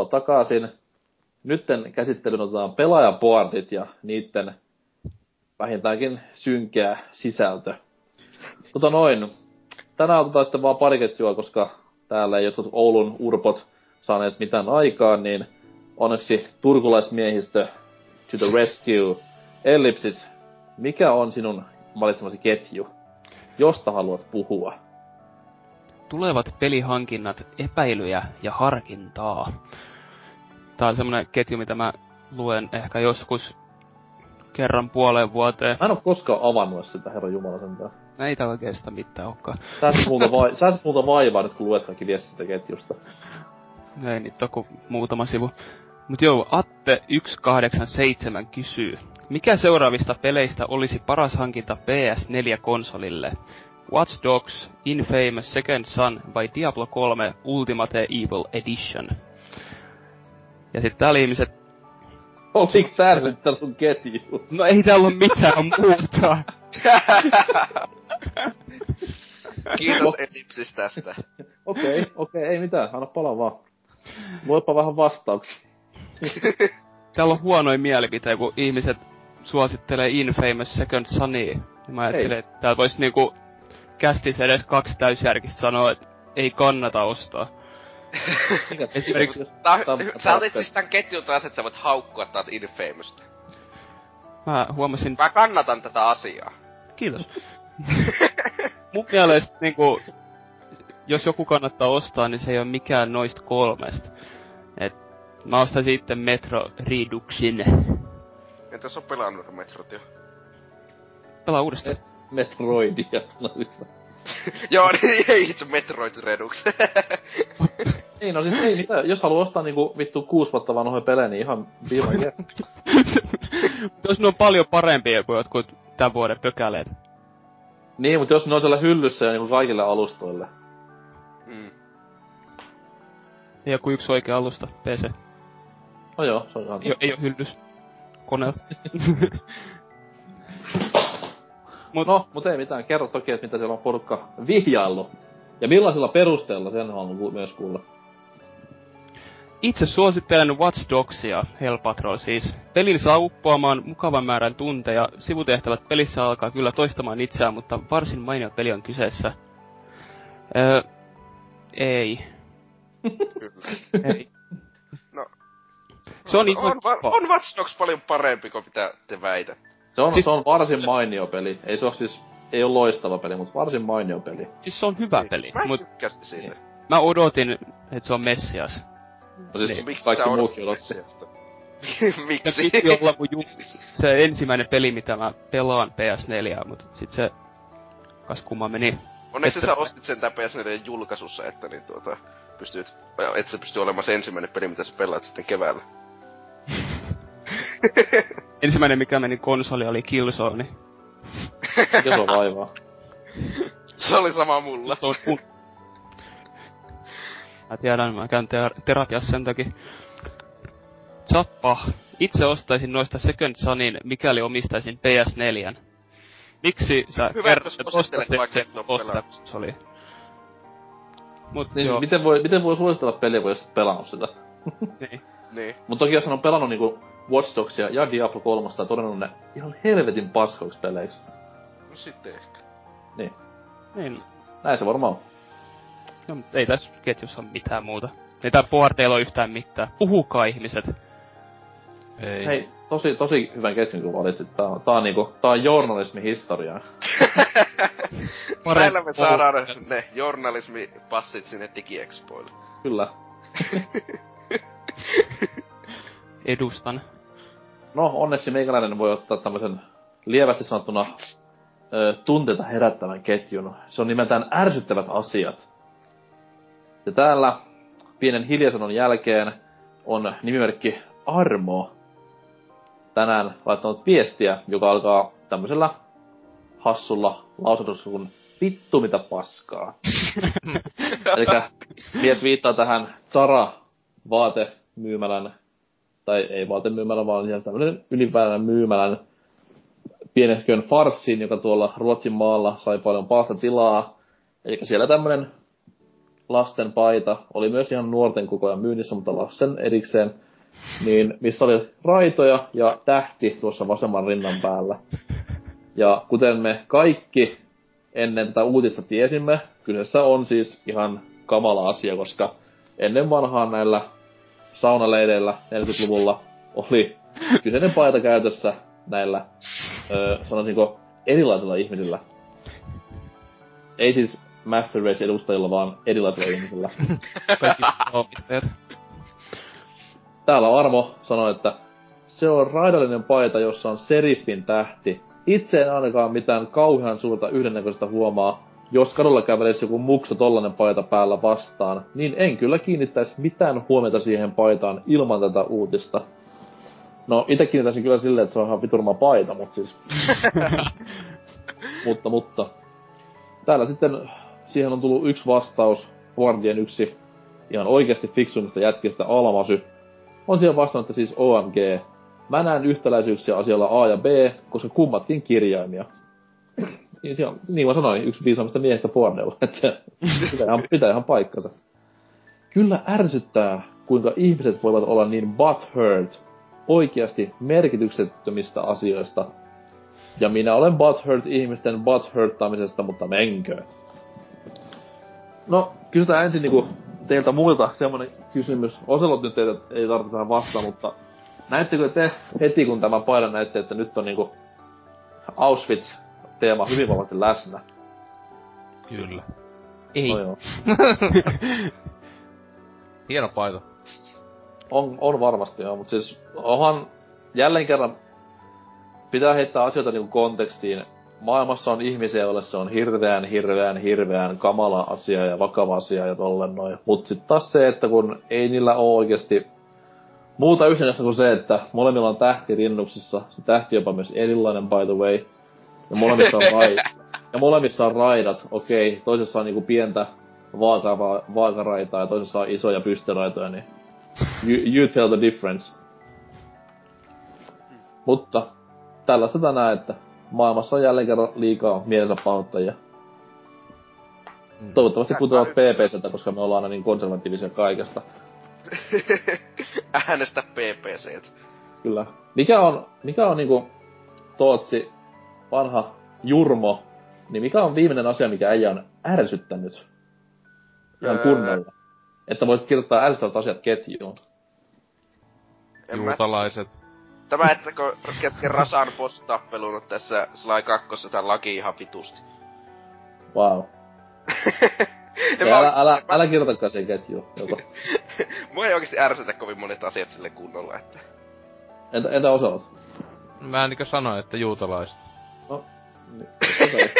[SPEAKER 2] Takaisin. Nytten käsittelyyn otetaan pelaajaboardit ja niiden vähintäänkin synkeä sisältö. Mutta noin, tänään otetaan sitten vaan pari ketjua, koska täällä ei jotkut Oulun urpot saaneet mitään aikaan, niin onneksi turkulaismiehistö to the rescue. Ellipsis, mikä on sinun valitsemasi ketju, josta haluat puhua?
[SPEAKER 3] tulevat pelihankinnat epäilyjä ja harkintaa. Tää on semmonen ketju, mitä mä luen ehkä joskus kerran puoleen vuoteen.
[SPEAKER 2] Mä en oo koskaan avannut sitä, herra Jumala sentään.
[SPEAKER 3] No ei tää oikeastaan mitään olekaan.
[SPEAKER 2] Sä et multa, vai- sä et multa vaivaa nyt, kun luet kaikki viestistä ketjusta.
[SPEAKER 3] Ei niitä on muutama sivu. Mut joo, Atte187 kysyy. Mikä seuraavista peleistä olisi paras hankinta PS4-konsolille? Watch Dogs Infamous Second Son by Diablo 3 Ultimate Evil Edition. Ja sitten täällä ihmiset...
[SPEAKER 2] Oliks tää nyt tää sun ketju?
[SPEAKER 3] No ei täällä oo mitään muuta.
[SPEAKER 4] Kiitos Elipsis tästä.
[SPEAKER 2] Okei, okei, okay, okay, ei mitään, anna palaa vaan. Luepa vähän vastauksia.
[SPEAKER 3] täällä on huonoin mielipiteitä, kun ihmiset suosittelee Infamous Second Sonia. Ja mä ajattelin, että täällä vois niinku kästissä edes kaksi täysjärkistä sanoa, että ei kannata ostaa.
[SPEAKER 4] Sä otit siis tän ketjun taas, että sä voit haukkua taas Infamousta.
[SPEAKER 3] Mä huomasin...
[SPEAKER 4] Mä kannatan tätä asiaa.
[SPEAKER 3] Kiitos. Mun mielestä niinku, jos joku kannattaa ostaa, niin se ei ole mikään noista kolmesta. Et mä ostan sitten Metro Reduxin.
[SPEAKER 4] Entäs on pelannut Metrot jo?
[SPEAKER 3] Pelaa uudestaan.
[SPEAKER 2] Metroidia
[SPEAKER 4] sanoisitko Joo, niin ei itse Metroid Redux.
[SPEAKER 2] niin, no siis ei mitään. Jos haluaa ostaa niinku vittu kuusi vuotta vanhoja pelejä, niin ihan viiva
[SPEAKER 3] Jos ne on paljon parempia kuin jotkut tämän vuoden pökäleet.
[SPEAKER 2] Niin, mutta jos ne on siellä hyllyssä ja niinku kaikille alustoille. Mm.
[SPEAKER 3] Ja joku yksi oikea alusta, PC.
[SPEAKER 2] No joo, se on ihan...
[SPEAKER 3] Ei, ei oo hyllys koneella.
[SPEAKER 2] Mut... No, mut ei mitään. Kerro toki, että mitä siellä on porukka vihjaillut. Ja millaisilla perusteella, sen haluan myös kuulla.
[SPEAKER 3] itse suosittelen Watch Dogsia, Hell Patrol siis. Pelin saa uppoamaan mukavan määrän tunteja. Sivutehtävät pelissä alkaa kyllä toistamaan itseään, mutta varsin mainio peli on kyseessä. Öö, ei. ei.
[SPEAKER 4] No.
[SPEAKER 3] Se on,
[SPEAKER 4] on, on, on Watch Dogs paljon parempi kuin mitä te väitätte.
[SPEAKER 2] Se on,
[SPEAKER 3] Siis-
[SPEAKER 2] se on varsin mainio peli. Ei se ole siis, ei ole loistava peli, mutta varsin mainio peli.
[SPEAKER 3] Siis se on hyvä peli,
[SPEAKER 4] Mä
[SPEAKER 3] mut
[SPEAKER 4] tykkäsin siitä.
[SPEAKER 3] mä odotin, että se on Messias.
[SPEAKER 2] No siis
[SPEAKER 3] Niin,
[SPEAKER 4] Miksi
[SPEAKER 2] kaikki
[SPEAKER 4] sä
[SPEAKER 2] muutkin odotti.
[SPEAKER 4] Messiasta?
[SPEAKER 3] Se
[SPEAKER 4] Miksi?
[SPEAKER 3] piti olla mun ju- se ensimmäinen peli, mitä mä pelaan PS4, mut sit se kas kumma meni.
[SPEAKER 4] Onneksi
[SPEAKER 3] Että-
[SPEAKER 4] sä ostit sen tää PS4 julkaisussa, että niin tuota, pystyt, että se pystyy olemaan se ensimmäinen peli, mitä sä pelaat sitten keväällä.
[SPEAKER 3] Ensimmäinen, mikä meni konsoli, oli Killzone.
[SPEAKER 2] Mikä se on vaivaa?
[SPEAKER 4] Se oli sama mulla.
[SPEAKER 3] Se on mun... Mä tiedän, mä käyn ter- terapiassa sen takia. Zappa. Itse ostaisin noista Second Sunin, mikäli omistaisin PS4. Miksi sä
[SPEAKER 4] Hyvä,
[SPEAKER 3] kerrot,
[SPEAKER 4] että suosittelet
[SPEAKER 3] ostat
[SPEAKER 4] vaikka
[SPEAKER 3] sen, konsoli? Mut
[SPEAKER 2] Niin,
[SPEAKER 3] joo,
[SPEAKER 2] miten voi, miten voi suositella peliä, kun ei ole pelannut sitä?
[SPEAKER 3] niin.
[SPEAKER 4] Niin.
[SPEAKER 2] Mutta toki jos on pelannut niinku Watch Dogsia ja Diablo 3 ja todennut ne ihan helvetin paskoiksi peleiksi.
[SPEAKER 4] No sitten ehkä.
[SPEAKER 3] niin.
[SPEAKER 2] Näin se varmaan on.
[SPEAKER 3] No, mut ei tässä ketjussa ole mitään muuta. Ei tää boardeilla ole yhtään mitään. Puhukaa ihmiset.
[SPEAKER 5] Ei.
[SPEAKER 2] Hei, tosi, tosi hyvän ketsin kun valitsit. Tää on, tää on niinku, tää on journalismin historiaa.
[SPEAKER 4] Näillä me saadaan ne journalismipassit sinne DigiExpoille.
[SPEAKER 2] Kyllä.
[SPEAKER 3] Edustan.
[SPEAKER 2] No, onneksi meikäläinen voi ottaa tämmösen lievästi sanottuna ö, tunteita herättävän ketjun. Se on nimeltään ärsyttävät asiat. Ja täällä pienen hiljaisuuden jälkeen on nimimerkki Armo tänään laittanut viestiä, joka alkaa tämmöisellä hassulla lausunnossa kuin vittu mitä paskaa. Eli mies viittaa tähän Zara vaatemyymälän, tai ei vaatemyymälän, vaan ihan tämmöinen ylipäätään myymälän pienehkön farssiin, joka tuolla Ruotsin maalla sai paljon tilaa. Eli siellä tämmöinen lasten paita, oli myös ihan nuorten koko ajan myynnissä, mutta lasten erikseen, niin missä oli raitoja ja tähti tuossa vasemman rinnan päällä. Ja kuten me kaikki ennen tätä uutista tiesimme, kyseessä on siis ihan kamala asia, koska ennen vanhaan näillä saunaleideillä 40-luvulla oli kyseinen paita käytössä näillä, öö, sanoisinko, erilaisilla ihmisillä. Ei siis Master Race edustajilla, vaan erilaisilla ihmisillä. Täällä Armo sanoi, että se on raidallinen paita, jossa on seriffin tähti. Itse en ainakaan mitään kauhean suurta yhdennäköistä huomaa. Jos kadulla kävelisi joku muksu tollanen paita päällä vastaan, niin en kyllä kiinnittäisi mitään huomiota siihen paitaan ilman tätä uutista. No, itse kiinnittäisin kyllä silleen, että se on ihan viturma paita, mutta siis... mutta, mutta. Täällä sitten siihen on tullut yksi vastaus. Guardian yksi ihan oikeasti fiksuimmista jätkistä Almasy on siellä vastannut, että siis OMG. Mä näen yhtäläisyyksiä asialla A ja B, koska kummatkin kirjaimia. Niin, siellä, niin mä sanoin, yksi viisaammista miehistä Fordella, että pitää ihan, pitää ihan paikkansa. Kyllä ärsyttää, kuinka ihmiset voivat olla niin butthurt oikeasti merkityksettömistä asioista. Ja minä olen butthurt ihmisten butthurttaamisesta, mutta menköön. No, kysytään ensin niinku teiltä muilta semmonen kysymys. Oselot nyt teitä ei tarvitse tähän vastaan, mutta näettekö te heti kun tämä paidan näette, että nyt on niinku Auschwitz-teema hyvin vahvasti läsnä?
[SPEAKER 5] Kyllä.
[SPEAKER 3] Ei.
[SPEAKER 2] No joo.
[SPEAKER 5] Hieno paita.
[SPEAKER 2] On, on varmasti joo, mutta siis onhan jälleen kerran pitää heittää asioita niinku kontekstiin. Maailmassa on ihmisiä, joille se on hirveän, hirveän, hirveän kamala asia ja vakava asia ja tolleen noin. Mut sit taas se, että kun ei niillä oo oikeesti muuta yhtenäistä kuin se, että molemmilla on tähti rinnuksissa. Se tähti jopa myös erilainen by the way. Ja molemmissa on, rai- ja molemmissa on raidat, okei. Okay. Toisessa on niinku pientä vaaka- vaakaraitaa ja toisessa on isoja pystyraitoja, niin you, you tell the difference. Mutta tällaista tänään, että maailmassa on jälleen kerran liikaa mielensä pahoittajia.
[SPEAKER 5] Mm.
[SPEAKER 2] Toivottavasti putoavat PPCltä, koska me ollaan aina niin konservatiivisia kaikesta.
[SPEAKER 4] Äänestä PPC.
[SPEAKER 2] Kyllä. Mikä on, mikä on niinku Tootsi, vanha Jurmo, niin mikä on viimeinen asia, mikä äijä on ärsyttänyt? Ihan
[SPEAKER 4] Öö.
[SPEAKER 2] kunnolla. Että voisit kirjoittaa ärsyttävät asiat ketjuun.
[SPEAKER 4] En mä,
[SPEAKER 5] Juutalaiset.
[SPEAKER 4] tämä, että kun kesken Rasan boss-tappelun on tässä Sly 2 tää laki ihan vitusti.
[SPEAKER 2] Wow. Älä,
[SPEAKER 4] oikeesti-
[SPEAKER 2] älä, älä kirjoitakaan siihen ketjuun. Joko.
[SPEAKER 4] Mua ei oikeesti ärsytä kovin monet asiat sille kunnolla, että...
[SPEAKER 2] Entä, entä osaavat?
[SPEAKER 5] Mä niinkö sanoin, että juutalaiset.
[SPEAKER 2] No, niin.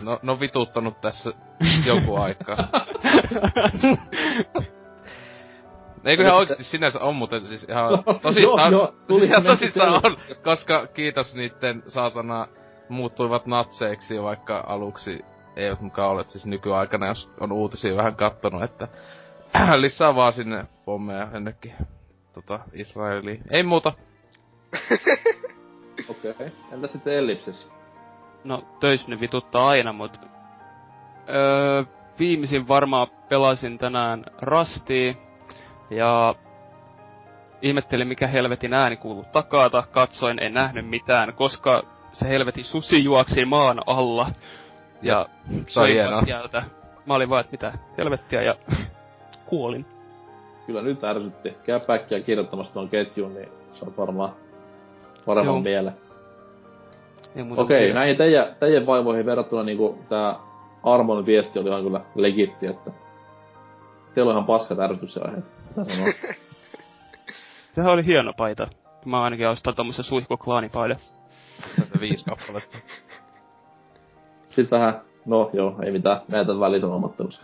[SPEAKER 5] No, no vituttanut tässä joku aikaa. Eikö ihan oikeesti sinänsä on muuten siis ihan tosissaan,
[SPEAKER 2] joo, joo,
[SPEAKER 5] siis ihan tosissaan on, koska kiitos niitten saatana muuttuivat natseiksi, vaikka aluksi eivät mukaan ole siis nykyaikana, jos on uutisia vähän kattonut, että lisää vaan sinne pommeja jonnekin tota, Israeliin. Ei muuta.
[SPEAKER 2] Okei. Okay. Entä sitten Ellipsis?
[SPEAKER 3] No, töissä ne vituttaa aina, mut... Öö, viimeisin varmaan pelasin tänään Rastia. Ja... Ihmettelin mikä helvetin ääni kuuluu takata, katsoin, en nähnyt mitään, koska se helvetin susi juoksi maan alla. Ja
[SPEAKER 5] Se on hienoa.
[SPEAKER 3] sieltä. Mä olin vaan, että mitä helvettiä, ja kuolin.
[SPEAKER 2] Kyllä nyt ärsytti. Käy päkkiä kirjoittamassa tuon ketjuun, niin saat varmaan paremman
[SPEAKER 3] Joo.
[SPEAKER 2] mielen.
[SPEAKER 3] Ei muuta
[SPEAKER 2] Okei,
[SPEAKER 3] mitään.
[SPEAKER 2] näihin teidän, teidän vaivoihin verrattuna niinku tää Armon viesti oli ihan kyllä legitti, että teillä on ihan paskat ärsytyksen aiheet.
[SPEAKER 3] Sehän oli hieno paita. Mä ainakin ostan tommosen suihkuklaanipaiden.
[SPEAKER 5] Tätä viisi kappaletta.
[SPEAKER 2] Sitten vähän, no joo, ei mitään, näitä välisanomattelussa.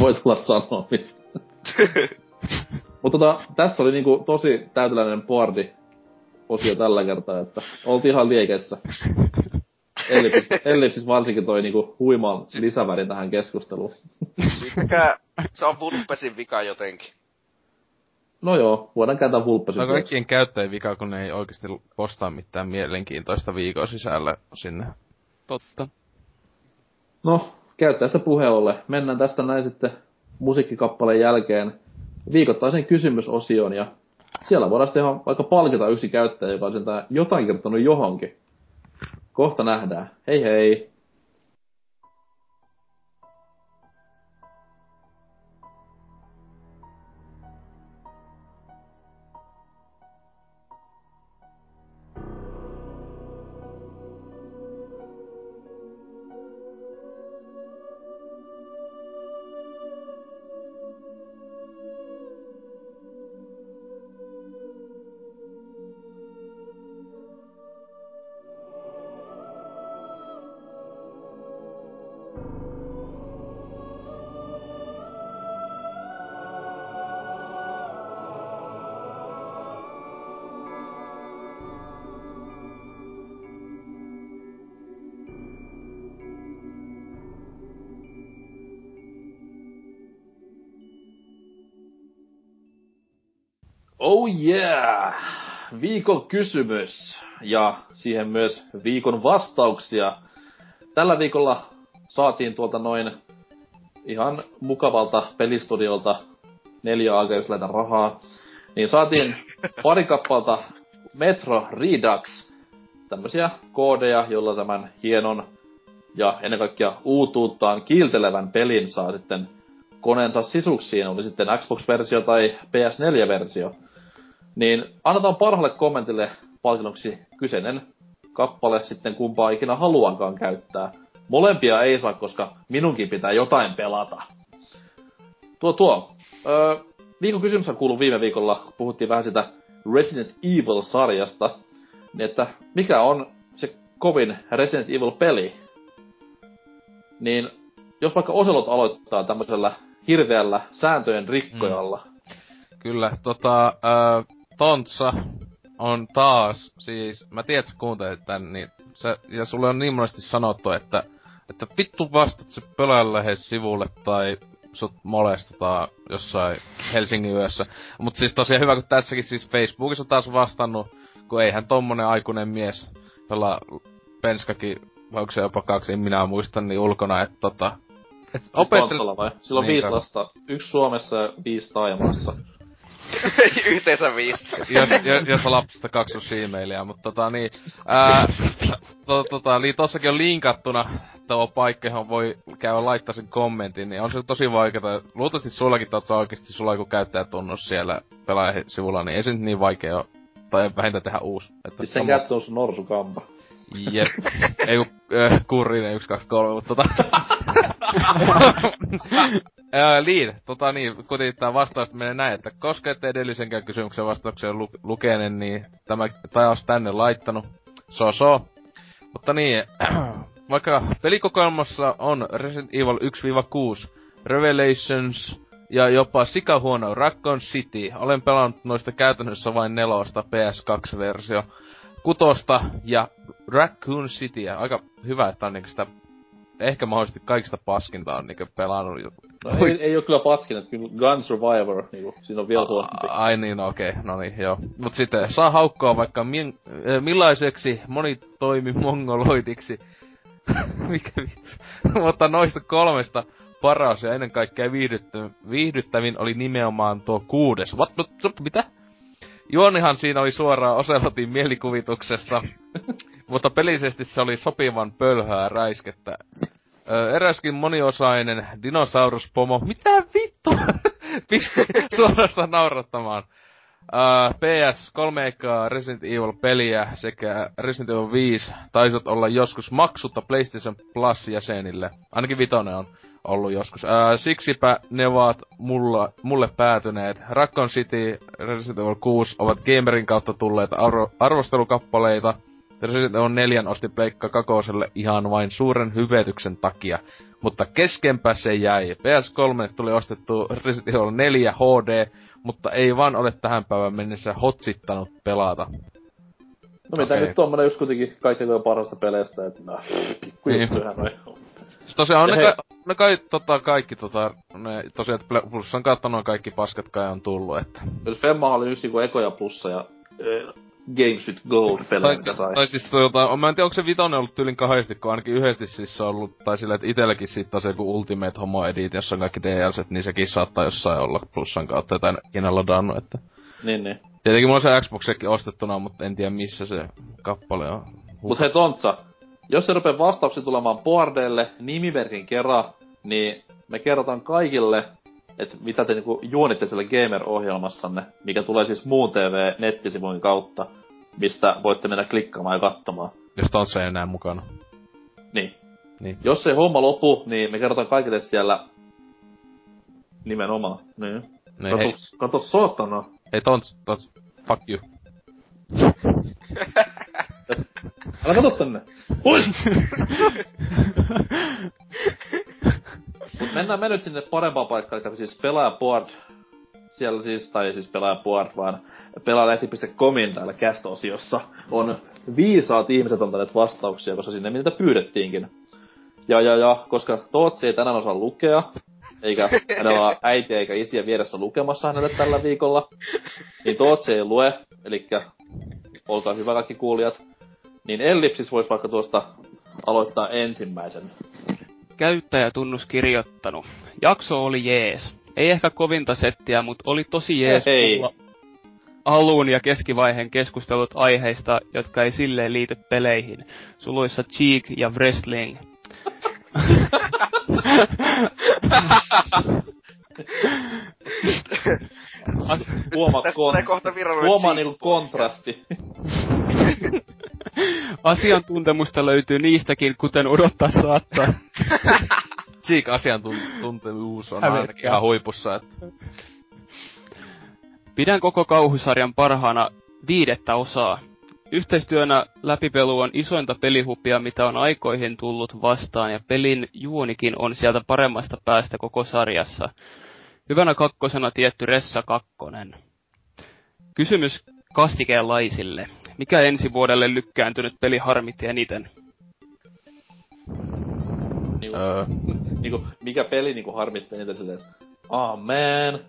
[SPEAKER 2] Voit olla sanomista. Mutta tota, tässä oli niinku tosi täyteläinen boardi osio tällä kertaa, että oltiin ihan liekeissä. Ellipsis, ellipsis varsinkin toi niinku huiman lisäväri tähän keskusteluun.
[SPEAKER 4] Siitäkään se on Vulpesin vika jotenkin.
[SPEAKER 2] No joo, voidaan kääntää
[SPEAKER 5] Se
[SPEAKER 2] vulppesin.
[SPEAKER 5] on kaikkien käyttäjien vika, kun ne ei oikeasti postaa mitään mielenkiintoista viikon sisällä sinne.
[SPEAKER 3] Totta.
[SPEAKER 2] No, käyttäjästä puheen ollen. Mennään tästä näin sitten musiikkikappaleen jälkeen viikoittaisen kysymysosioon ja siellä voidaan sitten ihan vaikka palkita yksi käyttäjä, joka on sentään jotain kertonut johonkin. Kohta nähdään. Hei hei! Viikon kysymys ja siihen myös viikon vastauksia. Tällä viikolla saatiin tuolta noin ihan mukavalta pelistudiolta neljä aikaa, jos lähdetään rahaa. Niin saatiin pari kappalta Metro Redux, tämmösiä koodeja, jolla tämän hienon ja ennen kaikkea uutuuttaan kiiltelevän pelin saa sitten koneensa sisuksiin, oli sitten Xbox-versio tai PS4-versio. Niin annetaan parhaalle kommentille palkinnoksi kyseinen kappale sitten kumpaa ikinä haluankaan käyttää. Molempia ei saa, koska minunkin pitää jotain pelata. Tuo tuo. Öö, viikon kysymys kuuluu viime viikolla, puhuttiin vähän sitä Resident Evil-sarjasta, niin että mikä on se kovin Resident Evil-peli? Niin jos vaikka Oselot aloittaa tämmöisellä hirveällä sääntöjen rikkojalla,
[SPEAKER 5] Kyllä, tota, äh, Tontsa on taas, siis, mä tiedän, että sä kuuntelet tän, niin se, ja sulle on niin monesti sanottu, että, että vittu vastat se pelaajalle sivulle tai sut molestetaan jossain Helsingin yössä. Mut siis tosiaan hyvä, kun tässäkin siis Facebookissa taas vastannut, kun eihän tommonen aikuinen mies, jolla penskakin, vai onko se jopa kaksi, en minä muista, niin ulkona, että tota, Et
[SPEAKER 2] Siis konsolla vai? Sillä on
[SPEAKER 5] Niin
[SPEAKER 2] viisi lasta. Yksi Suomessa ja viisi Taimassa.
[SPEAKER 4] Yhteensä viisi.
[SPEAKER 5] jos, jos, jos lapsista kaksi on Gmailia, mutta tota niin, ää, to, tota, niin tossakin on linkattuna tuo paikka, johon voi käydä laittaa sen kommentin, niin on se tosi vaikeeta. Luultavasti sullakin taas oikeesti sulla on joku käyttäjätunnus siellä pelaajasivulla, niin ei se nyt niin vaikea ole. Tai vähintään tehdä uusi. Että
[SPEAKER 2] Siis sen
[SPEAKER 5] sama-
[SPEAKER 2] käyttö on sun norsukampa.
[SPEAKER 5] Jep. Ei ku, äh, kurrinen 1, 2, 3, mutta tota... Ää, Liin, tota niin, tää vastaus menee näin, että koska ette edellisenkään kysymyksen vastauksen lu- lukeneen, niin tämä taas tänne laittanut. So so. Mutta niin, vaikka pelikokoelmassa on Resident Evil 1-6, Revelations ja jopa sikahuono Raccoon City, olen pelannut noista käytännössä vain nelosta PS2-versio kutosta ja Raccoon City. Aika hyvä, että on niinku sitä ehkä mahdollisesti kaikista paskinta on niinku pelannut.
[SPEAKER 2] No ei, ei oo kyllä paskin, että kyllä Gun Survivor, niinku, siinä on vielä huonompi.
[SPEAKER 5] Ai niin, no okei, no niin, joo. Mut sitten saa haukkoa vaikka mien, äh, millaiseksi monitoimi mongoloidiksi. Mikä vittu. Mutta noista kolmesta paras ja ennen kaikkea viihdyttä, viihdyttävin oli nimenomaan tuo kuudes. What? What? what mitä? Juonihan siinä oli suoraan Oselotin mielikuvituksesta, mutta pelisesti se oli sopivan pölhää räiskettä. Ö, eräskin moniosainen dinosauruspomo. Mitä vittu? Pisti suorastaan naurattamaan. Uh, PS 3 Resident Evil peliä sekä Resident Evil 5 taisivat olla joskus maksutta PlayStation Plus jäsenille. Ainakin vitonen on ollut joskus. Uh, siksipä ne ovat mulla, mulle päätyneet. Raccoon City, Resident Evil 6 ovat Gamerin kautta tulleet arvo, arvostelukappaleita. Resident Evil 4 osti Pleikka Kakoselle ihan vain suuren hyvetyksen takia. Mutta keskenpä se jäi. PS3 tuli ostettu Resident Evil 4 HD, mutta ei vaan ole tähän päivään mennessä hotsittanut pelata.
[SPEAKER 2] No mitä
[SPEAKER 5] Okei.
[SPEAKER 2] nyt tommonen just kuitenkin kaikkein parhaista peleistä, että no, pikkujuttujahan noi on.
[SPEAKER 5] Siis tosiaan on ne, ne kai, tota, kaikki tota, ne, tosiaan, Plussan kautta noin kaikki paskat kai on tullut, että.
[SPEAKER 2] Jos Femma oli just niinku ekoja plussa ja äh, Games with Gold mitä sai.
[SPEAKER 5] tai siis tota, mä en tiedä onko se vitonen ollut tyylin kahdesti, kun ainakin yhdesti siis se on ollut, tai sillä, että itelläkin sit on se joku Ultimate Homo Edit, jossa on kaikki DLCt, niin sekin saattaa jossain olla plussan kautta jotain ikinä ladannut, että.
[SPEAKER 2] Niin, niin.
[SPEAKER 5] Tietenkin mulla on se Xboxikin ostettuna, mutta en tiedä missä se kappale on.
[SPEAKER 2] Mut hei Tontsa, jos se rupee vastauksia tulemaan boardeille nimimerkin kerran, niin me kerrotaan kaikille, että mitä te niinku juonitte siellä Gamer-ohjelmassanne, mikä tulee siis muun TV nettisivun kautta, mistä voitte mennä klikkaamaan ja katsomaan.
[SPEAKER 5] Jos Tontsa ei enää mukana.
[SPEAKER 2] Niin.
[SPEAKER 5] Niin.
[SPEAKER 2] Jos ei homma lopu, niin me kerrotaan kaikille siellä nimenomaan. Niin.
[SPEAKER 5] Ne,
[SPEAKER 2] Kato,
[SPEAKER 5] hei,
[SPEAKER 2] kato sotana.
[SPEAKER 5] hei Tons, Tons, fuck you.
[SPEAKER 2] Älä kato tänne. Pois! Mut mennään me nyt sinne parempaan paikkaan, eli siis pelaajaboard. Siellä siis, tai siis pelaajaboard, vaan pelaajalehti.comin täällä cast-osiossa on viisaat ihmiset antaneet vastauksia, koska sinne niitä pyydettiinkin. Ja, ja, ja, koska Tootsi ei tänään osaa lukea, eikä hänellä ole äitiä eikä isiä vieressä lukemassa hänelle tällä viikolla, niin Tootsi ei lue, eli olkaa hyvä kaikki kuulijat. Niin Ellipsis voisi vaikka tuosta aloittaa ensimmäisen.
[SPEAKER 3] Käyttäjätunnus kirjoittanut. Jakso oli jees. Ei ehkä kovinta settiä, mutta oli tosi jees
[SPEAKER 2] Ei.
[SPEAKER 3] kuulla alun ja keskivaiheen keskustelut aiheista, jotka ei silleen liity peleihin. Suluissa Cheek ja Wrestling.
[SPEAKER 2] Huomaa, kon...
[SPEAKER 4] kohta
[SPEAKER 2] niinku kontrasti.
[SPEAKER 3] Asiantuntemusta löytyy niistäkin, kuten odottaa saattaa.
[SPEAKER 5] Cheek asiantuntevuus on
[SPEAKER 3] Hävetkää.
[SPEAKER 5] ainakin ihan huipussa, että
[SPEAKER 3] Pidän koko kauhusarjan parhaana viidettä osaa. Yhteistyönä läpipelu on isointa pelihupia, mitä on aikoihin tullut vastaan, ja pelin juonikin on sieltä paremmasta päästä koko sarjassa. Hyvänä kakkosena tietty Ressa kakkonen. Kysymys kastikeenlaisille. Mikä ensi vuodelle lykkääntynyt peli harmitti eniten?
[SPEAKER 2] Niinku,
[SPEAKER 5] öö,
[SPEAKER 2] niinku, mikä peli niinku harmittaa niitä silleen, että ah man.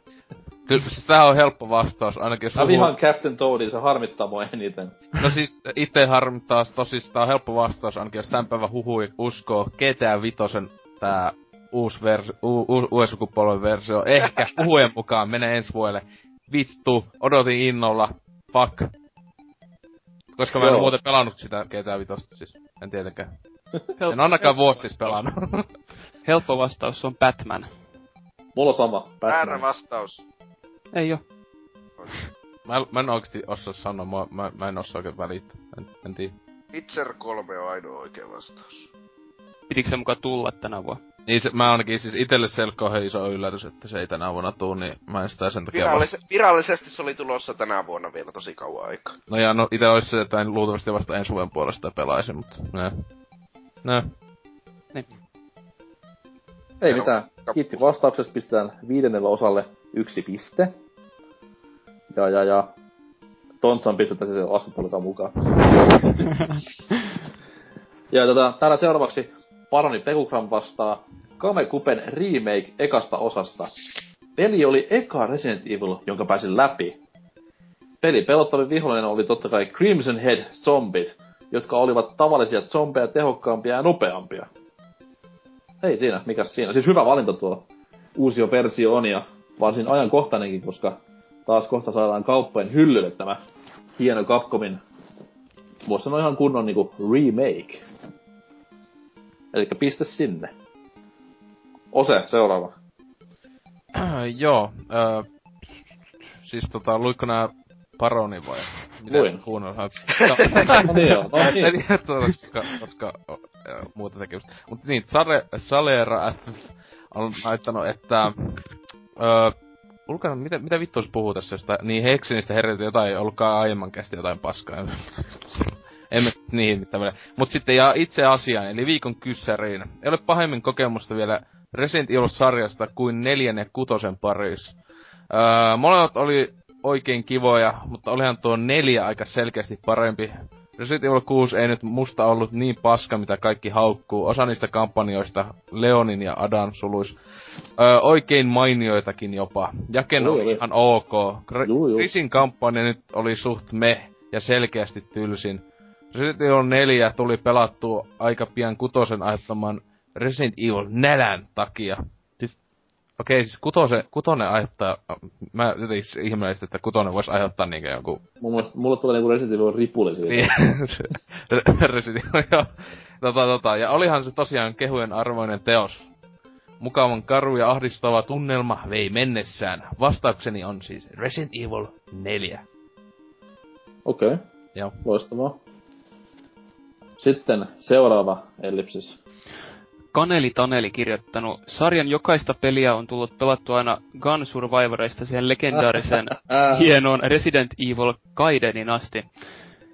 [SPEAKER 5] kyllä siis tää on helppo vastaus, ainakin jos
[SPEAKER 2] Mä vihaan Captain Toadin, se harmittaa mua eniten.
[SPEAKER 5] No siis itse harmittaa tosis, tää on helppo vastaus, ainakin jos tämän päivän huhui uskoo GTA Vitosen tää uusi vers, u, u, uuden sukupolven versio. Ehkä puhujen mukaan menee ensi vuodelle. Vittu, odotin innolla. Fuck. Koska mä en
[SPEAKER 2] Joo.
[SPEAKER 5] oo muuten pelannut sitä GTA Vitosta siis. En tietenkään. En ainakaan vuosi siis pelannut.
[SPEAKER 3] Helppo vastaus on Batman.
[SPEAKER 2] Mulla on sama.
[SPEAKER 6] Väärä
[SPEAKER 2] Batman.
[SPEAKER 6] vastaus.
[SPEAKER 3] Ei oo.
[SPEAKER 5] mä, mä en oikeesti osaa sanoa, mä, mä, mä en osaa oikein välittää. En, en tiedä.
[SPEAKER 6] Witcher 3 on ainoa oikea vastaus.
[SPEAKER 3] Pitikö se mukaan tulla tänä vuonna?
[SPEAKER 5] Niin se, mä ainakin siis itelle se on kauhean iso yllätys, että se ei tänä vuonna tuu, niin mä en sitä sen takia
[SPEAKER 6] Virallis-
[SPEAKER 5] vasta.
[SPEAKER 6] virallisesti se oli tulossa tänä vuonna vielä tosi kauan aikaa.
[SPEAKER 5] No ja no ite olisi se, että en luultavasti vasta ensi vuoden puolesta pelaisin, mutta ne. Ne.
[SPEAKER 2] Ei
[SPEAKER 6] Joo.
[SPEAKER 2] mitään. Kiitti vastauksesta. Pistetään viidennelle osalle yksi piste. Ja, ja, ja. Tontsan pistetään se vastattelikaan mukaan. ja tota, täällä seuraavaksi Paroni Pekukram vastaa Kame Kupen remake ekasta osasta. Peli oli eka Resident Evil, jonka pääsin läpi. Peli pelottavin vihollinen oli totta kai Crimson Head zombit, jotka olivat tavallisia zombeja tehokkaampia ja nopeampia. Ei siinä, mikäs siinä. Siis hyvä valinta tuo uusi versio on ja varsin ajankohtainenkin, koska taas kohta saadaan kauppojen hyllylle tämä hieno Capcomin, voisi sanoa ihan kunnon niinku remake. Eli piste sinne. Ose, seuraava.
[SPEAKER 5] Joo, öö, siis tota, luikko nää Paroni vai?
[SPEAKER 2] Luin.
[SPEAKER 5] Kuunnella.
[SPEAKER 2] No niin joo, no niin.
[SPEAKER 5] Tuota, koska, muuta tekemistä. Mutta niin, Sare, Salera on laittanut, että... Öö, ulkona, mitä, mitä vittu puhuu tässä jostain? Niin Hexinistä herätä jotain, ollutkaan aiemman kästi jotain paskaa. Emme niihin vielä. Mut sitten ja itse asiaan, eli viikon kyssäriin. Ei ole pahemmin kokemusta vielä Resident Evil-sarjasta kuin neljän ja kutosen parissa. Öö, molemmat oli oikein kivoja, mutta olihan tuo neljä aika selkeästi parempi. Resident Evil 6 ei nyt musta ollut niin paska, mitä kaikki haukkuu. Osa niistä kampanjoista, Leonin ja Adan suluis, öö, oikein mainioitakin jopa. Jaken oli ihan ok. Krisin kampanja nyt oli suht meh ja selkeästi tylsin. Resident Evil 4 tuli pelattua aika pian kutosen aiheuttaman Resident Evil nälän takia. Siis, okei, okay, siis kutose, kutonen aiheuttaa, mä jotenkin ihmeellistä, että kutonen voisi aiheuttaa niinkö joku
[SPEAKER 2] Mun mielestä mulle tulee niinku Resident Evil ripuli siitä.
[SPEAKER 5] niin, Resident Evil, joo. Tota, tota, ja olihan se tosiaan kehujen arvoinen teos. Mukavan karu ja ahdistava tunnelma vei mennessään. Vastaukseni on siis Resident Evil 4.
[SPEAKER 2] Okei, okay.
[SPEAKER 5] Joo.
[SPEAKER 2] loistavaa. Sitten seuraava ellipsis.
[SPEAKER 3] Kaneli Taneli kirjoittanut, sarjan jokaista peliä on tullut pelattua aina Gun Survivoreista siihen legendaariseen hienoon Resident Evil Gaidenin asti.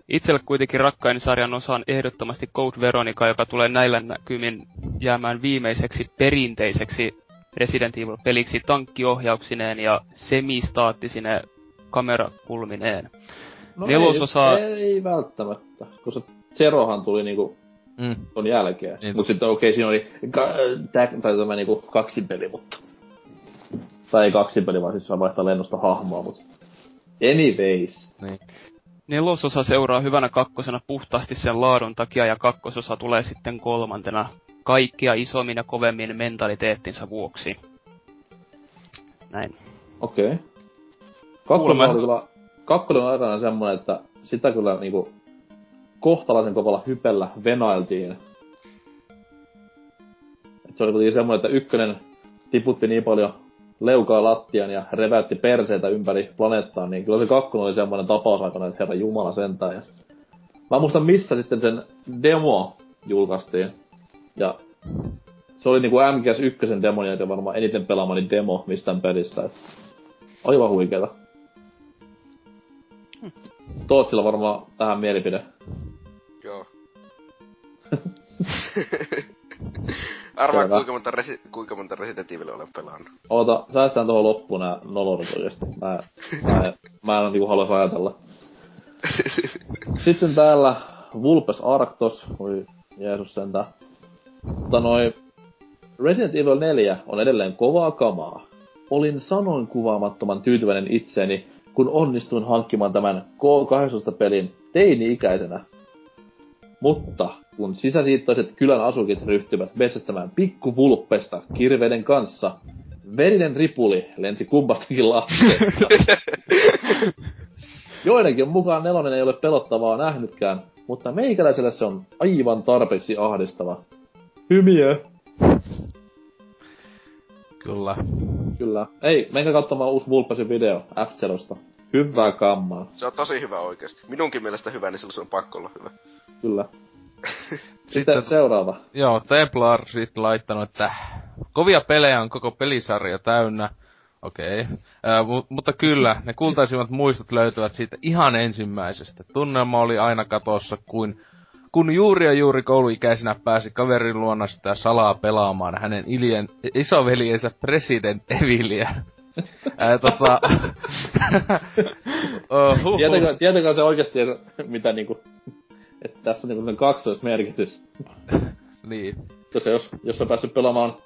[SPEAKER 3] Itselle kuitenkin rakkain sarjan osa on ehdottomasti Code Veronica, joka tulee näillä näkymin jäämään viimeiseksi perinteiseksi Resident Evil-peliksi tankkiohjauksineen ja semistaattisine kamerakulmineen.
[SPEAKER 2] No
[SPEAKER 3] Nelososa-
[SPEAKER 2] Ei, ei välttämättä, koska Zerohan tuli niinku
[SPEAKER 5] Mm.
[SPEAKER 2] ton jälkeen.
[SPEAKER 5] Niin.
[SPEAKER 2] Mut sitten okei, okay, siinä oli ka- tää, tai tämä niinku kaksin peli, mutta... Tai ei kaksin peli, vaan siis saa vaihtaa lennosta hahmoa, mut... Anyways.
[SPEAKER 5] Niin.
[SPEAKER 3] Nelososa seuraa hyvänä kakkosena puhtaasti sen laadun takia ja kakkososa tulee sitten kolmantena kaikkia isommin ja kovemmin mentaliteettinsa vuoksi. Näin.
[SPEAKER 2] Okei. Okay. Kakkonen oli kyllä... Kakkonen on aina semmonen, että sitä kyllä niinku... Kohtalaisen kovalla hypellä venailtiin. Et se oli kuitenkin semmonen, että ykkönen tiputti niin paljon leukaa lattian ja reväytti perseitä ympäri planeettaa, niin kyllä se kakkonen oli semmoinen tapaus aikana, että herra jumala sentään. Ja... Mä en muista missä sitten sen demo julkaistiin. Ja se oli niinku MGS 1 demon jälkeen varmaan eniten pelaamani demo mistään pelissä. Et aivan huikeeta. Tootsilla varmaan tähän mielipide.
[SPEAKER 6] Joo. Arvaa
[SPEAKER 2] Selvä.
[SPEAKER 6] kuinka monta, resi- kuinka monta Resident Evil olen pelannut.
[SPEAKER 2] Oota, säästään tuohon loppuun nää nolorut oikeesti. Mä, mä, en- mä en niinku halua ajatella. Sitten täällä Vulpes Arctos, voi Jeesus sentään. Mutta noi Resident Evil 4 on edelleen kovaa kamaa. Olin sanoin kuvaamattoman tyytyväinen itseeni, kun onnistuin hankkimaan tämän K18-pelin teini-ikäisenä. Mutta kun sisäsiittoiset kylän asukit ryhtyvät metsästämään pikkuvulppesta kirveiden kanssa. Verinen ripuli lensi kummastakin lapsesta. Joidenkin mukaan nelonen ei ole pelottavaa nähnytkään, mutta meikäläiselle se on aivan tarpeeksi ahdistava. Hymiö.
[SPEAKER 5] Kyllä.
[SPEAKER 2] Kyllä. Ei, menkää katsomaan uusi Vulpesin video F-Zerosta. Hyvää kammaa.
[SPEAKER 6] Se on tosi hyvä oikeesti. Minunkin mielestä hyvä, niin silloin se on pakko olla hyvä.
[SPEAKER 2] Kyllä.
[SPEAKER 5] Sitten-
[SPEAKER 2] Sitten seuraava.
[SPEAKER 5] Joo, Templar sitten laittanut, että kovia pelejä on koko pelisarja täynnä. Okei. Okay. mu- mutta kyllä, ne kultaisimmat muistot löytyvät siitä ihan ensimmäisestä. Tunnelma oli aina katossa, kuin kun juuri ja juuri kouluikäisenä pääsi kaverin luona sitä salaa pelaamaan hänen ilien, isoveljensä President Evilia. Ää, tota... huh,
[SPEAKER 2] Tietäkö, tietäkö se oikeesti, mitä niinku... Että tässä on niinku sen 12 merkitys.
[SPEAKER 5] Niin.
[SPEAKER 2] Koska jos, jos on päässyt pelaamaan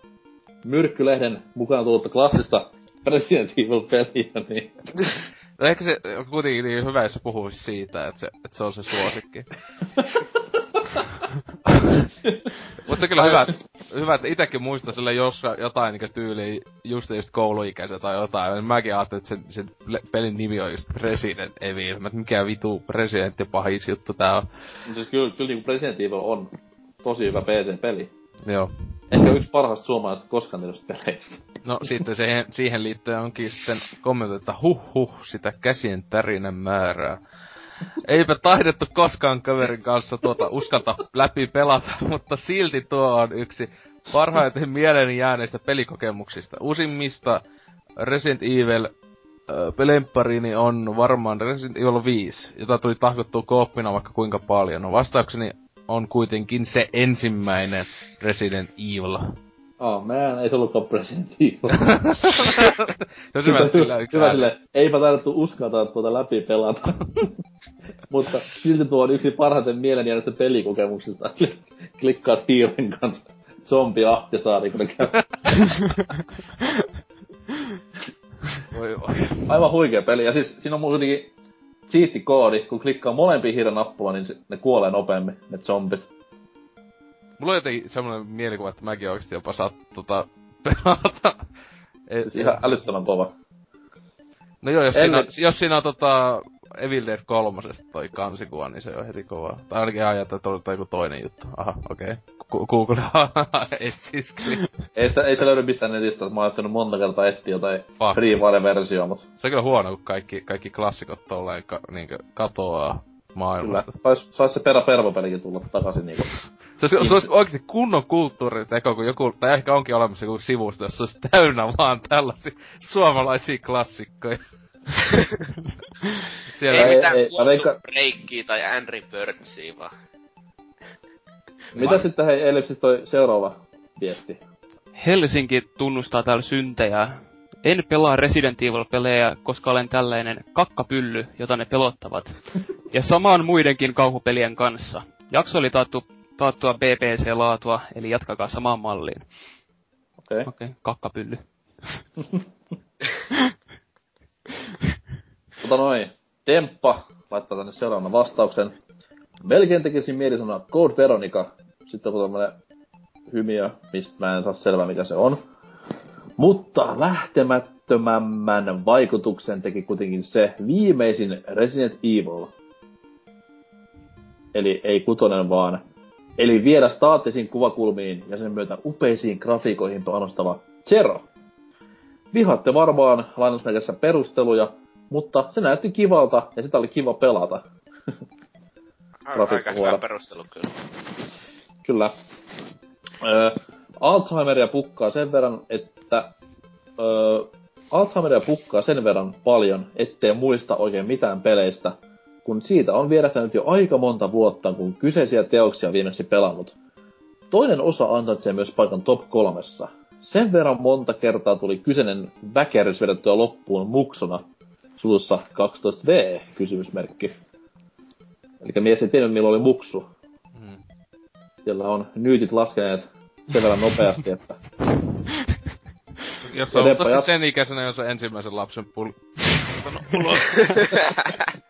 [SPEAKER 2] Myrkkylehden mukaan tullutta klassista Resident Evil-peliä, niin...
[SPEAKER 5] No ehkä se on kuitenkin niin hyvä, jos se puhuisi siitä, että se, että se on se suosikki. Mut se kyllä hyvä, hyvä, että itekin muistaa sille jos jotain niinku tyyliä just just kouluikäisiä tai jotain. Niin mäkin ajattelin, että sen, sen pelin nimi on just Resident Evil. Mä mikä vitu presidentti pahis juttu tää on.
[SPEAKER 2] Siis kyllä, kyllä niinku Resident Evil on tosi hyvä PC-peli.
[SPEAKER 5] Joo.
[SPEAKER 2] Ehkä yksi parhaista suomalaisista koskaan tehdyistä peleistä.
[SPEAKER 5] No sitten siihen, siihen liittyen onkin sitten kommentoitu, että huh huh, sitä käsien tärinän määrää. Eipä taidettu koskaan kaverin kanssa tuota uskalta läpi pelata, mutta silti tuo on yksi parhaiten mieleni jääneistä pelikokemuksista. Uusimmista Resident Evil pelemppariini on varmaan Resident Evil 5, jota tuli tahkottua kooppina vaikka kuinka paljon. No vastaukseni on kuitenkin se ensimmäinen Resident Evil.
[SPEAKER 2] Oh man, ei se ollutkaan Resident Evil.
[SPEAKER 5] Jos hyvä, sillä yksi
[SPEAKER 2] hyvä sille, eipä taidettu uskaltaa tuota läpi pelata. Mutta silti tuo on yksi parhaiten mielenjääneistä pelikokemuksista. Klikkaat hiiren kanssa zombi Ahtisaari, kun ne käy.
[SPEAKER 5] Voi voi.
[SPEAKER 2] Aivan huikea peli. Ja siis siinä on kuitenkin cheat-koodi, kun klikkaa molempia hiiren nappula, niin se, ne kuolee nopeammin, ne zombit.
[SPEAKER 5] Mulla on jotenkin semmoinen mielikuva, että mäkin oikeesti jopa saat tota pelata. Ei,
[SPEAKER 2] Siis ihan älyttömän kova.
[SPEAKER 5] No joo, jos,
[SPEAKER 2] En
[SPEAKER 5] siinä, jos siinä on tota Evil Dead 3 toi kansikuva, niin se on heti kovaa. Tai ainakin ajatella, että oli joku toinen juttu. Aha, okei. Okay. Google etsiskeli.
[SPEAKER 2] Ei sitä, ei sitä löydy mistään netistä, että mä oon ottanut monta kertaa etsiä jotain
[SPEAKER 5] Fuck.
[SPEAKER 2] freeware-versiota, mutta
[SPEAKER 5] Se on kyllä huono, kun kaikki, kaikki klassikot tolleen ka, niinkö katoaa
[SPEAKER 2] kyllä.
[SPEAKER 5] maailmasta.
[SPEAKER 2] Sais, sais se perä pervopelikin tulla takaisin niinku.
[SPEAKER 5] Se, olisi, se olisi oikeesti kunnon kulttuuriteko, kun joku, tai ehkä onkin olemassa joku sivusto, jossa olisi täynnä vaan tällaisia suomalaisia klassikkoja. Tiedä,
[SPEAKER 4] Ei
[SPEAKER 2] Ei,
[SPEAKER 4] mitään
[SPEAKER 2] ei,
[SPEAKER 4] Breakia tai Angry Birdsia vaan.
[SPEAKER 2] Mitä sitten hei Ellipsis toi seuraava viesti?
[SPEAKER 3] Helsinki tunnustaa täällä syntejä. En pelaa Resident Evil-pelejä, koska olen tällainen kakkapylly, jota ne pelottavat. Ja samaan muidenkin kauhupelien kanssa. Jakso oli taattu, taattua BBC-laatua, eli jatkakaa samaan malliin.
[SPEAKER 2] Okei. Okay.
[SPEAKER 3] Okei, okay, kakkapylly.
[SPEAKER 2] Mutta noin. Demppa laittaa tänne seuraavan vastauksen. Melkein tekisin mieli sanoa Code Veronica. Sitten on tämmönen hymiö, mistä mä en saa selvää mikä se on. Mutta lähtemättömämmän vaikutuksen teki kuitenkin se viimeisin Resident Evil. Eli ei kutonen vaan. Eli vielä staattisiin kuvakulmiin ja sen myötä upeisiin grafiikoihin panostava Zero. Vihaatte varmaan lainausmerkissä perusteluja, mutta se näytti kivalta ja sitä oli kiva pelata.
[SPEAKER 4] Aika hyvä perustelu kyllä.
[SPEAKER 2] Kyllä. Ö, Alzheimeria pukkaa sen verran, että... Ö, Alzheimeria pukkaa sen verran paljon, ettei muista oikein mitään peleistä, kun siitä on vierähtänyt jo aika monta vuotta, kun kyseisiä teoksia viimeksi pelannut. Toinen osa ansaitsee myös paikan top kolmessa. Sen verran monta kertaa tuli kyseinen väkerys vedettyä loppuun muksona, sulussa 12V, kysymysmerkki. Eli mies ei tiennyt milloin oli muksu.
[SPEAKER 5] Mm.
[SPEAKER 2] Siellä on nyytit laskeneet sen verran nopeasti, että...
[SPEAKER 5] Jos
[SPEAKER 2] Ja
[SPEAKER 5] on
[SPEAKER 2] jat-
[SPEAKER 5] sen ikäisenä, jos on ensimmäisen lapsen pul...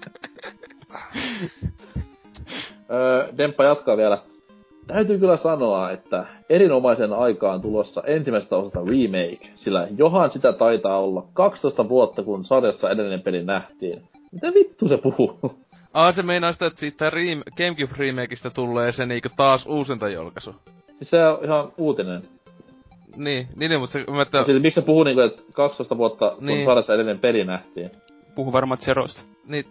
[SPEAKER 2] Öö, Demppa jatkaa vielä. täytyy kyllä sanoa, että erinomaisen aikaan tulossa ensimmäisestä osasta remake, sillä johan sitä taitaa olla 12 vuotta, kun sarjassa edellinen peli nähtiin. Mitä vittu se puhuu?
[SPEAKER 5] Aa, se meinaa sitä, että siitä rem- Gamecube remakeista tulee se niinku taas uusinta julkaisu.
[SPEAKER 2] Siis se on ihan uutinen.
[SPEAKER 5] Niin, niin, mutta se, mä että,
[SPEAKER 2] Siis miksi se puhuu niinku, että 12 vuotta, kun
[SPEAKER 5] Niin.
[SPEAKER 2] sarjassa edellinen peli nähtiin?
[SPEAKER 3] Puhu varmaan Zerosta.
[SPEAKER 5] niin,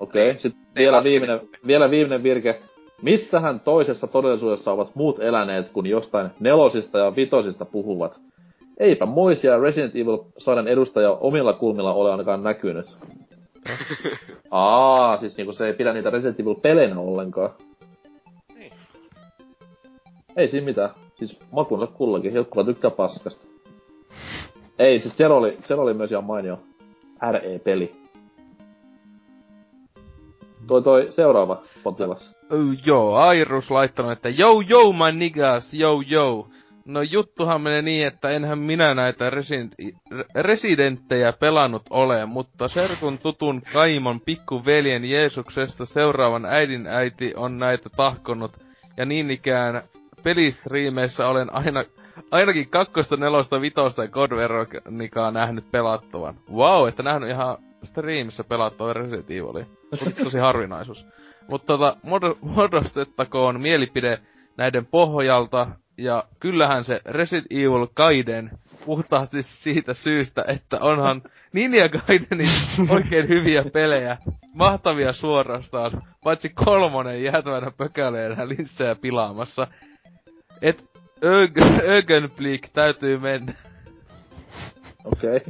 [SPEAKER 2] Okei, okay. sitten
[SPEAKER 6] Ei
[SPEAKER 2] vielä viimeinen, vielä viimeinen virke. Missähän toisessa todellisuudessa ovat muut eläneet, kun jostain nelosista ja vitosista puhuvat? Eipä moisia Resident Evil-sarjan edustajia omilla kulmilla ole ainakaan näkynyt. Aa, siis niinku se ei pidä niitä Resident Evil-peleinä ollenkaan.
[SPEAKER 6] Niin.
[SPEAKER 2] Ei siinä mitään. Siis makunsa kullakin, jotkut tykkää paskasta. Ei, siis siellä oli, siellä oli myös ihan mainio RE-peli. Toi toi seuraava potilas.
[SPEAKER 5] Joo, Airus laittanut, että yo yo my niggas, yo yo. No juttuhan menee niin, että enhän minä näitä resident, residenttejä pelannut ole, mutta Serkun tutun Kaimon pikkuveljen Jeesuksesta seuraavan äidin äiti on näitä tahkonut. Ja niin ikään pelistriimeissä olen aina, ainakin kakkosta, nelosta, vitosta ja God Veronikaa nähnyt pelattavan. Wow, että nähnyt ihan striimissä pelattavan Resident. Mutta tosi harvinaisuus. Mutta tota, muodostettakoon mielipide näiden pohjalta, ja kyllähän se Resident Evil Gaiden puhtaasti siitä syystä, että onhan Ninja Gaidenin oikein hyviä pelejä, mahtavia suorastaan, paitsi kolmonen jäätävänä pökäleenä linssejä pilaamassa. Et Ög- Ögenblick täytyy mennä.
[SPEAKER 2] Okei.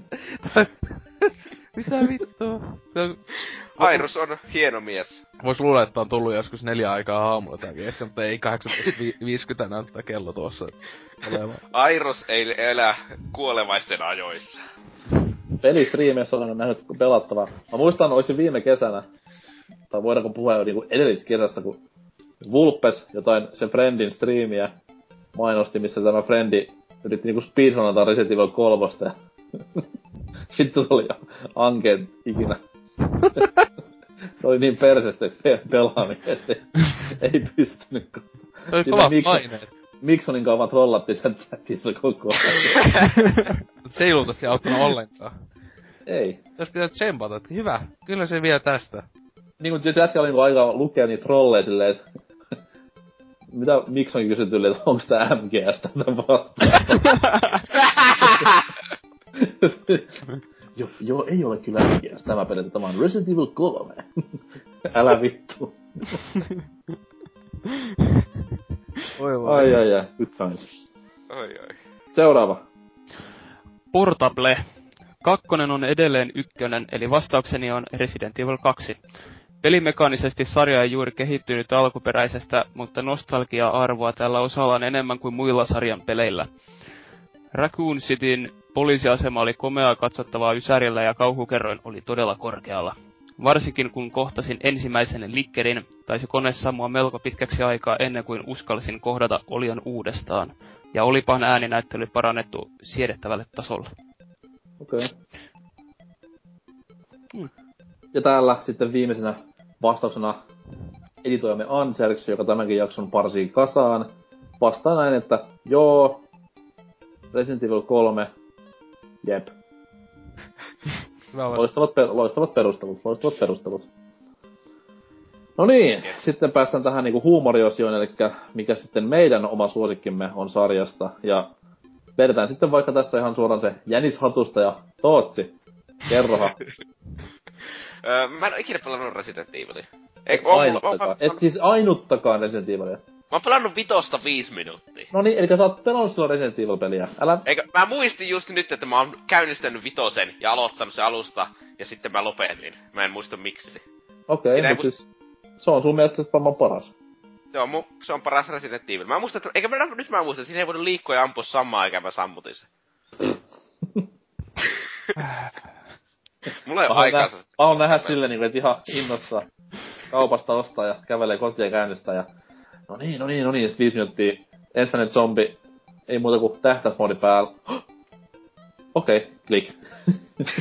[SPEAKER 2] Okay.
[SPEAKER 5] Mitä vittua? Tää on-
[SPEAKER 6] Airus on hieno mies.
[SPEAKER 5] Vois luulla, että on tullut joskus neljä aikaa aamulla tää viesti, mutta ei 8.50 näyttää kello tuossa.
[SPEAKER 6] Airus ei elä kuolevaisten ajoissa.
[SPEAKER 2] Pelistriimeissä olen nähnyt pelattavaa. Mä muistan, olisin viime kesänä, tai voidaanko puhua jo niinku edelliskesästä, kun Vulpes jotain sen Friendin striimiä mainosti, missä tämä Friendi yritti niinku speedrunata Resident Evil 3. Vittu oli ankeet ikinä. Se oli niin persestä pe- pelaaminen, että ei, pystynyt. kun
[SPEAKER 5] Se oli
[SPEAKER 2] Siinä
[SPEAKER 5] kovat
[SPEAKER 2] Mikko-
[SPEAKER 5] maineet.
[SPEAKER 2] Miksonin kanssa vaan trollattiin sen chatissa koko ajan.
[SPEAKER 5] Se ei luultavasti auttanut ollenkaan.
[SPEAKER 2] ei.
[SPEAKER 5] Jos pitää tsempata, että hyvä, kyllä se vie tästä.
[SPEAKER 2] niin kuin chatka oli niinku aika lukea niitä trolleja silleen, että mitä Mikson kysyi tyyliin, että onko tää MGS tätä vastaan? joo, joo, ei ole kyllä MGS tämä peli, tämä on Resident Evil 3. Älä vittu.
[SPEAKER 5] Oi voi.
[SPEAKER 2] Ai ai ai, good times.
[SPEAKER 6] Oi oi.
[SPEAKER 2] Seuraava.
[SPEAKER 3] Portable. Kakkonen on edelleen ykkönen, eli vastaukseni on Resident Evil 2. Pelimekaanisesti sarja ei juuri kehittynyt alkuperäisestä, mutta nostalgia-arvoa tällä osalla on enemmän kuin muilla sarjan peleillä. Raccoon Cityn poliisiasema oli komeaa katsottavaa Ysärillä ja kauhukerroin oli todella korkealla. Varsinkin kun kohtasin ensimmäisen likkerin, taisi kone sammua melko pitkäksi aikaa ennen kuin uskalsin kohdata Olion uudestaan. Ja olipahan ääninäyttely parannettu siedettävälle tasolle.
[SPEAKER 2] Okei. Okay. Ja täällä sitten viimeisenä vastauksena editoijamme Anserks, joka tämänkin jakson parsii kasaan, vastaa näin, että joo, Resident Evil 3, jep. Loistavat, per, loistavat perustelut, loistavat perustelut. No niin, sitten päästään tähän niinku huumoriosioon, eli mikä sitten meidän oma suosikkimme on sarjasta. Ja vedetään sitten vaikka tässä ihan suoraan se Jänis Hatusta ja Tootsi. Kerrohan.
[SPEAKER 6] Öö, mä en oo ikinä pelannut Resident Evilia. Eikö, on,
[SPEAKER 2] Ainuttakaan. Et siis ainuttakaan Resident Evilia.
[SPEAKER 6] Mä oon pelannut vitosta viisi minuuttia.
[SPEAKER 2] No niin, eli sä oot pelannut silloin Resident Evil-peliä. Älä...
[SPEAKER 6] Eikö, mä muistin just nyt, että mä oon käynnistänyt vitosen ja aloittanut se alusta, ja sitten mä lopetin. Mä en muista miksi.
[SPEAKER 2] Okei, okay,
[SPEAKER 6] must-
[SPEAKER 2] siis... Se on sun mielestä varmaan paras.
[SPEAKER 6] Se on, mu, se on paras Resident Evil. Mä muistan, että, eikä mä, nyt mä muistan, siinä ei voinut liikkua ja ampua samaan aikaan, mä sammutin sen. Mulla ei ole aikaa.
[SPEAKER 2] mä oon nähdä silleen, niin että ihan innossa kaupasta ostaa ja kävelee kotiin käynnistä ja... No niin, no niin, no niin, sit viisi minuuttia. Ensimmäinen zombi, ei muuta kuin tähtäysmoodi päällä. Okei, okay, klik.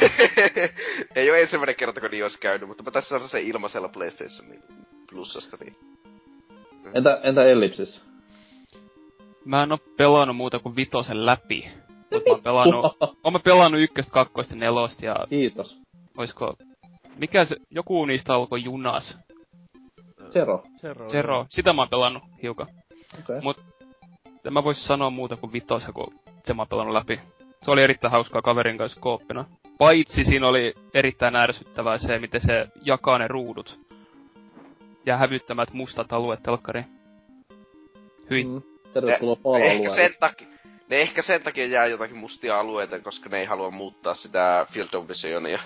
[SPEAKER 6] ei ole ensimmäinen kerta, kun niin olisi käynyt, mutta mä tässä on se ilmaisella PlayStation Plusasta, niin...
[SPEAKER 2] Entä, entä Ellipsis?
[SPEAKER 3] Mä en oo pelannut muuta kuin vitosen läpi. Mut mä oon pelannut, oon mä pelannut ykköstä, kakkosta, nelosta ja
[SPEAKER 2] Kiitos.
[SPEAKER 3] oisko... Mikä se, joku niistä alkoi junas.
[SPEAKER 2] Zero.
[SPEAKER 5] Zero.
[SPEAKER 3] Zero. Sitä mä oon pelannut hiukan.
[SPEAKER 2] Okei.
[SPEAKER 3] Mut- En mä vois sanoa muuta kuin vitosen, kun se mä oon pelannut läpi. Se oli erittäin hauskaa kaverin kanssa kooppina. Paitsi siinä oli erittäin ärsyttävää se, miten se jakaa ne ruudut. Ja hävyttömät mustat alueet telkkariin. Hyi.
[SPEAKER 2] Mm. Tervetuloa
[SPEAKER 6] Ehkä
[SPEAKER 2] paloalueelle.
[SPEAKER 6] sen takia, ne ehkä sen takia jää jotakin mustia alueita, koska ne ei halua muuttaa sitä Field of Visionia.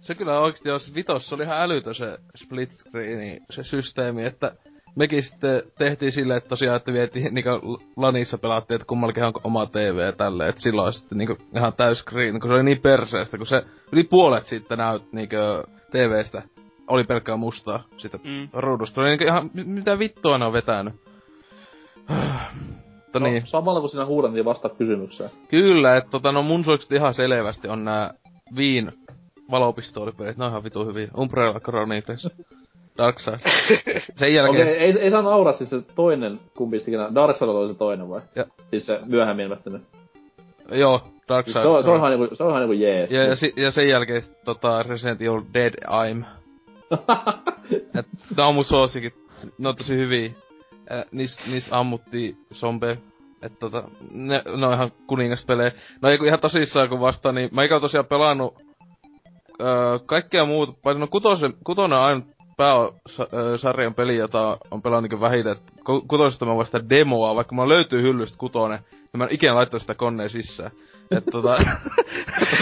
[SPEAKER 5] Se kyllä oikeesti, jos vitossa oli ihan älytön se split screeni, se systeemi, että mekin sitten tehtiin silleen, että tosiaan, että vietiin niinku lanissa pelattiin, että kummallakin on oma TV ja tälleen, että silloin sitten niinku ihan täys screen, kun se oli niin perseestä, kun se yli puolet siitä näyt niinku TVstä oli pelkkää mustaa sitä
[SPEAKER 3] Mm.
[SPEAKER 5] ruudusta. Oli niinku ihan, mi- mitä vittua ne on vetänyt. Mutta
[SPEAKER 2] No,
[SPEAKER 5] niin.
[SPEAKER 2] samalla kun siinä huudantiin vasta kysymykseen.
[SPEAKER 5] Kyllä, että tota, no mun suokset ihan selvästi on nää Viin valopistoolipelit, ne on ihan vitu hyviä. Umbrella Chronicles, Darkside. Sen jälkeen...
[SPEAKER 2] Okei, ei, ei saa nauraa siis se toinen kumpistikin. Darkseid oli se toinen vai?
[SPEAKER 5] Ja.
[SPEAKER 2] Siis se myöhemmin ilmestynyt.
[SPEAKER 5] Joo,
[SPEAKER 2] Siis
[SPEAKER 5] Darkside.
[SPEAKER 2] se, on, se, on ihan niinku, se on ihan niinku jees.
[SPEAKER 5] ja, ja, si- ja, sen jälkeen tota, Resident Evil Dead I'm. Et, ne on mun suosikit. Ne on tosi hyviä. Äh, niis, niis ammuttiin zombe. Et tota, ne, ne on ihan kuningaspelejä. No ei kun ihan tosissaan kun vasta, niin mä eikä tosiaan pelannut öö, kaikkea muuta, paitsi no kutosen, kutonen on ainut pääsarjan peli, jota on pelannut niin vähiten. Kutosesta mä vasta demoa, vaikka mä löytyy hyllystä kutonen, niin mä en ikinä laittanut sitä koneen sisään. Et tota,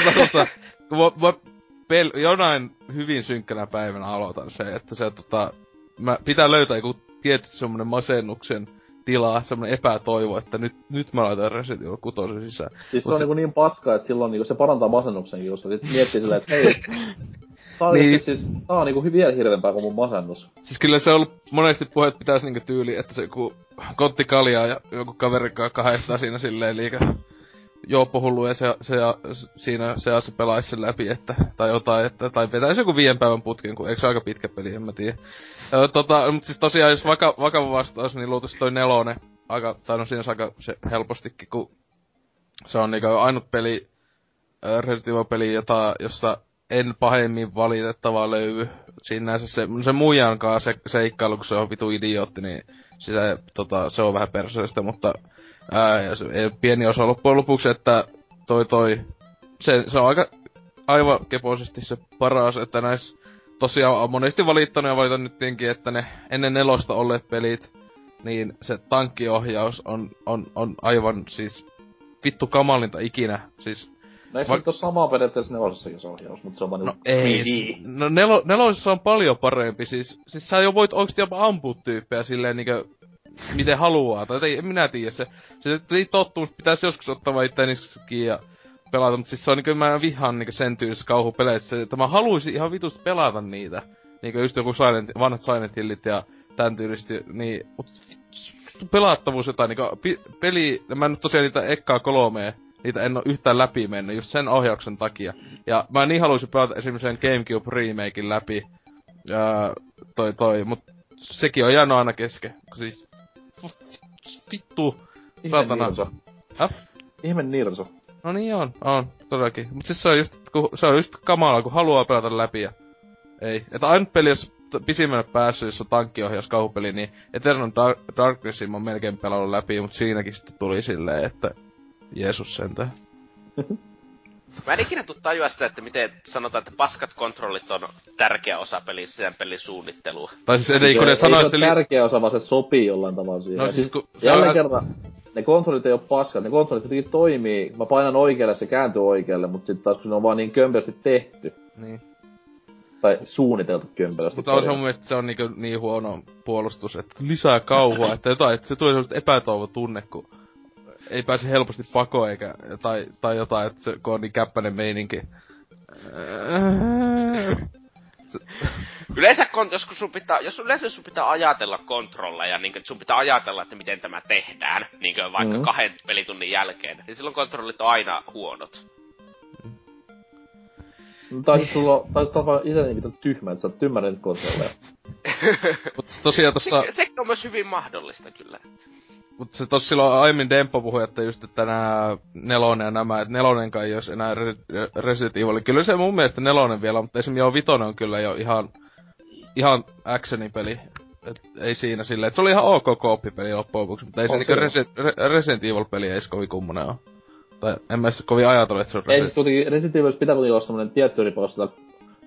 [SPEAKER 5] tota, tota, kun mä, mä pel- jonain hyvin synkkänä päivänä aloitan se, että se tota, mä pitää löytää joku tietty semmonen masennuksen tila, semmonen epätoivo, että nyt, nyt mä laitan Resident Evil 6 sisään.
[SPEAKER 2] Siis se
[SPEAKER 5] Mut
[SPEAKER 2] on
[SPEAKER 5] se-
[SPEAKER 2] niinku niin paskaa, että silloin niinku se parantaa masennuksenkin, jos sit miettii silleen, että hei, tää on,
[SPEAKER 5] Niin.
[SPEAKER 2] niin. siis, tää on niinku vielä hirveämpää kuin mun masennus.
[SPEAKER 5] Siis kyllä se on ollut monesti puhe, että pitäisi niinku tyyli, että se joku kontti kaljaa ja joku kaveri kahdestaan siinä silleen liikä juoppohullu ja se, se, siinä se se pelaisi sen läpi, että, tai jotain, että, tai vetäisi joku viiden päivän putken, kun eikö se aika pitkä peli, en mä tiedä. Tota, mut siis tosiaan, jos vaka, vakava vastaus, niin luultavasti toi nelonen, aika, tai no siinä aika se helpostikin, kun se on niinku ainut peli, Resident Evil-peli, jota, josta en pahemmin valitettavaa löydy. Sinänsä se, se muijan kanssa se seikkailu, kun se on vitu idiootti, niin sitä, tota, se on vähän perseestä, mutta ää, ja se, ei- pieni osa loppujen lopuksi, että toi toi, se, se on aika aivan kepoisesti se paras, että näissä tosiaan on monesti valittanut ja valitan nytkin, että ne ennen nelosta olleet pelit, niin se tankkiohjaus on, on, on aivan siis vittu kamalinta ikinä. Siis
[SPEAKER 2] No eikö
[SPEAKER 5] Va-
[SPEAKER 2] nyt ole samaa periaatteessa nelosessakin se ohjaus, mutta se on vaan
[SPEAKER 5] No
[SPEAKER 2] niinku
[SPEAKER 5] ei.
[SPEAKER 2] 3D.
[SPEAKER 5] No nelo, nelosessa on paljon parempi. Siis, siis sä jo voit oikeesti jopa ampua tyyppejä silleen niinkö miten haluaa. Tai ei, en minä tiedä se. Se ei tottumus, pitäisi joskus ottaa vaan itseään niskakin ja pelata. Mutta siis se on niinkö mä vihaan niinkö sen tyylisissä kauhupeleissä. Että mä haluaisin ihan vitusti pelata niitä. Niinkö just joku Silent, vanhat Silent Hillit ja tän tyylisesti. Niin, mut pelattavuus jotain niinku pi, peli, mä en nyt tosiaan niitä ekkaa kolmea niitä en oo yhtään läpi mennyt, just sen ohjauksen takia. Ja mä niin haluaisin pelata esimerkiksi sen Gamecube remakein läpi, ää, toi toi, mut sekin on jäänyt aina kesken. Siis, vittu.
[SPEAKER 2] Nirso.
[SPEAKER 5] Häh?
[SPEAKER 2] Ihme Nirso.
[SPEAKER 5] No niin on, on, todellakin. Mut siis se on just, kun, se on just kamala, kun haluaa pelata läpi ja ei. Että ainut peli, jos pisimmälle päässyt, jos on tankkiohjaus kauhupeli, niin Eternal Dark- Darknessin mä oon melkein pelannut läpi, mut siinäkin sitten tuli silleen, että Jeesus sentään.
[SPEAKER 6] Mä en ikinä tuu tajua sitä, että miten sanotaan, että paskat kontrollit on tärkeä osa pelissä, sen pelin suunnittelua.
[SPEAKER 5] Tai siis ei, kun ne sanoo, että
[SPEAKER 2] ole
[SPEAKER 5] se li-
[SPEAKER 2] tärkeä osa, vaan se sopii jollain tavalla siihen.
[SPEAKER 5] No siis kun se
[SPEAKER 2] jälleen
[SPEAKER 5] on-
[SPEAKER 2] kerran, ne kontrollit ei oo paskat, ne kontrollit kuitenkin toimii. Mä painan oikealle, se kääntyy oikealle, mutta sitten taas kun ne on vaan niin kömpelösti tehty,
[SPEAKER 5] Niin.
[SPEAKER 2] tai suunniteltu kömpelösti.
[SPEAKER 5] Mutta on se mun mielestä se on niinku niin huono puolustus, että lisää kauhua, että jotain, että se tulee sellaista epätoivotunne, kun ei pääse helposti pakoon eikä, tai, tai jotain, että se, kun on niin käppäinen meininki.
[SPEAKER 6] Yleensä, jos, kun sun pitää, jos yleensä sun pitää ajatella kontrolleja, niin sun pitää ajatella, että miten tämä tehdään, niin vaikka
[SPEAKER 2] Mhm.
[SPEAKER 6] mm. kahden pelitunnin jälkeen, niin silloin kontrollit on aina huonot.
[SPEAKER 2] Tai siis sulla on, tai siis itse niin tyhmä, että sä oot tyhmännyt kontrolleja.
[SPEAKER 5] Mut tosiaan tossa...
[SPEAKER 6] Se, se on myös hyvin mahdollista kyllä.
[SPEAKER 5] Mut se tossa silloin aiemmin Demppo puhui, että just, että nää nelonen ja nämä, että nelonen kai jos enää Re- Resident Evil. Kyllä se mun mielestä nelonen vielä, mutta esimerkiksi jo vitonen on kyllä jo ihan, ihan actionipeli. Et ei siinä silleen, että se oli ihan ok kooppipeli loppujen lopuksi, mutta ei se
[SPEAKER 2] On
[SPEAKER 5] niinku
[SPEAKER 2] kyllä.
[SPEAKER 5] Resident, Re- Resident Evil-peli ei se kovin kummonen oo. Tai en mä kovin ajatellut, että se on
[SPEAKER 2] Ei siis
[SPEAKER 5] Resident
[SPEAKER 2] kuitenkin Resident Evil pitää kuitenkin olla semmonen tietty ripaus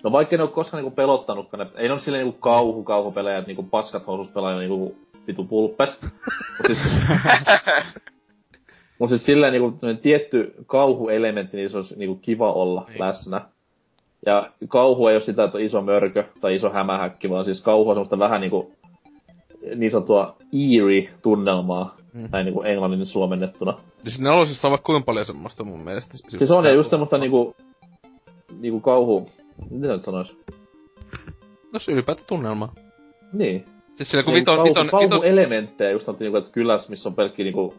[SPEAKER 2] No vaikka ne oo koskaan niinku pelottanutkaan, ei ne oo silleen niinku kauhu kauhupelejä, niinku paskat housus pelaa niinku vitu pulppes. Mut siis, mut siis silleen niinku tietty kauhuelementti, niin se olisi niinku kiva olla
[SPEAKER 5] Niin.
[SPEAKER 2] läsnä. Ja kauhu ei ole sitä, että on iso mörkö tai iso hämähäkki, vaan siis kauhu on semmoista vähän niinku niin sanottua eerie-tunnelmaa,
[SPEAKER 5] Mm.
[SPEAKER 2] näin niinku englannin suomennettuna.
[SPEAKER 5] Siis nelosessa on vaikka kuinka paljon semmoista mun mielestä.
[SPEAKER 2] Siis on ja just semmoista niinku, niinku kauhu, miten nyt sanois?
[SPEAKER 5] No se ylipäätään tunnelma.
[SPEAKER 2] Niin.
[SPEAKER 5] Siis sillä kun
[SPEAKER 2] Niinku
[SPEAKER 5] viton,
[SPEAKER 2] kauhu,
[SPEAKER 5] viton, vitos,
[SPEAKER 2] kauhuelementtejä, just niinku, että kylässä, missä on pelkki niinku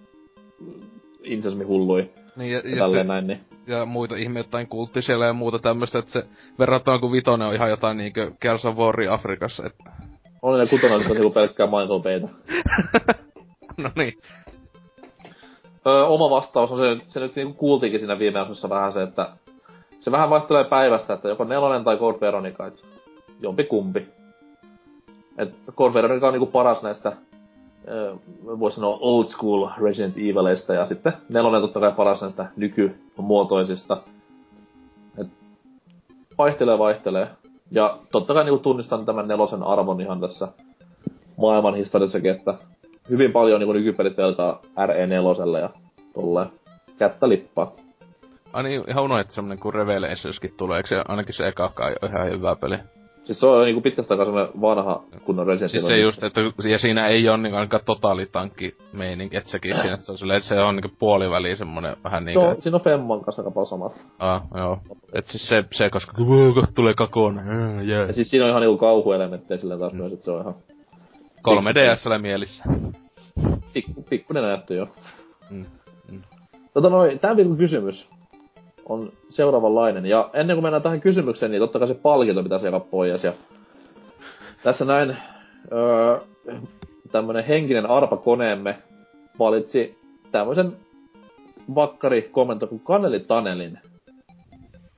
[SPEAKER 2] insesmi hullui
[SPEAKER 5] niin, ja,
[SPEAKER 2] ja
[SPEAKER 5] ja,
[SPEAKER 2] tälleen
[SPEAKER 5] sitten,
[SPEAKER 2] näin, niin.
[SPEAKER 5] ja muita ihme jotain kulttisella ja muuta tämmöstä, että se verrattuna kun vitonen on ihan jotain niinkö Gears of War Afrikassa, et...
[SPEAKER 2] On ne kutonen, että on niinku pelkkää maitopeitä.
[SPEAKER 5] no niin.
[SPEAKER 2] Öö, oma vastaus on se, se nyt niinku kuultiinkin siinä viime jaksossa vähän se, että se vähän vaihtelee päivästä, että joko nelonen tai Code Veronica, et jompi kumpi. Et Code Veronica on niinku paras näistä, voisi sanoa old school Resident Evilista, ja sitten nelonen totta kai paras näistä nykymuotoisista. Et vaihtelee vaihtelee. Ja totta kai niinku tunnistan tämän nelosen arvon ihan tässä maailman historiassakin, että hyvin paljon niinku nykypelit velkaa RE4 ja tolleen kättä lippaa.
[SPEAKER 5] Ai niin, ihan unohdettu semmonen kuin Revelationskin tulee, eikö se ainakin se eka kai ihan hyvä peli?
[SPEAKER 2] Siis se on niinku pitkästä aikaa semmonen vanha kunnon Resident
[SPEAKER 5] Siis se just, että ja siinä ei oo niinku ainakaan totaalitankki meininki, et sekin siinä, että se on silleen, se on niinku puoliväli semmonen vähän niinku,
[SPEAKER 2] on,
[SPEAKER 5] et,
[SPEAKER 2] siinä on Femman kanssa aika paljon samat.
[SPEAKER 5] ah, joo. Et siis se, se koska "Wow, tulee kakoon, äh,
[SPEAKER 2] Ja siis siinä on ihan niinku kauhuelementtejä silleen taas myös, että se on ihan
[SPEAKER 5] 3DSllä mielissä.
[SPEAKER 2] pikku, pikkuinen näyttö jo.
[SPEAKER 5] Mm, mm.
[SPEAKER 2] Tota noin, tämän viikon kysymys on seuraavanlainen. Ja ennen kuin mennään tähän kysymykseen, niin totta kai se palkinto pitäisi jakaa pois. Ja tässä näin öö, tämmönen henkinen arpakoneemme valitsi tämmöisen vakkari komento kuin Kaneli Tanelin.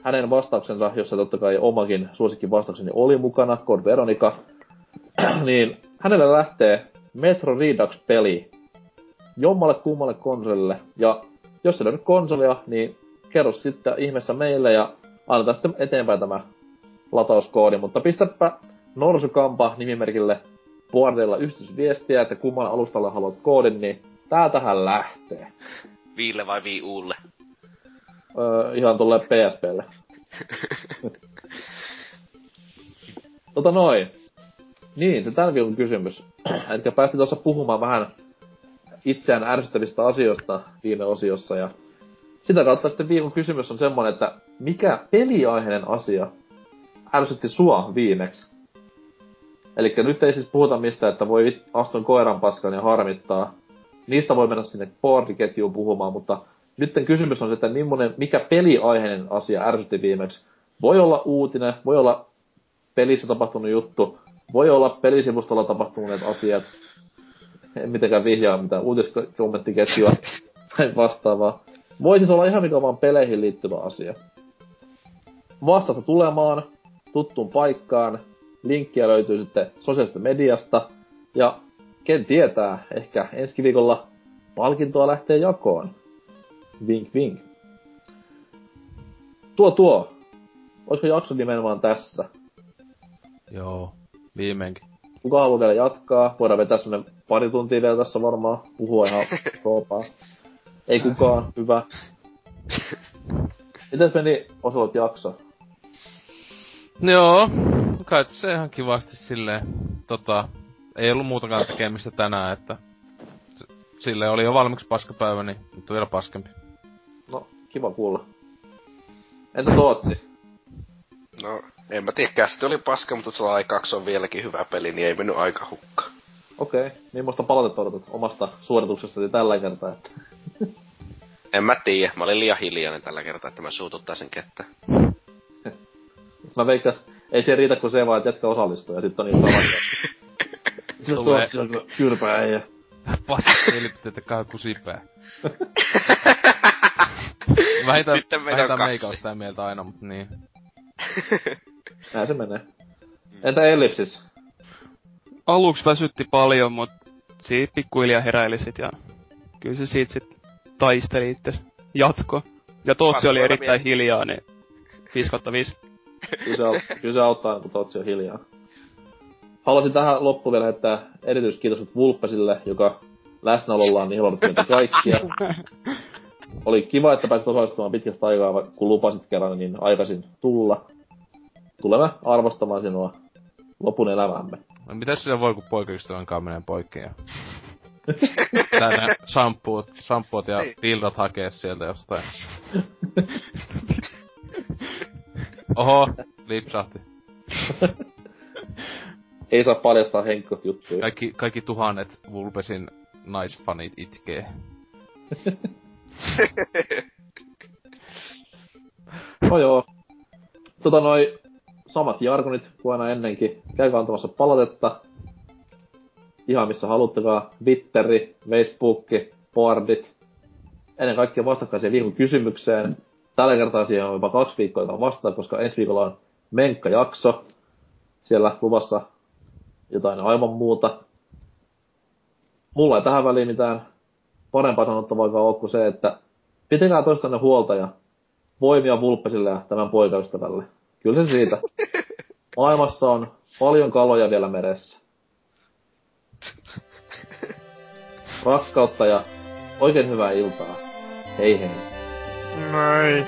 [SPEAKER 2] Hänen vastauksensa, jossa totta kai omakin suosikki vastaukseni oli mukana, Code Veronica, niin hänelle lähtee Metro Redux-peli jommalle kummalle konsolille. Ja jos ei löydy konsolia, niin kerro sitten ihmeessä meille ja annetaan sitten eteenpäin tämä latauskoodi. Mutta pistäpä Norsukampa nimimerkille boardilla ystävysviestiä, että kumman alustalle haluat koodin, niin täältähän lähtee.
[SPEAKER 6] Viille vai Wii Ulle?
[SPEAKER 2] Öö, ihan tulee PSPlle. tota noin. Niin, se tämän viikon kysymys. Eli päästiin tuossa puhumaan vähän itseään ärsyttävistä asioista viime osiossa ja sitä kautta sitten viikon kysymys on semmonen, että mikä peliaiheinen asia ärsytti sua viimeksi? Eli nyt ei siis puhuta mistä, että voi astun koiran paskan ja harmittaa. Niistä voi mennä sinne boardiketjuun puhumaan, mutta nyt kysymys on se, että mikä peliaiheinen asia ärsytti viimeksi. Voi olla uutinen, voi olla pelissä tapahtunut juttu, voi olla pelisivustolla tapahtuneet asiat. En mitenkään vihjaa mitään uutiskommenttiketjua tai vastaavaa. Voi siis olla ihan mikä vaan peleihin liittyvä asia. Vastata tulemaan tuttuun paikkaan. Linkkiä löytyy sitten sosiaalisesta mediasta. Ja ken tietää, ehkä ensi viikolla palkintoa lähtee jakoon. Vink vink. Tuo tuo. Olisiko jakso nimenomaan tässä?
[SPEAKER 5] Joo, viimeinkin.
[SPEAKER 2] Kuka haluaa vielä jatkaa? Voidaan vetää semmonen pari tuntia vielä tässä varmaan. Puhua ihan soopaa. Ei kukaan. Hyvä. Mites meni Osolot jakso?
[SPEAKER 5] Joo, kai se ihan kivasti silleen, tota, ei ollut muutakaan tekemistä tänään, että s- silleen oli jo valmiiksi paskapäivä, niin nyt on vielä paskempi.
[SPEAKER 2] No, kiva kuulla. Entä Tootsi?
[SPEAKER 6] No, en mä tiedä, kästi oli paska, mutta se aikaksi on vieläkin hyvä peli, niin ei mennyt aika hukkaan.
[SPEAKER 2] Okei, okay. millaista palautetta odotat omasta suorituksestasi tällä kertaa? Että...
[SPEAKER 6] En mä tiedä, mä olin liian hiljainen tällä kertaa, että mä suututtaisin kettä.
[SPEAKER 2] Mä veikkaan, ei se riitä kuin se vaan, että jätkä osallistuu ja sitten on niin sama. Se tuossa on kyllä kylpä äijä.
[SPEAKER 5] Paskat että kai kusipää. Vähintään,
[SPEAKER 6] Sitten meillä on
[SPEAKER 5] vähintään
[SPEAKER 6] kaksi.
[SPEAKER 5] meikä on sitä mieltä aina, mutta niin.
[SPEAKER 2] Näin se menee. Entä Ellipsis?
[SPEAKER 3] Aluksi väsytti paljon, mut siitä pikkuhiljaa heräilisit ja kyllä se siitä sit taisteli itse jatko. Ja Tootsi oli erittäin hiljaa, niin 5 5.
[SPEAKER 2] Kyllä se, aut- kyllä se auttaa, kun Totsi on hiljaa. Haluaisin tähän loppuun vielä heittää erityiskiitokset Vulppesille, joka läsnäolollaan niin helpotti meitä kaikkia. Oli kiva, että pääsit osallistumaan pitkästä aikaa, kun lupasit kerran, niin aikaisin tulla. Tulemme arvostamaan sinua lopun elämämme.
[SPEAKER 5] No mitäs sillä voi, kun poikaystävän kanssa menee poikki Tänne shampoot, shampoot ja
[SPEAKER 6] Niin.
[SPEAKER 5] dildot hakee sieltä jostain. Oho, lipsahti.
[SPEAKER 2] Ei saa paljastaa henkot juttuja.
[SPEAKER 5] Kaikki, kaikki tuhannet Vulpesin naisfanit itkee.
[SPEAKER 2] No joo. Tota noi samat jargonit kuin aina ennenkin. Käykää antamassa palautetta. Ihan missä haluttekaan. Twitteri, Facebookki, boardit. Ennen kaikkea vastakkain siihen viikon kysymykseen. Tällä kertaa siihen on jopa kaksi viikkoa aikaa vastata, koska ensi viikolla on menkkajakso. Siellä luvassa jotain aivan muuta. Mulla ei tähän väliin mitään parempaa sanottavaa ole kuin se, että pitäkää toistanne huolta ja voimia Vulppesille ja tämän poikaystävälle. Kyllä se siitä. Maailmassa on paljon kaloja vielä meressä. Rakkautta ja oikein hyvää iltaa. Hei hei.
[SPEAKER 3] Moi.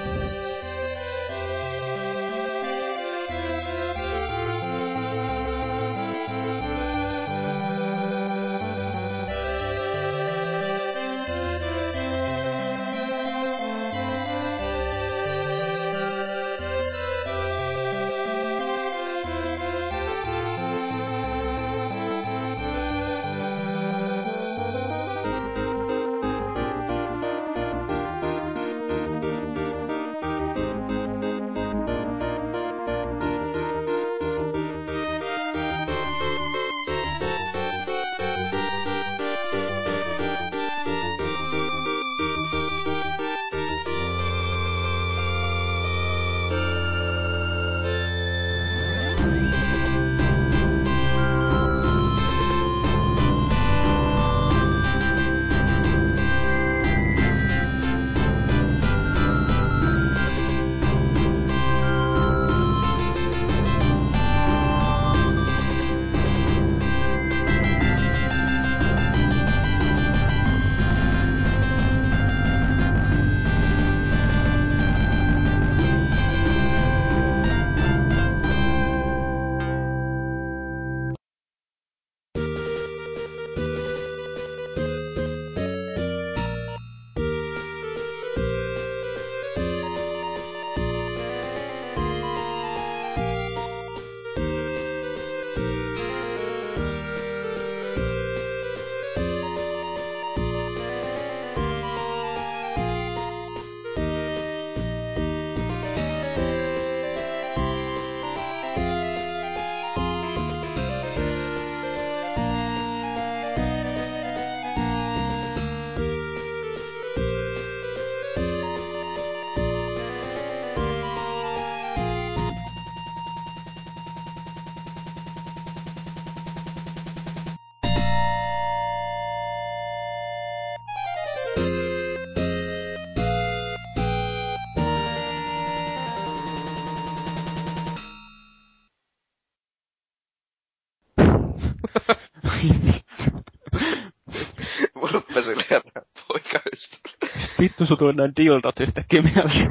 [SPEAKER 3] Vittu sun tuli nää dildot yhtäkkiä mieleen.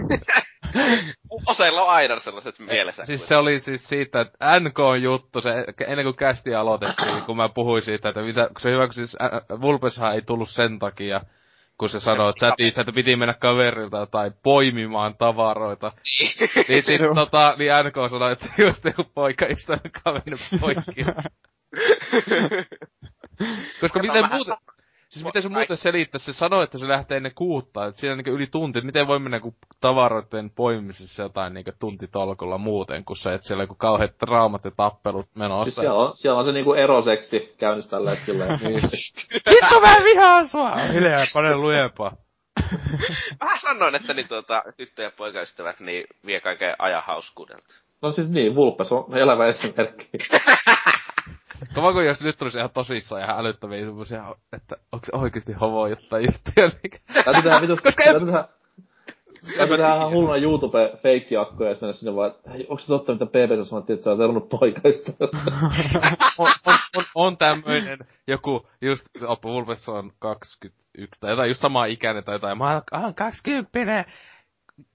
[SPEAKER 6] Osella on aina sellaiset mielessä.
[SPEAKER 5] Siis se oli siis siitä, että NK-juttu, se, ennen kuin kästi aloitettiin, kun mä puhuin siitä, että mitä, kun se hyvä, kun siis ä, Vulpeshan ei tullut sen takia, kun se sanoi chatissa, että piti mennä kaverilta tai poimimaan tavaroita. niin sit tota, niin NK sanoi, että just joku poikaystävän kanssa mennyt poikki. Koska miten muuten, Siis miten se muuten selittää? Se sanoi, että se lähtee ennen kuutta, että siinä on niinku yli tunti, että miten voi mennä kuin tavaroiden poimimisessa jotain niinku tuntitolkulla muuten, kun se, että siellä on kauheat traumat ja tappelut menossa.
[SPEAKER 2] Siis siellä on, siellä on se niinku eroseksi käynnissä tällä hetkellä.
[SPEAKER 5] Niin. Vittu mä vihaan sua! Hiljaa, pane lujempaa.
[SPEAKER 6] Vähän sanoin, että niin tuota, tyttö- ja poikaystävät niin vie kaiken ajan hauskuudelta.
[SPEAKER 2] No siis niin, Vulpes on elävä esimerkki.
[SPEAKER 5] Kova kun jos nyt tulisi ihan tosissaan ihan älyttäviä semmosia, että onko se oikeesti homo jotain juttuja. Niin...
[SPEAKER 2] Täytyy tehdä vitus,
[SPEAKER 5] Koska
[SPEAKER 2] tehdä, täytyy tehdä ihan hulluna youtube feikkiakkoja ja mennä sinne vaan, että hei, onko se totta, mitä BBC sanottiin, että sä oot eronnut poikaista?
[SPEAKER 5] on, on, on, on tämmöinen joku, just Oppo Vulpes on 21 tai jotain just samaa ikäinen tai jotain. Mä oon 20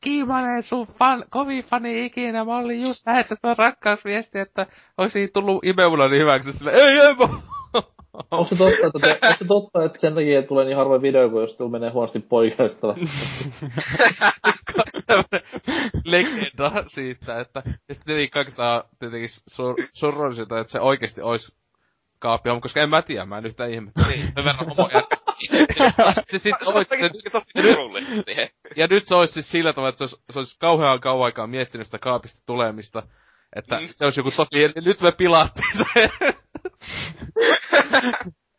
[SPEAKER 5] Kiimanen sun fan, kovin fani ikinä. Mä olin just lähettänyt rakkausviesti, että olisi tullut imemulla niin hyväksi. Sille, ei, ei,
[SPEAKER 2] onko se totta, että, te, onko se totta, että sen takia tulee niin harvoin video, kun jos tulla menee huonosti poikaista?
[SPEAKER 5] legenda siitä, että... Ja sitten tietenkin kaikista tietenkin sur, surullisinta, että se oikeesti olisi kaappi on, koska en mä tiedä, mä en yhtään ihmettä. Niin, sen verran homo se sit ois, se, ja nyt se olisi siis sillä tavalla, että se olisi, se olisi kauhean kauan aikaa miettinyt sitä kaapista tulemista. Että mm. se olisi joku tosi, nyt me pilattiin se.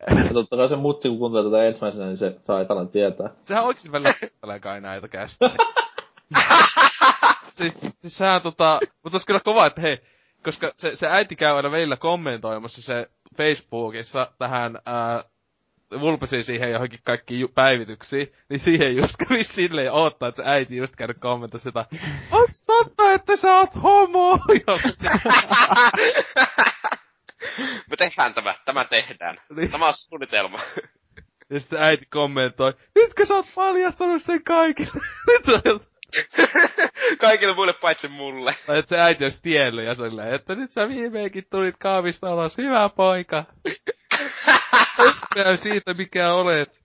[SPEAKER 2] ja totta kai se mutsi, kun kuuntelee tätä ensimmäisenä, niin se saa ekanan tietää.
[SPEAKER 5] Sehän oikeesti välillä kuuntelee kai näitä kästä. siis, siis sehän tota, mutta olisi kyllä kova, että hei, koska se, se äiti käy aina välillä kommentoimassa se Facebookissa tähän ää, vulpesiin siihen johonkin kaikkiin ju- päivityksiin, niin siihen just kävi silleen odottaa, että se äiti just käynyt kommentoida sitä, onks totta, että sä oot homo?
[SPEAKER 6] Me tehdään tämä, tämä tehdään.
[SPEAKER 5] Niin.
[SPEAKER 6] Tämä on suunnitelma.
[SPEAKER 5] ja sitten äiti kommentoi, nytkö sä oot paljastanut sen kaikille? Nyt
[SPEAKER 6] Kaikille muille paitsi mulle.
[SPEAKER 5] Tai että se äiti olisi tiennyt ja silleen, että nyt sä viimeinkin tulit kaavista ulos, hyvä poika. Käy siitä, mikä olet.